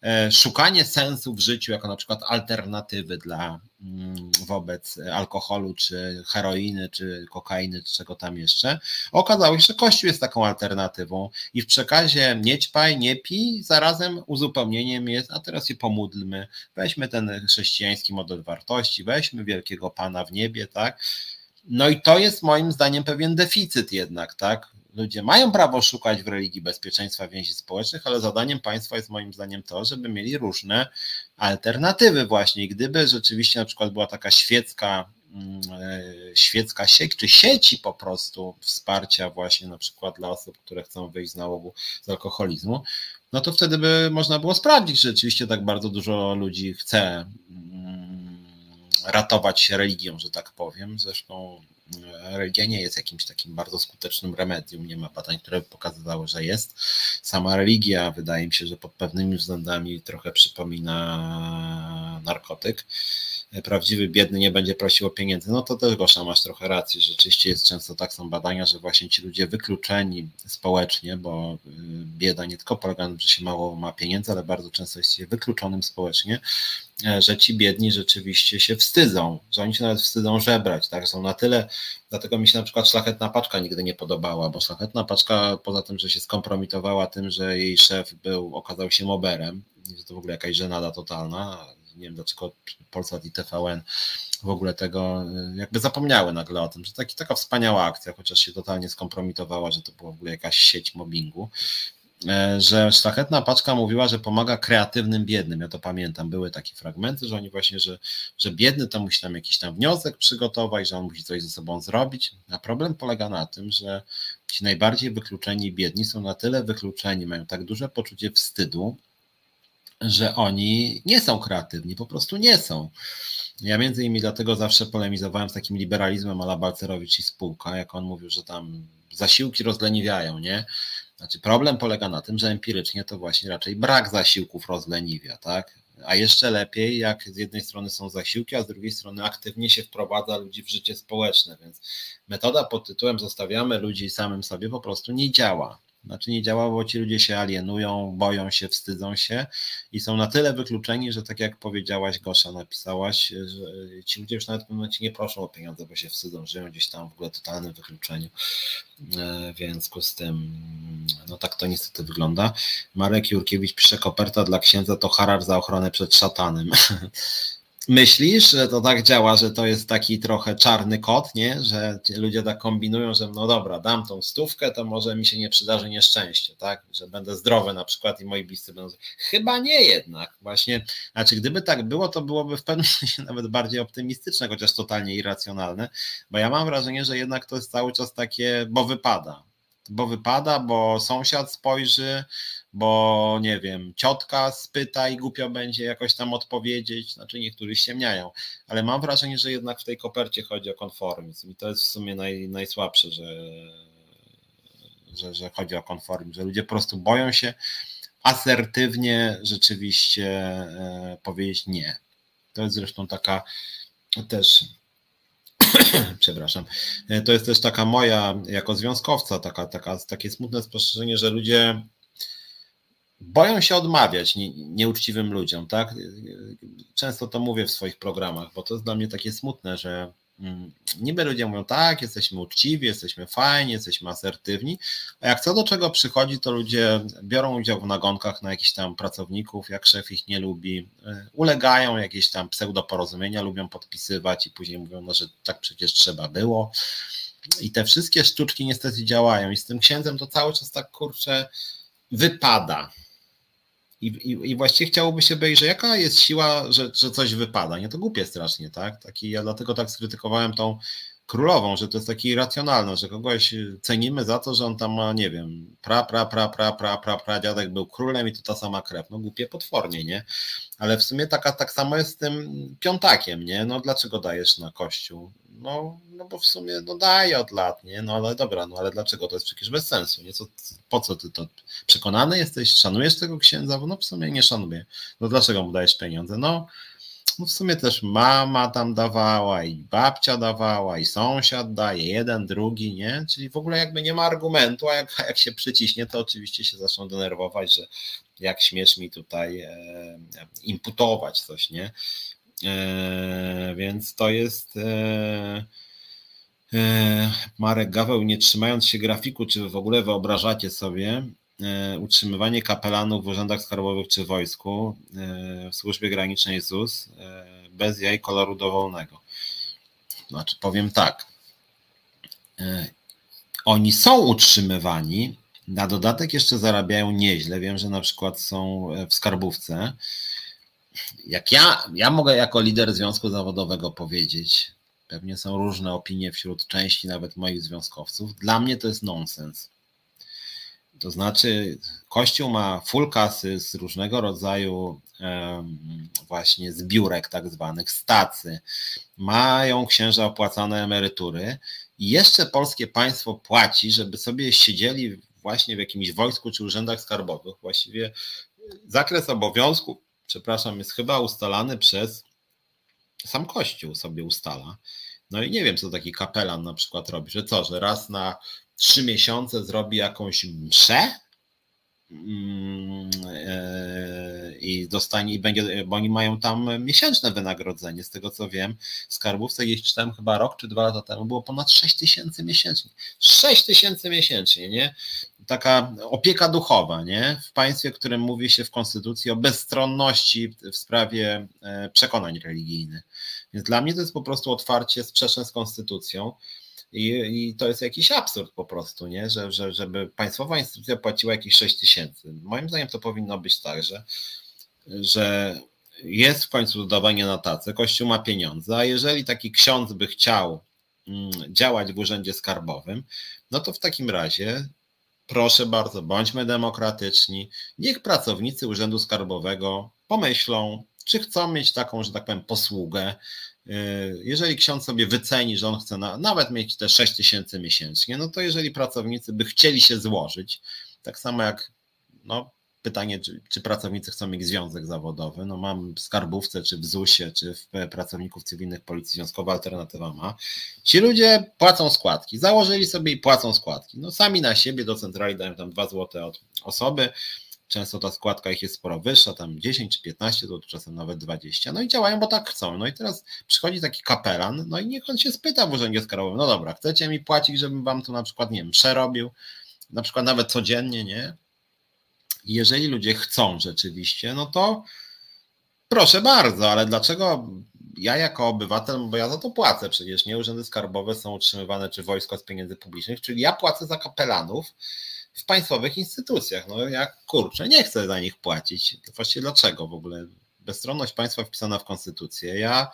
e, szukanie sensu w życiu, jako na przykład alternatywy dla mm, wobec alkoholu, czy heroiny, czy kokainy, czy czego tam jeszcze, okazało się, że Kościół jest taką alternatywą i w przekazie nie ćpaj, nie pij, zarazem uzupełnieniem jest, a teraz się pomódlmy, weźmy ten chrześcijański model wartości, weźmy wielkiego Pana w niebie, tak? No i to jest moim zdaniem pewien deficyt jednak, tak? Ludzie mają prawo szukać w religii bezpieczeństwa więzi społecznych, ale zadaniem państwa jest moim zdaniem to, żeby mieli różne alternatywy właśnie. I gdyby rzeczywiście na przykład była taka świecka mm, e, świecka sieć, czy sieci po prostu wsparcia właśnie na przykład dla osób, które chcą wyjść z nałogu z alkoholizmu, no to wtedy by można było sprawdzić, że rzeczywiście tak bardzo dużo ludzi chce mm, ratować się religią, że tak powiem. Zresztą religia nie jest jakimś takim bardzo skutecznym remedium. Nie ma badań, które pokazywały, że jest. Sama religia wydaje mi się, że pod pewnymi względami trochę przypomina narkotyk. Prawdziwy biedny nie będzie prosił o pieniędzy. No to też Gosza, masz trochę racji. Rzeczywiście jest często tak, są badania, że właśnie ci ludzie wykluczeni społecznie, bo y, bieda nie tylko polega na tym, że się mało ma pieniędzy, ale bardzo często jest się wykluczonym społecznie, E, że ci biedni rzeczywiście się wstydzą, że oni się nawet wstydzą żebrać, tak, są na tyle, dlatego mi się na przykład szlachetna paczka nigdy nie podobała, bo szlachetna paczka poza tym, że się skompromitowała tym, że jej szef był, okazał się moberem, to w ogóle jakaś żenada totalna, nie wiem dlaczego Polsat i TVN w ogóle tego e, jakby zapomniały nagle o tym, że taki, taka wspaniała akcja, chociaż się totalnie skompromitowała, że to była w ogóle jakaś sieć mobbingu. E, że szlachetna paczka mówiła, że pomaga kreatywnym biednym. Ja to pamiętam, były takie fragmenty, że oni właśnie, że, że biedny to musi tam jakiś tam wniosek przygotować, że on musi coś ze sobą zrobić. A problem polega na tym, że ci najbardziej wykluczeni biedni są na tyle wykluczeni, mają tak duże poczucie wstydu, że oni nie są kreatywni, po prostu nie są. Ja między innymi dlatego zawsze polemizowałem z takim liberalizmem ala Balcerowicz i spółka, jak on mówił, że tam zasiłki rozleniwiają, nie? Znaczy problem polega na tym, że empirycznie to właśnie raczej brak zasiłków rozleniwia, tak? A jeszcze lepiej, jak z jednej strony są zasiłki, a z drugiej strony aktywnie się wprowadza ludzi w życie społeczne, więc metoda pod tytułem zostawiamy ludzi samym sobie po prostu nie działa. Znaczy nie działa, bo ci ludzie się alienują, boją się, wstydzą się i są na tyle wykluczeni, że tak jak powiedziałaś, Gosza, napisałaś, że ci ludzie już nawet w pewnym momencie nie proszą o pieniądze, bo się wstydzą, żyją gdzieś tam w ogóle totalnym wykluczeniu. E, w związku z tym, no tak to niestety wygląda. Marek Jurkiewicz pisze, koperta dla księdza to harar za ochronę przed szatanem. Myślisz, że to tak działa, że to jest taki trochę czarny kot, nie? Że ludzie tak kombinują, że no dobra, dam tą stówkę, to może mi się nie przydarzy nieszczęście, tak? Że będę zdrowy na przykład i moi bliscy będą. Chyba nie jednak. Właśnie, znaczy, gdyby tak było, to byłoby w pewnym sensie nawet bardziej optymistyczne, chociaż totalnie irracjonalne, bo ja mam wrażenie, że jednak to jest cały czas takie, bo wypada. Bo wypada, bo sąsiad spojrzy, bo nie wiem, ciotka spyta i głupio będzie jakoś tam odpowiedzieć, znaczy niektórzy ściemniają, ale mam wrażenie, że jednak w tej kopercie chodzi o konformizm i to jest w sumie naj, najsłabsze, że, że, że chodzi o konformizm, że ludzie po prostu boją się asertywnie rzeczywiście e, powiedzieć nie. To jest zresztą taka też przepraszam, e, to jest też taka moja, jako związkowca, taka, taka, takie smutne spostrzeżenie, że ludzie boją się odmawiać nie, nieuczciwym ludziom, tak? Często to mówię w swoich programach, bo to jest dla mnie takie smutne, że mm, niby ludzie mówią tak, jesteśmy uczciwi, jesteśmy fajni, jesteśmy asertywni, a jak co do czego przychodzi, to ludzie biorą udział w nagonkach na jakichś tam pracowników, jak szef ich nie lubi, y, ulegają jakieś tam pseudoporozumienia, lubią podpisywać i później mówią, no, że tak przecież trzeba było. I te wszystkie sztuczki niestety działają i z tym księdzem to cały czas tak kurczę wypada. I, i, I właściwie chciałoby się że jaka jest siła, że, że coś wypada. Nie to głupie strasznie, tak? Taki, ja dlatego tak skrytykowałem tą królową, że to jest takie irracjonalne, że kogoś cenimy za to, że on tam ma, nie wiem, pra, pra, pra, pra, pra, pra, pra dziadek był królem i to ta sama krew. No głupie potwornie, nie? Ale w sumie taka, tak samo jest z tym piątakiem, nie? No dlaczego dajesz na kościół? No, no bo w sumie no daje od lat, nie? No ale dobra, no ale dlaczego? To jest przecież bez sensu, nie? Co, po co ty to przekonany jesteś? Szanujesz tego księdza? No w sumie nie szanuję. No dlaczego mu dajesz pieniądze? No, no w sumie też mama tam dawała i babcia dawała i sąsiad daje, jeden, drugi, nie? Czyli w ogóle jakby nie ma argumentu, a jak, jak się przyciśnie, to oczywiście się zaczną denerwować, że jak śmiesz mi tutaj e, imputować coś, nie? E, więc to jest e, e, Marek Gaweł, nie trzymając się grafiku, czy w ogóle wyobrażacie sobie utrzymywanie kapelanów w urzędach skarbowych czy wojsku w służbie granicznej ZUS bez jaj koloru dowolnego? Znaczy, powiem tak. Oni są utrzymywani, na dodatek jeszcze zarabiają nieźle. Wiem, że na przykład są w skarbówce jak ja, ja mogę jako lider związku zawodowego powiedzieć, pewnie są różne opinie wśród części nawet moich związkowców, dla mnie to jest nonsens. To znaczy, Kościół ma full kasy z różnego rodzaju właśnie zbiórek, tak zwanych stacy. Mają księża opłacane emerytury i jeszcze polskie państwo płaci, żeby sobie siedzieli właśnie w jakimś wojsku czy urzędach skarbowych. Właściwie zakres obowiązków przepraszam, jest chyba ustalany przez sam Kościół sobie ustala. No i nie wiem, co taki kapelan na przykład robi, że co, że raz na trzy miesiące zrobi jakąś mszę mm, e, i dostanie, i będzie, bo oni mają tam miesięczne wynagrodzenie. Z tego co wiem, w skarbówce gdzieś czytałem chyba rok czy dwa lata temu, było ponad 6 tysięcy miesięcznie. 6 tysięcy miesięcznie, nie? taka opieka duchowa, nie? W państwie, w którym mówi się w konstytucji o bezstronności w sprawie e, przekonań religijnych. Więc dla mnie to jest po prostu otwarcie sprzeczne z konstytucją. I, I, to jest jakiś absurd po prostu, nie? Że, że, żeby państwowa instytucja płaciła jakieś 6 tysięcy. Moim zdaniem to powinno być tak, że, że jest w końcu dodawanie na tacę, Kościół ma pieniądze, a jeżeli taki ksiądz by chciał mm, działać w urzędzie skarbowym, no to w takim razie proszę bardzo, bądźmy demokratyczni. Niech pracownicy Urzędu Skarbowego pomyślą, czy chcą mieć taką, że tak powiem, posługę. Y, jeżeli ksiądz sobie wyceni, że on chce na, nawet mieć te 6 tysięcy miesięcznie, no to jeżeli pracownicy by chcieli się złożyć, tak samo jak no, pytanie, czy, czy, pracownicy chcą mieć związek zawodowy. No mam w skarbówce, czy w ZUS-ie, czy w pracowników cywilnych Policji Związkowa alternatywa ma. Ci ludzie płacą składki. Założyli sobie i płacą składki. No sami na siebie do centrali dają tam 2 zł od osoby. Często ta składka ich jest sporo wyższa, tam 10 czy 15 to czasem nawet 20. No i działają, bo tak chcą. No i teraz przychodzi taki kapelan, no i niech on się spyta w urzędzie skarbowym, no dobra, chcecie mi płacić, żebym wam tu na przykład, nie wiem, przerobił, na przykład nawet codziennie, nie? jeżeli ludzie chcą rzeczywiście, no to proszę bardzo, ale dlaczego ja jako obywatel, bo ja za to płacę przecież, nie urzędy skarbowe są utrzymywane czy wojsko z pieniędzy publicznych, czyli ja płacę za kapelanów w państwowych instytucjach. No jak kurczę, nie chcę za nich płacić. Właściwie dlaczego w ogóle? Bezstronność państwa wpisana w konstytucję. Ja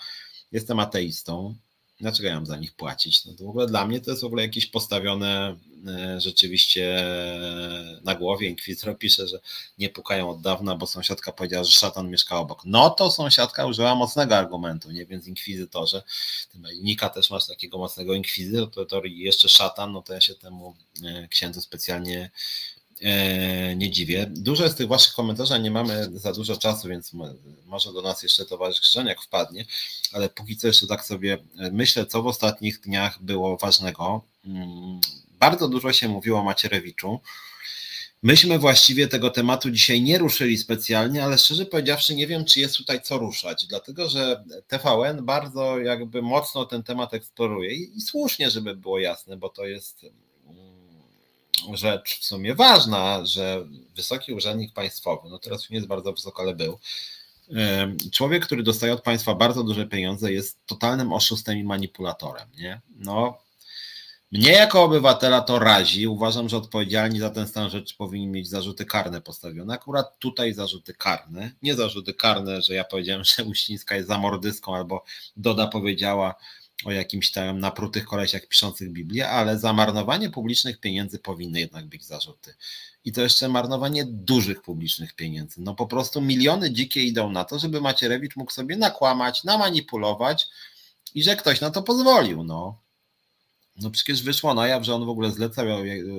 jestem ateistą, dlaczego ja mam za nich płacić? No to w ogóle dla mnie to jest w ogóle jakieś postawione e, rzeczywiście na głowie. Inkwizytor pisze, że nie pukają od dawna, bo sąsiadka powiedziała, że szatan mieszka obok. No to sąsiadka użyła mocnego argumentu, nie? Więc inkwizytorze, Nika też masz takiego mocnego inkwizytor i jeszcze szatan, no to ja się temu e, księdzu specjalnie E, nie dziwię. Dużo jest tych waszych komentarzy, nie mamy za dużo czasu, więc może do nas jeszcze towarzysz Krzyżaniak wpadnie, ale póki co jeszcze tak sobie e, myślę, co w ostatnich dniach było ważnego. Mm, bardzo dużo się mówiło o Macierewiczu. Myśmy właściwie tego tematu dzisiaj nie ruszyli specjalnie, ale szczerze powiedziawszy nie wiem, czy jest tutaj co ruszać, dlatego że TVN bardzo jakby mocno ten temat eksploruje i słusznie, żeby było jasne, bo to jest rzecz w sumie ważna, że wysoki urzędnik państwowy, no teraz już nie jest bardzo wysoko, ale był, człowiek, który dostaje od państwa bardzo duże pieniądze, jest totalnym oszustem i manipulatorem. Nie? No, mnie jako obywatela to razi. Uważam, że odpowiedzialni za ten stan rzeczy powinni mieć zarzuty karne postawione. Akurat tutaj zarzuty karne. Nie zarzuty karne, że ja powiedziałem, że Uścińska jest zamordyską albo Doda powiedziała, o jakimś tam naprutych kolesiach piszących Biblię, ale za marnowanie publicznych pieniędzy powinny jednak być zarzuty. I to jeszcze marnowanie dużych publicznych pieniędzy. No po prostu miliony dzikie idą na to, żeby Macierewicz mógł sobie nakłamać, namanipulować i że ktoś na to pozwolił. No. No przecież wyszło na jaw, że on w ogóle zlecał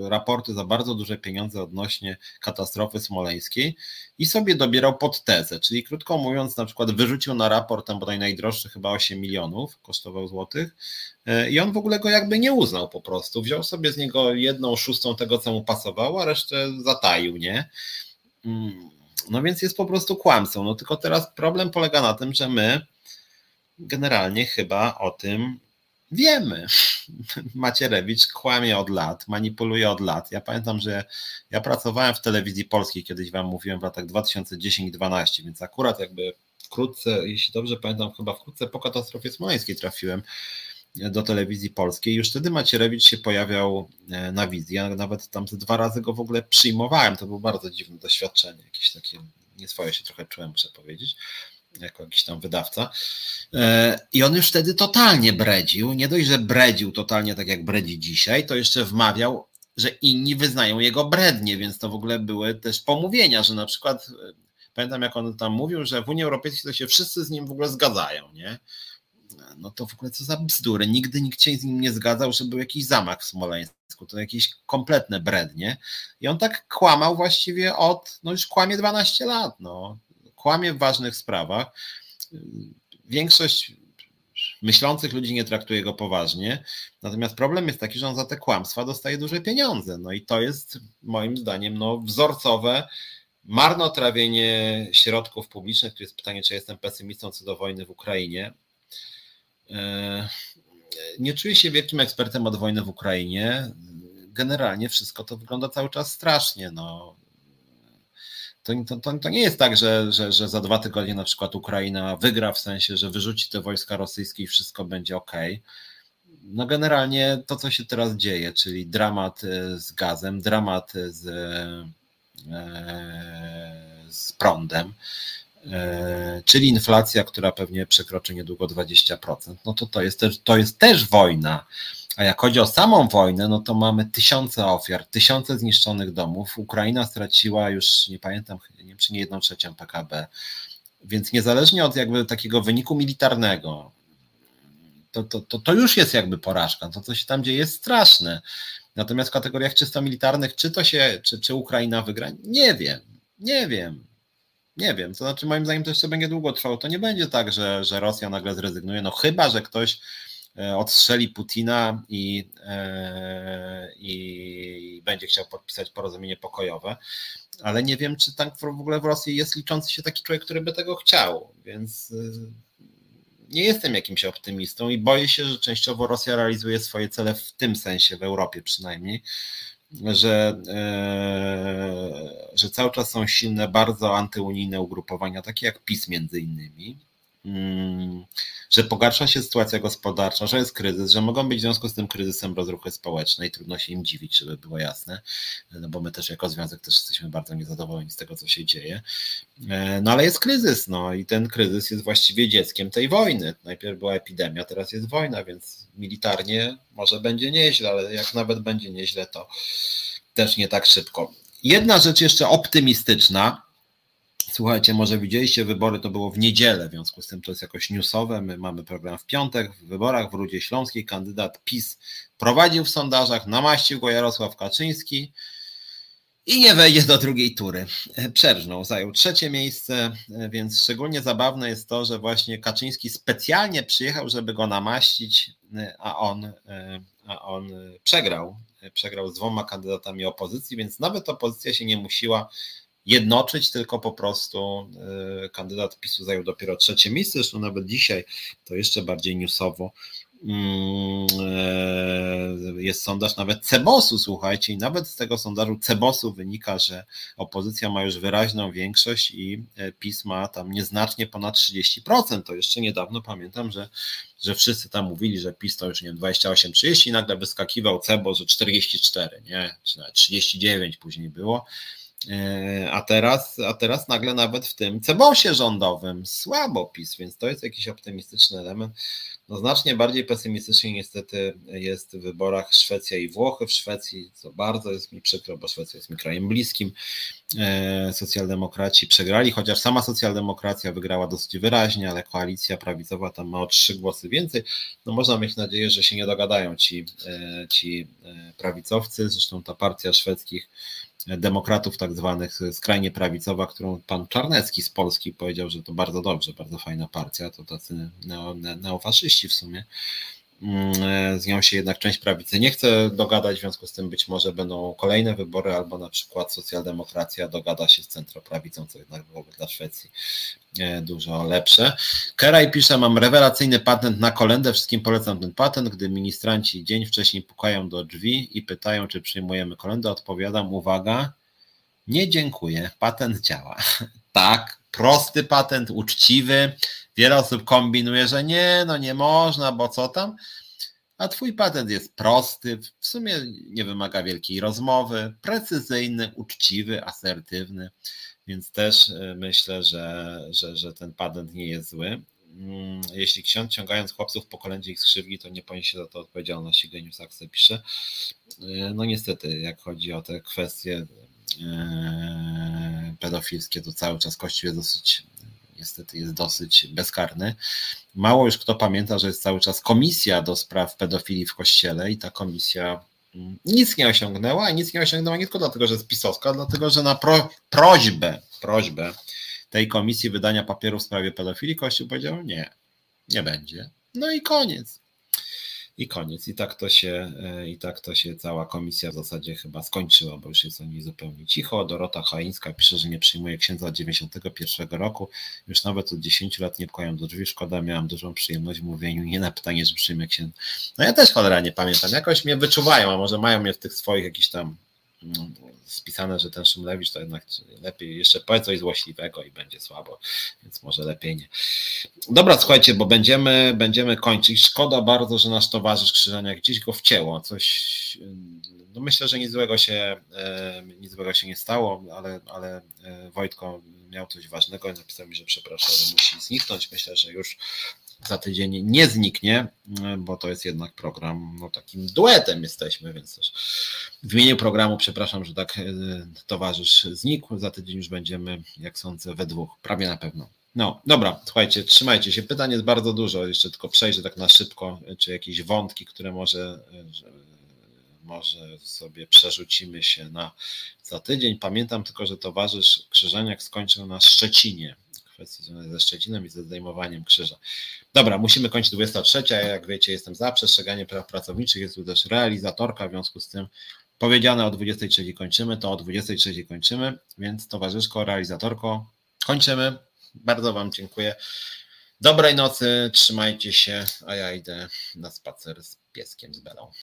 raporty za bardzo duże pieniądze odnośnie katastrofy smoleńskiej i sobie dobierał pod tezę, czyli krótko mówiąc, na przykład wyrzucił na raport tam bodaj najdroższy chyba 8 milionów kosztował złotych e, i on w ogóle go jakby nie uznał po prostu. Wziął sobie z niego jedną szóstą tego, co mu pasowało, a resztę zataił, nie? Mm, no więc jest po prostu kłamcą. No tylko teraz problem polega na tym, że my generalnie chyba o tym wiemy. Macierewicz kłamie od lat, manipuluje od lat. Ja pamiętam, że ja pracowałem w telewizji polskiej, kiedyś wam mówiłem w latach 2010-2012, więc akurat jakby wkrótce, jeśli dobrze pamiętam, chyba wkrótce po katastrofie smoleńskiej trafiłem do telewizji polskiej. Już wtedy Macierewicz się pojawiał e, na wizji. Ja nawet tam dwa razy go w ogóle przyjmowałem. To było bardzo dziwne doświadczenie, jakieś takie nieswoje się trochę czułem, muszę powiedzieć jako jakiś tam wydawca. E, I on już wtedy totalnie bredził. Nie dość, że bredził totalnie tak jak bredzi dzisiaj, to jeszcze wmawiał, że inni wyznają jego brednie, więc to w ogóle były też pomówienia, że na przykład e, pamiętam jak on tam mówił, że w Unii Europejskiej to się wszyscy z nim w ogóle zgadzają, nie? No to w ogóle co za bzdury. Nigdy nikt się z nim nie zgadzał, że był jakiś zamach w Smoleńsku. To jakieś kompletne brednie. I on tak kłamał właściwie od, no już kłamie 12 lat, no kłamie w ważnych sprawach. Większość myślących ludzi nie traktuje go poważnie. Natomiast problem jest taki, że on za te kłamstwa dostaje duże pieniądze. No i to jest moim zdaniem no, wzorcowe marnotrawienie środków publicznych. Tu jest pytanie, czy jestem pesymistą co do wojny w Ukrainie. E, nie czuję się wielkim ekspertem od wojny w Ukrainie. Generalnie wszystko to wygląda cały czas strasznie. No, to, to, to, nie jest tak, że, że, że za dwa tygodnie na przykład Ukraina wygra w sensie, że wyrzuci te wojska rosyjskie i wszystko będzie ok. No generalnie to, co się teraz dzieje, czyli dramat e, z gazem, dramat z, e, z prądem, e, czyli inflacja, która pewnie przekroczy niedługo 20%, no to to jest też, to jest też wojna. A jak chodzi o samą wojnę, no to mamy tysiące ofiar, tysiące zniszczonych domów. Ukraina straciła już, nie pamiętam, nie wiem, czy nie jedną trzecią PKB. Więc niezależnie od jakby takiego wyniku militarnego, to, to, to, to już jest jakby porażka. To, co się tam dzieje, jest straszne. Natomiast w kategoriach czysto militarnych, czy to się, czy, czy Ukraina wygra? Nie wiem, nie wiem. Nie wiem, to znaczy moim zdaniem to jeszcze będzie długo trwało. To nie będzie tak, że, że Rosja nagle zrezygnuje, no chyba, że ktoś odstrzeli Putina i, e, i będzie chciał podpisać porozumienie pokojowe. Ale nie wiem, czy tam w ogóle w Rosji jest liczący się taki człowiek, który by tego chciał, więc e, nie jestem jakimś optymistą i boję się, że częściowo Rosja realizuje swoje cele w tym sensie, w Europie przynajmniej, że, że cały czas są silne, bardzo antyunijne ugrupowania, takie jak PiS między innymi, że pogarsza się sytuacja gospodarcza, że jest kryzys, że mogą być w związku z tym kryzysem rozruchy społeczne i trudno się im dziwić, żeby było jasne, no bo my też jako związek też jesteśmy bardzo niezadowoleni z tego, co się dzieje. E, no ale jest kryzys, no i ten kryzys jest właściwie dzieckiem tej wojny. Najpierw była epidemia, teraz jest wojna, więc militarnie może będzie nieźle, ale jak nawet będzie nieźle, to też nie tak szybko. Jedna rzecz jeszcze optymistyczna. Słuchajcie, może widzieliście wybory, to było w niedzielę, w związku z tym to jest jakoś newsowe. My mamy program w piątek. W wyborach w Rudzie Śląskiej kandydat PiS prowadził w sondażach, namaścił go Jarosław Kaczyński i nie wejdzie do drugiej tury. Przerżnął, zajął trzecie miejsce, więc szczególnie zabawne jest to, że właśnie Kaczyński specjalnie przyjechał, żeby go namaścić, a on, a on przegrał. Przegrał z dwoma kandydatami opozycji, więc nawet opozycja się nie musiła jednoczyć, tylko po prostu kandydat PiSu zajął dopiero trzecie miejsce. Zresztą nawet dzisiaj to jeszcze bardziej newsowo Mm, e, jest sondaż nawet Cebosu, słuchajcie, i nawet z tego sondażu Cebosu wynika, że opozycja ma już wyraźną większość i e, PiS ma tam nieznacznie ponad 30%. To jeszcze niedawno pamiętam, że, że wszyscy tam mówili, że PiS to już nie wiem, 28-30 i nagle wyskakiwał Cebos, że 44, nie, czy nawet 39 później było. E, a teraz, a teraz nagle nawet w tym cebosie rządowym słabo PiS, więc to jest jakiś optymistyczny element. No znacznie bardziej pesymistycznie niestety jest w wyborach Szwecja i Włochy. W Szwecji, co bardzo jest mi przykro, bo Szwecja jest mi krajem bliskim. E, socjaldemokraci przegrali, chociaż sama socjaldemokracja wygrała dosyć wyraźnie, ale koalicja prawicowa tam ma o trzy głosy więcej. No można mieć nadzieję, że się nie dogadają ci, e, ci prawicowcy. Zresztą ta partia szwedzkich demokratów tak zwanych, skrajnie prawicowa, którą pan Czarnecki z Polski powiedział, że to bardzo dobrze, bardzo fajna partia, to tacy neo, neofaszyści w sumie. Mm, z nią się jednak część prawicy nie chce dogadać, w związku z tym być może będą kolejne wybory, albo na przykład socjaldemokracja dogada się z centroprawicą, co jednak byłoby dla Szwecji e, dużo lepsze. Keraj pisze, mam rewelacyjny patent na kolendę, wszystkim polecam ten patent, gdy ministranci dzień wcześniej pukają do drzwi i pytają, czy przyjmujemy kolendę, odpowiadam, uwaga, nie dziękuję, patent działa. tak, prosty patent, uczciwy, Wiele osób kombinuje, że nie, no nie można, bo co tam. A twój patent jest prosty, w sumie nie wymaga wielkiej rozmowy, precyzyjny, uczciwy, asertywny, więc też e, myślę, że, że, że ten patent nie jest zły. Mm, jeśli ksiądz ciągając chłopców po kolędzie ich skrzywdzi, to nie poniesie za to odpowiedzialności, Genius Saxe pisze. E, no niestety, jak chodzi o te kwestie e, pedofilskie, to cały czas Kościół jest dosyć niestety jest dosyć bezkarny. Mało już kto pamięta, że jest cały czas komisja do spraw pedofilii w kościele i ta komisja mm, nic nie osiągnęła, i nic nie osiągnęła nie tylko dlatego, że jest pisowska, dlatego, że na pro, prośbę, prośbę tej komisji wydania papieru w sprawie pedofilii Kościół powiedział nie, nie będzie. No i koniec i koniec. I tak to się, e, i tak to się cała komisja w zasadzie chyba skończyła, bo już jest o niej zupełnie cicho. Dorota Chaińska pisze, że nie przyjmuje księdza od 91 roku. Już nawet od 10 lat nie pchają do drzwi. Szkoda, miałam dużą przyjemność w mówieniu nie na pytanie, że przyjmę księdza. No ja też cholera nie pamiętam. Jakoś mnie wyczuwają, a może mają mnie w tych swoich jakichś tam mm, spisane, że ten Szymlewicz to jednak lepiej jeszcze powiedz coś złośliwego i będzie słabo, więc może lepiej nie. Dobra, słuchajcie, bo będziemy, będziemy kończyć. Szkoda bardzo, że nasz towarzysz Krzyżaniak gdzieś go wcięło. Coś, no myślę, że nic złego się, e, nic złego się nie stało, ale, ale e, Wojtko miał coś ważnego i napisał mi, że przepraszam, musi zniknąć. Myślę, że już za tydzień nie zniknie, bo to jest jednak program, no takim duetem jesteśmy, więc też w imieniu programu przepraszam, że tak e, towarzysz znikł. Za tydzień już będziemy, jak sądzę, we dwóch, prawie na pewno. No, dobra, słuchajcie, trzymajcie się. Pytań jest bardzo dużo, jeszcze tylko przejrzę tak na szybko, czy jakieś wątki, które może, może sobie przerzucimy się na za tydzień. Pamiętam tylko, że towarzysz Krzyżaniak skończył na Szczecinie kwestii związane ze Szczecinem i ze zdejmowaniem krzyża. Dobra, musimy kończyć 23. Jak wiecie, jestem za przestrzeganiem praw pracowniczych, jest tu też realizatorka, w związku z tym powiedziane o 23 kończymy, to o 23 kończymy, więc towarzyszko, realizatorko, kończymy. Bardzo Wam dziękuję. Dobrej nocy, trzymajcie się, a ja idę na spacer z pieskiem z Belą.